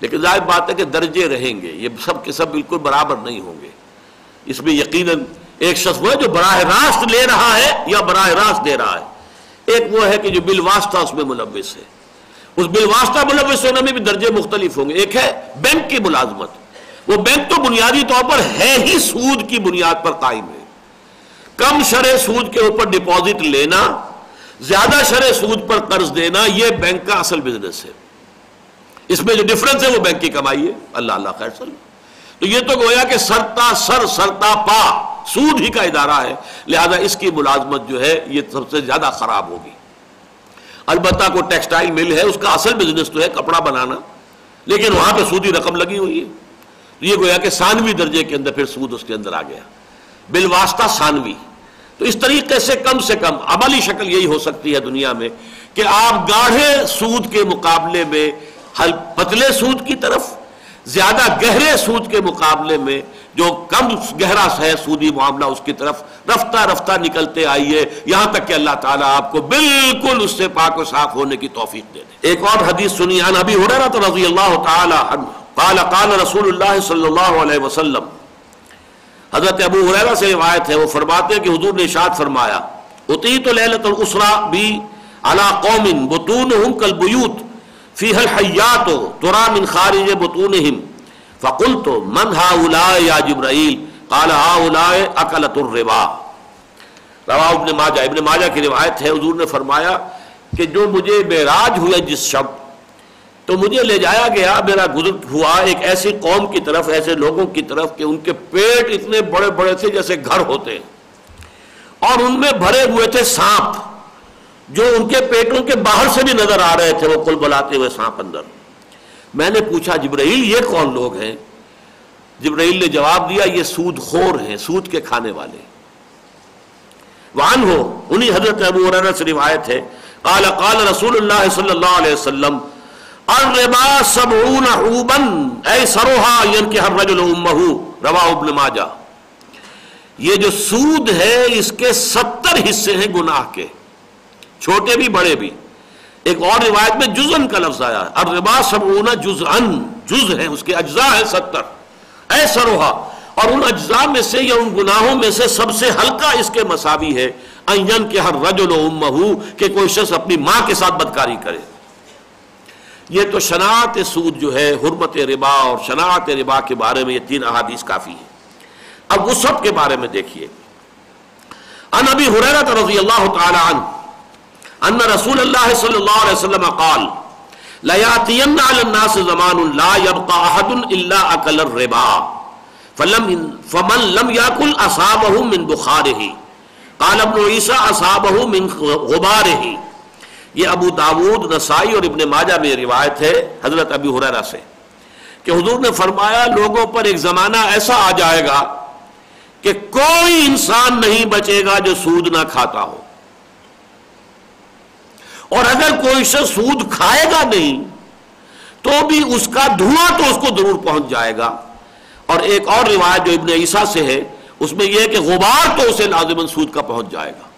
لیکن ظاہر بات ہے کہ درجے رہیں گے۔ یہ سب کے سب بالکل برابر نہیں ہوں گے۔ اس میں یقیناً ایک شخص وہ ہے جو براہ راست لے رہا ہے یا براہ راست دے رہا ہے۔ ایک وہ ہے کہ جو بل واسطہ اس میں ملوث ہے۔ اس بل واسطہ ملوث ہونے میں بھی درجے مختلف ہوں گے۔ ایک ہے بینک کی ملازمت۔ وہ بینک تو بنیادی طور پر ہے ہی سود کی بنیاد پر قائم ہے۔ کم شرح سود کے اوپر ڈپازٹ لینا، زیادہ شرح سود پر قرض دینا، یہ بینک کا اصل بزنس ہے۔ اس میں جو ڈفرنس ہے وہ بینک کی کمائی ہے۔ اللہ اللہ خیر سل تو یہ تو گویا کہ سرتا سر، سرتا پا، سود ہی کا ادارہ ہے۔ لہذا اس کی ملازمت جو ہے، یہ سب سے زیادہ خراب ہوگی۔ البتہ کو ٹیکسٹائل مل ہے، اس کا اصل بزنس تو ہے کپڑا بنانا۔ لیکن وہاں پہ سودی رقم لگی ہوئی ہے۔ یہ گویا کہ ثانوی درجے کے اندر پھر سود اس کے اندر آ گیا۔ بالواسطہ ثانوی۔ تو اس طریقے سے کم سے کم عملی شکل یہی ہو سکتی ہے دنیا میں کہ آپ گاڑھے سود کے مقابلے میں پتلے سود کی طرف زیادہ گہرے سود کے مقابلے میں جو کم گہرا ہے سودی معاملہ اس کی طرف رفتہ رفتہ نکلتے آئیے، یہاں تک کہ اللہ تعالیٰ آپ کو بالکل اس سے پاک و صاف ہونے کی توفیق دے دے۔ ایک اور حدیث سنی، عن ابھی ہو رہا تو رضی اللہ تعالی عنہ، قال قال رسول اللہ صلی اللہ علیہ وسلم۔ حضرت ابو حریرہ سے روایت ہے، وہ فرماتے ہیں کہ حضور نے اشاد فرمایا اطیت لیلت الاسرا بی علا قوم بطونہم کالبیوت فیہ الحیات ترا من خارج بطونہم. فقلت من ہاؤلاء یا جبرائیل؟ قال، ہاؤلاء اکلت الربا. روا ابن ماجہ ابن ماجہ کی روایت ہے، حضور نے فرمایا کہ جو مجھے معراج ہوئے جس شب، تو مجھے لے جایا گیا، میرا گزر ہوا ایک ایسی قوم کی طرف، ایسے لوگوں کی طرف کہ ان کے پیٹ اتنے بڑے بڑے تھے جیسے گھر ہوتے۔ اور ان میں بھرے ہوئے تھے سانپ۔ جو ان کے پیٹوں کے باہر سے بھی نظر آ رہے تھے وہ کل بلاتے ہوئے سانپ اندر۔ میں نے پوچھا، جبرائیل، یہ کون لوگ ہیں؟ جبرائیل نے جواب دیا، یہ سود خور ہیں، سود کے کھانے والے۔ وان ہو انہی حضرت ابو سے روایت ہے۔ قال قال رسول اللہ صلی اللہ علیہ وسلم، الربا سبعون حوبا، اے سروہا ینکی ہر رجل امہو، روا ابن ماجہ۔ یہ جو سود ہے، اس کے ستر حصے ہیں گناہ کے۔ چھوٹے بھی بڑے بھی۔ ایک اور روایت میں جزن کا لفظ آیا ہے۔ الربا سبعون جزءن جز ہے اس کے اجزاء ہیں ستر۔ اے سروہا، اور ان اجزاء میں سے یا ان گناہوں میں سے سب سے ہلکا اس کے مساوی ہے۔ این کے ہر رجل امہو، کہ کوئی شخص اپنی ماں کے ساتھ بدکاری کرے۔ یہ تو شناعت سود جو ہے، حرمت ربا اور شناعت ربا کے بارے میں یہ تین احادیث کافی ہے اب وسط کے بارے میں دیکھیے۔ ان ابی حریرت رضی اللہ تعالی عنہ ان رسول اللہ صلی اللہ علیہ وسلم قال لیاتین علی الناس زمان لا یبقى احد الا اکل الربا. فلم فمن لم یاکل اصابه من بخاره. قال ابن عیسیٰ اصابه من غباره. یہ ابو داود، نسائی اور ابن ماجہ میں روایت ہے حضرت ابی حریرہ سے کہ حضور نے فرمایا، لوگوں پر ایک زمانہ ایسا آ جائے گا کہ کوئی انسان نہیں بچے گا جو سود نہ کھاتا ہو. اور اگر کوئی سے سود کھائے گا نہیں، تو بھی اس کا دھواں تو اس کو ضرور پہنچ جائے گا۔ اور ایک اور روایت جو ابن عیسیٰ سے ہے، اس میں یہ ہے کہ غبار تو اسے لازمن سود کا پہنچ جائے گا۔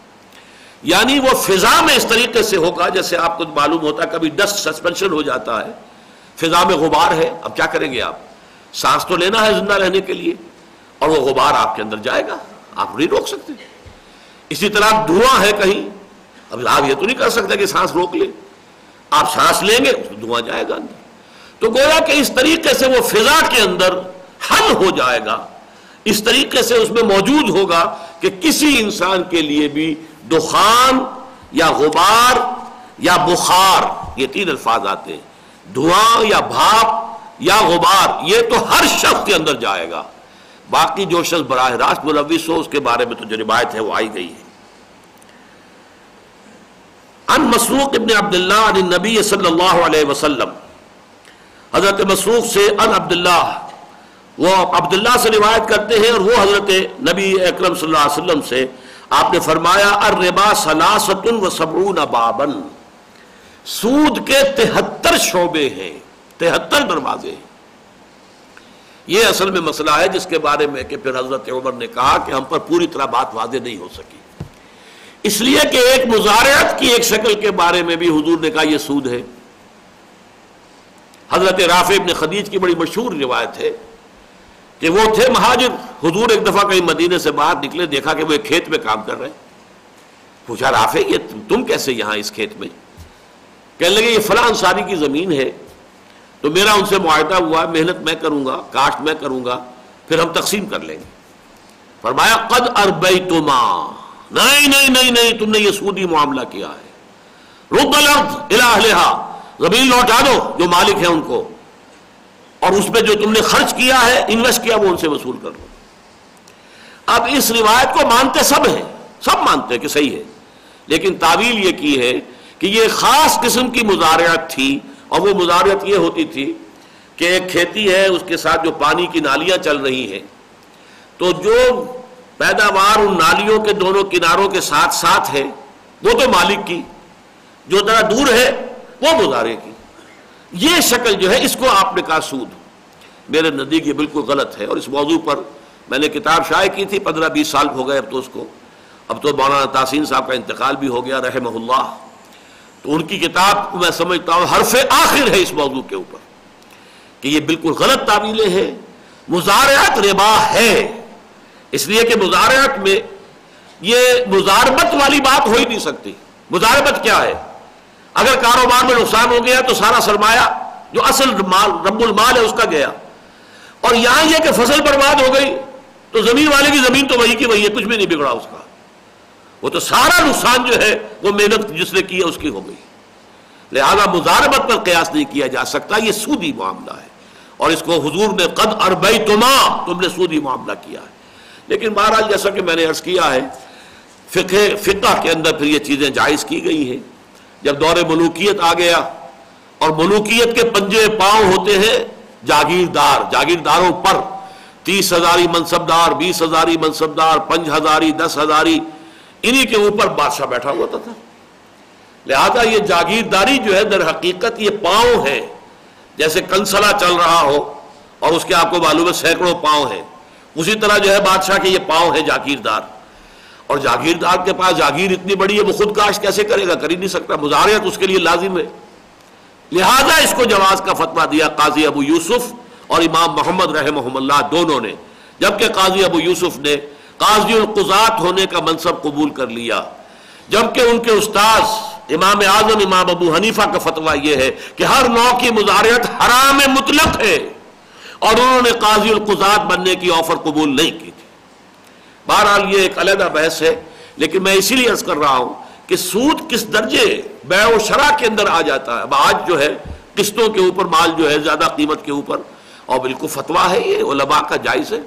یعنی وہ فضا میں اس طریقے سے ہوگا، جیسے آپ کو معلوم ہوتا ہے، کبھی ڈسٹ سسپینشن ہو جاتا ہے۔ فضا میں غبار ہے، اب کیا کریں گے آپ؟ سانس تو لینا ہے زندہ رہنے کے لیے، اور وہ غبار آپ کے اندر جائے گا۔ آپ نہیں روک سکتے۔ اسی طرح دھواں ہے کہیں اب آپ یہ تو نہیں کر سکتے کہ سانس روک لیں۔ آپ سانس لیں گے دھواں جائے گا۔ اندر تو گویا کہ اس طریقے سے وہ فضا کے اندر حل ہو جائے گا۔ اس طریقے سے اس میں موجود ہوگا کہ کسی انسان کے لیے بھی دخان یا غبار یا بخار، یہ تین الفاظ آتے ہیں۔ دھواں یا بھاپ یا غبار، یہ تو ہر شخص کے اندر جائے گا۔ باقی جو شخص براہ راست ملوث ہو، اس کے بارے میں تو جو روایت ہے وہ آئی گئی ہے۔ ان مسروق ابن عبداللہ عن نبی صلی اللہ علیہ وسلم۔ حضرت مسروق سے ان عبداللہ۔ وہ عبداللہ سے روایت کرتے ہیں اور وہ حضرت نبی اکرم صلی اللہ علیہ وسلم سے۔ آپ نے فرمایا، الربا سلاست و سبعون بابن سود کے تہتر شعبے ہیں، تہتر دروازے ہیں۔ یہ اصل میں مسئلہ ہے جس کے بارے میں کہ پھر حضرت عمر نے کہا کہ ہم پر پوری طرح بات واضح نہیں ہو سکی۔ اس لیے کہ ایک مزارعت کی ایک شکل کے بارے میں بھی حضور نے کہا یہ سود ہے۔ حضرت رافع ابن خدیج کی بڑی مشہور روایت ہے کہ وہ تھے مہاجر۔ حضور ایک دفعہ کہیں مدینے سے باہر نکلے، دیکھا کہ وہ ایک کھیت میں کام کر رہے ہیں۔ پوچھا، رافع، یہ تم کیسے یہاں اس کھیت میں؟ کہنے لگے، یہ فلاں انصاری کی زمین ہے۔ تو میرا ان سے معاہدہ ہوا، محنت میں کروں گا، کاشت میں کروں گا، پھر ہم تقسیم کر لیں گے۔ فرمایا، قد اربئی نہیں نہیں نہیں نہیں، تم نے یہ سودی معاملہ کیا ہے۔ رب الارض الہ زمین لوٹا دو، جو مالک ہے ان کو۔ اور اس پہ جو تم نے خرچ کیا ہے، انویسٹ کیا، وہ ان سے وصول کر لو اب اس روایت کو مانتے سب ہیں، سب مانتے ہیں کہ صحیح ہے۔ لیکن تعویل یہ کی ہے کہ یہ خاص قسم کی مزارعت تھی، اور وہ مزارعت یہ ہوتی تھی کہ ایک کھیتی ہے، اس کے ساتھ جو پانی کی نالیاں چل رہی ہیں۔ تو جو پیداوار ان نالیوں کے دونوں کناروں کے ساتھ ساتھ ہے۔ وہ تو مالک کی، جو ذرا دور ہے، وہ مزارے کی یہ شکل جو ہے، اس کو آپ نے کہا سود۔ میرے نزدیک یہ بالکل غلط ہے اور اس موضوع پر میں نے کتاب شائع کی تھی پندرہ بیس سال ہو گئے اب تو اس کو۔ اب تو مولانا تحسین صاحب کا انتقال بھی ہو گیا، رحمہ اللہ۔ تو ان کی کتاب کو میں سمجھتا ہوں، حرف آخر ہے اس موضوع کے اوپر کہ یہ بالکل غلط تعویلیں ہیں۔ مزارعت ربا ہے۔ اس لیے کہ مزارعت میں یہ مزاربت والی بات ہو ہی نہیں سکتی۔ مزاربت کیا ہے؟ اگر کاروبار میں نقصان ہو گیا تو سارا سرمایہ جو اصل مال، رب المال ہے، اس کا گیا۔ اور یہاں یہ کہ فصل برباد ہو گئی تو زمین والے کی زمین تو وہی کی وہی ہے، کچھ بھی نہیں بگڑا اس کا۔ وہ تو سارا نقصان جو ہے، وہ محنت جس نے کی ہے، اس کی ہو گئی۔ لہذا مزاربت پر قیاس نہیں کیا جا سکتا، یہ سودی معاملہ ہے۔ اور اس کو حضور نے قد اربئی تما تم نے سودی معاملہ کیا ہے۔ لیکن بہرحال جیسا کہ میں نے عرض کیا ہے، فقہ فقہ کے اندر پھر یہ چیزیں جائز کی گئی ہیں۔ جب دور ملوکیت آ گیا اور ملوکیت کے پنجے پاؤں ہوتے ہیں جاگیردار، جاگیرداروں پر۔ تیس ہزاری منصب دار بیس ہزاری منصب دار پنج ہزاری، دس ہزاری، انہی کے اوپر بادشاہ بیٹھا ہوتا تھا۔ لہذا یہ جاگیرداری جو ہے، در حقیقت یہ پاؤں ہے جیسے کنسلا چل رہا ہو اور اس کے آپ کو معلوم ہے سینکڑوں پاؤں ہیں۔ اسی طرح جو ہے بادشاہ کے یہ پاؤں ہے جاگیردار۔ اور جاگیردار کے پاس جاگیر اتنی بڑی ہے، وہ خود کاش کیسے کرے گا؟ کر ہی نہیں سکتا مظاہرت اس کے لیے لازم ہے۔ لہذا اس کو جواز کا فتویٰ دیا قاضی ابو یوسف اور امام محمد رحمہ اللہ دونوں نے۔ جبکہ قاضی ابو یوسف نے قاضی القضات ہونے کا منصب قبول کر لیا۔ جبکہ ان کے استاذ امام اعظم، امام ابو حنیفہ کا فتویٰ یہ ہے کہ ہر نو کی مزارت حرام مطلق ہے۔ اور انہوں نے قاضی القضات بننے کی آفر قبول نہیں کی تھی۔ بہرحال یہ ایک علیحدہ بحث ہے، لیکن میں اسی لیے عرض کر رہا ہوں کہ سود کس درجے بے و شرح کے اندر آ جاتا ہے۔ اب آج جو ہے، قسطوں کے اوپر مال جو ہے، زیادہ قیمت کے اوپر، اور بالکل فتویٰ ہے، یہ علماء کا جائز ہے۔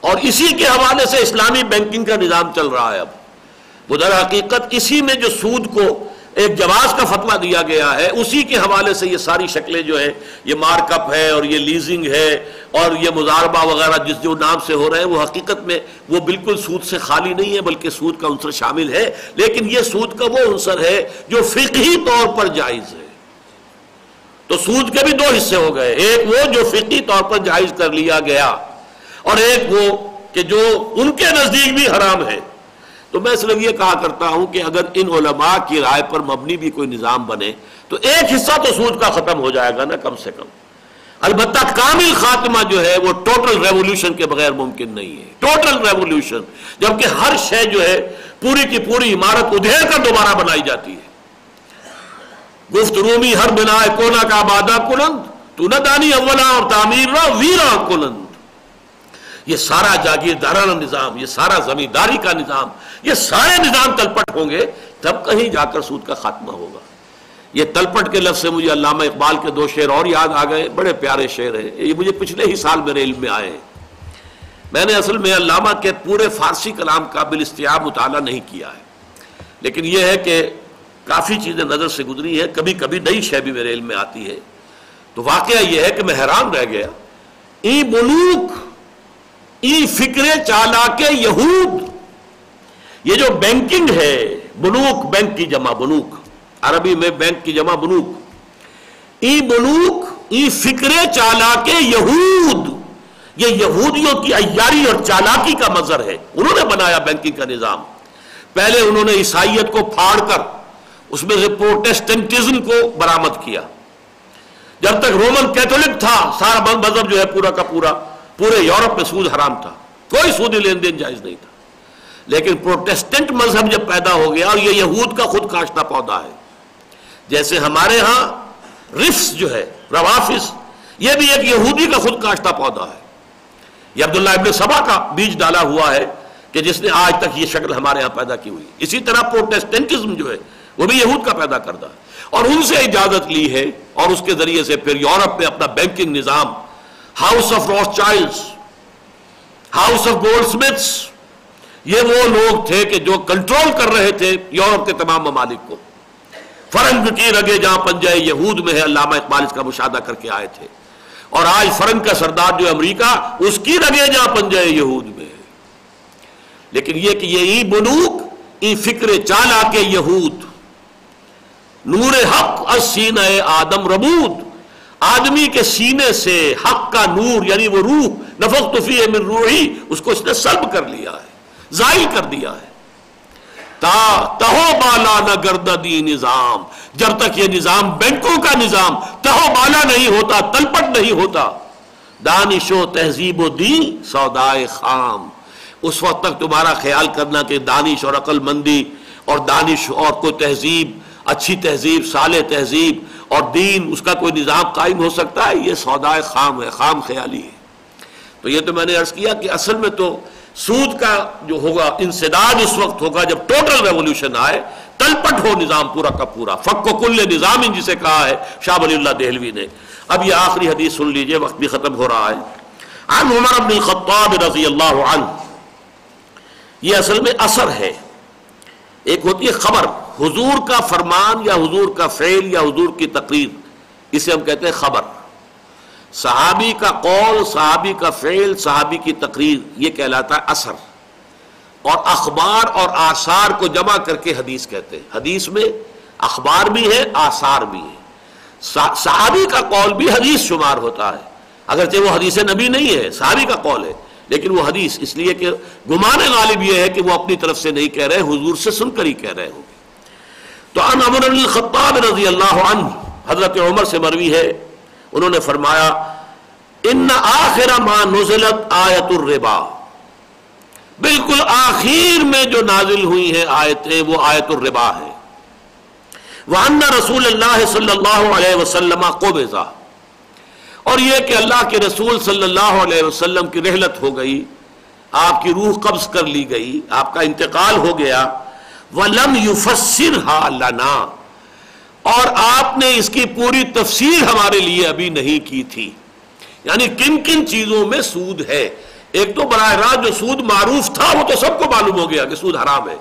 اور اسی کے حوالے سے اسلامی بینکنگ کا نظام چل رہا ہے اب۔ وہ در حقیقت اسی میں جو سود کو ایک جواز کا فتویٰ دیا گیا ہے، اسی کے حوالے سے یہ ساری شکلیں جو ہیں، یہ مارک اپ ہے اور یہ لیزنگ ہے اور یہ مزاربہ وغیرہ جس جو نام سے ہو رہے ہیں وہ حقیقت میں وہ بالکل سود سے خالی نہیں ہے، بلکہ سود کا عنصر شامل ہے۔ لیکن یہ سود کا وہ عنصر ہے جو فقہی طور پر جائز ہے۔ تو سود کے بھی دو حصے ہو گئے، ایک وہ جو فقی طور پر جائز کر لیا گیا اور ایک وہ کہ جو ان کے نزدیک بھی حرام ہے۔ تو میں صرف یہ کہا کرتا ہوں کہ اگر ان علماء کی رائے پر مبنی بھی کوئی نظام بنے تو ایک حصہ تو سود کا ختم ہو جائے گا نا کم سے کم۔ البتہ کامل خاتمہ جو ہے وہ ٹوٹل ریولوشن کے بغیر ممکن نہیں ہے۔ ٹوٹل ریولوشن جبکہ ہر شے جو ہے پوری کی پوری عمارت ادھیر کر دوبارہ بنائی جاتی ہے۔ گفت رومی ہر بنا کونا کا آبادہ کلند، تو نہ دانی اولا اور تعمیر ویرا کلند۔ یہ سارا جاگیردارانہ نظام، یہ سارا زمینداری کا نظام، یہ سارے نظام تلپٹ ہوں گے، تب کہیں جا کر سود کا خاتمہ ہوگا۔ یہ تلپٹ کے لفظ سے مجھے علامہ اقبال کے دو شعر اور یاد آ گئے، بڑے پیارے شعر ہیں۔ یہ مجھے پچھلے ہی سال میرے علم میں آئے ہیں۔ میں نے اصل میں علامہ کے پورے فارسی کلام کا بالاستیاب مطالعہ نہیں کیا ہے۔ لیکن یہ ہے کہ کافی چیزیں نظر سے گزری ہیں کبھی کبھی نئی شے بھی میرے علم میں آتی ہے۔ تو واقعہ یہ ہے کہ میں حیران رہ گیا۔ ای ملوک ای فکر چالا کے یہود۔ یہ جو بینکنگ ہے، بنوک بینک کی جمع بنوک۔ عربی میں بینک کی جمع بنوک۔ ای بنوک، ای فکر چالا کے یہود۔ یہ یہودیوں کی ایاری اور چالاکی کا مظہر ہے۔ انہوں نے بنایا بینکنگ کا نظام۔ پہلے انہوں نے عیسائیت کو پھاڑ کر اس میں سے پروٹیسٹنٹزم کو برآمد کیا۔ جب تک رومن کیتھولک تھا، سارا مذہب جو ہے پورا کا پورا پورے یورپ میں سود حرام تھا۔ کوئی سودی لین دین جائز نہیں تھا۔ لیکن پروٹیسٹنٹ مذہب جب پیدا ہو گیا اور یہ یہود کا خود کاشتہ پودا ہے۔ جیسے ہمارے ہاں رفس جو ہے روافس یہ بھی ایک یہودی کا خود کاشتہ پودا ہے۔ یہ عبداللہ ابن سبا کا بیج ڈالا ہوا ہے کہ جس نے آج تک یہ شکل ہمارے ہاں پیدا کی ہوئی۔ اسی طرح پروٹیسٹنٹزم جو ہے، وہ بھی یہود کا پیدا کردہ۔ اور ان سے اجازت لی ہے اور اس کے ذریعے سے پھر یورپ میں اپنا بینکنگ نظام house of Rothschild house of Goldsmiths یہ وہ لوگ تھے کہ جو کنٹرول کر رہے تھے یورپ کے تمام ممالک کو۔ فرنگ کی رگے جہاں پنجائے یہود میں ہے، علامہ اقبال اس کا مشاہدہ کر کے آئے تھے۔ اور آج فرنگ کا سردار جو امریکہ، اس کی رگے جہاں پنجائے یہود میں ہے۔ لیکن یہ کہ یہ ای بنوک ای فکر چالا کے یہود، نور حق السین آدم ربود۔ آدمی کے سینے سے حق کا نور یعنی وہ روح نفق تفی من روحی، اس کو اس نے سلب کر لیا ہے، زائل کر دیا ہے۔ تا تہو بالا نہ گرد دی نظام۔ جب تک یہ نظام بینکوں کا نظام تہو بالا نہیں ہوتا، تلپٹ نہیں ہوتا۔ دانش و تہذیب و دی سودائے خام۔ اس وقت تک تمہارا خیال کرنا کہ دانش اور عقل مندی اور دانش اور کوئی تہذیب اچھی تہذیب سال تہذیب اور دین، اس کا کوئی نظام قائم ہو سکتا ہے؟ یہ سودائے خام ہے، خام خیالی ہے۔ تو یہ تو میں نے عرض کیا کہ اصل میں تو سود کا جو ہوگا، انسداد اس وقت ہوگا جب ٹوٹل ریولوشن آئے، تلپٹ ہو نظام پورا کا پورا۔ فک و کل نظام جسے کہا ہے، شاہ ولی اللہ دہلوی نے۔ اب یہ آخری حدیث سن لیجیے، وقت بھی ختم ہو رہا ہے۔ عن عمر بن الخطاب رضی اللہ عنہ۔ یہ اصل میں اثر ہے۔ ایک ہوتی ہے خبر، حضور کا فرمان یا حضور کا فعل یا حضور کی تقریر، اسے ہم کہتے ہیں خبر۔ صحابی کا قول، صحابی کا فعل، صحابی کی تقریر، یہ کہلاتا ہے اثر۔ اور اخبار اور آثار کو جمع کر کے حدیث کہتے ہیں۔ حدیث میں اخبار بھی ہے، آثار بھی ہے۔ صحابی کا قول بھی حدیث شمار ہوتا ہے۔ اگرچہ وہ حدیث نبی نہیں ہے، صحابی کا قول ہے۔ لیکن وہ حدیث اس لیے کہ گمان غالب یہ ہے کہ وہ اپنی طرف سے نہیں کہہ رہے، حضور سے سن کر ہی کہہ رہے ہوں گے۔ تو ان عمر الخطاب رضی اللہ عنہ، حضرت عمر سے مروی ہے، انہوں نے فرمایا، ان آخر ما نزلت آیت الربا بالکل آخر میں جو نازل ہوئی ہیں آیتیں، وہ آیت الربا ہے۔ وَأَنَّ رسول اللہ صلی اللہ علیہ وسلم کو اور یہ کہ اللہ کے رسول صلی اللہ علیہ وسلم کی رحلت ہو گئی، آپ کی روح قبض کر لی گئی، آپ کا انتقال ہو گیا۔ وَلَمْ يُفَسِّرْهَا لَنَا۔ اور آپ نے اس کی پوری تفسیر ہمارے لیے ابھی نہیں کی تھی۔ یعنی کن کن چیزوں میں سود ہے؟ ایک تو براہ راست جو سود معروف تھا، وہ تو سب کو معلوم ہو گیا کہ سود حرام ہے۔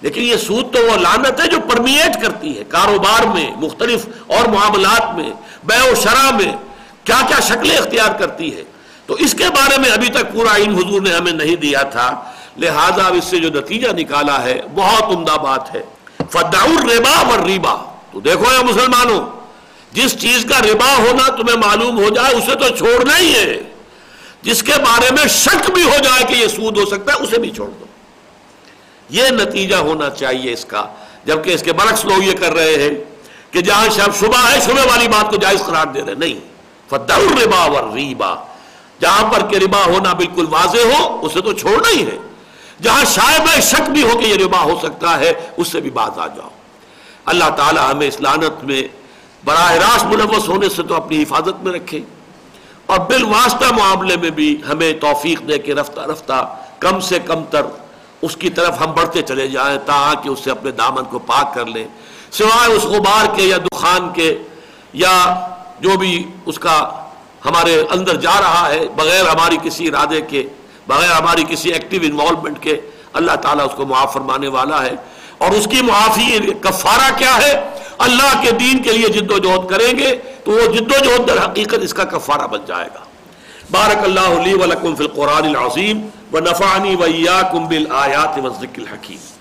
لیکن یہ سود تو وہ لانت ہے جو پرمیٹ کرتی ہے، کاروبار میں، مختلف اور معاملات میں، بے و شرح میں۔ کیا کیا شکلیں اختیار کرتی ہے تو اس کے بارے میں ابھی تک پورا علم حضور نے ہمیں نہیں دیا تھا۔ لہذا اس سے جو نتیجہ نکالا ہے، بہت عمدہ بات ہے۔ فداؤ ریبا و ریبا تو دیکھو یا مسلمانوں، جس چیز کا ربا ہونا تمہیں معلوم ہو جائے، اسے تو چھوڑنا ہی ہے۔ جس کے بارے میں شک بھی ہو جائے کہ یہ سود ہو سکتا ہے، اسے بھی چھوڑ دو۔ یہ نتیجہ ہونا چاہیے اس کا۔ جبکہ اس کے برعکس لوگ یہ کر رہے ہیں کہ جہاں شب شبہ ہے شبہ والی بات کو جائز قرار دے رہے نہیں۔ فتح الربا ریبا جہاں پر کہ ربا ہونا بالکل واضح ہو، اسے تو چھوڑنا ہی ہے۔ جہاں شاید شک بھی ہو کہ یہ ربا ہو سکتا ہے، اس سے بھی باز آ جاؤ۔ اللہ تعالی ہمیں اس لانت میں براہ راست ملوث ہونے سے تو اپنی حفاظت میں رکھے۔ اور بالواسطہ معاملے میں بھی ہمیں توفیق دے کے رفتہ رفتہ کم سے کم تر اس کی طرف ہم بڑھتے چلے جائیں، تاکہ اس سے اپنے دامن کو پاک کر لیں۔ سوائے اس غبار کے یا دخان کے یا جو بھی اس کا ہمارے اندر جا رہا ہے، بغیر ہماری کسی ارادے کے، بغیر ہماری کسی ایکٹیو انوالومنٹ کے، اللہ تعالیٰ اس کو معاف فرمانے والا ہے۔ اور اس کی معافی کفارہ کیا ہے؟ اللہ کے دین کے لیے جد و جہد کریں گے تو وہ جد و جہد در حقیقت اس کا کفارہ بن جائے گا۔ بارک اللہ علی ولکم فی القرآن العظیم و نفعنی ویاکم بالآیات و ذکر الحکیم۔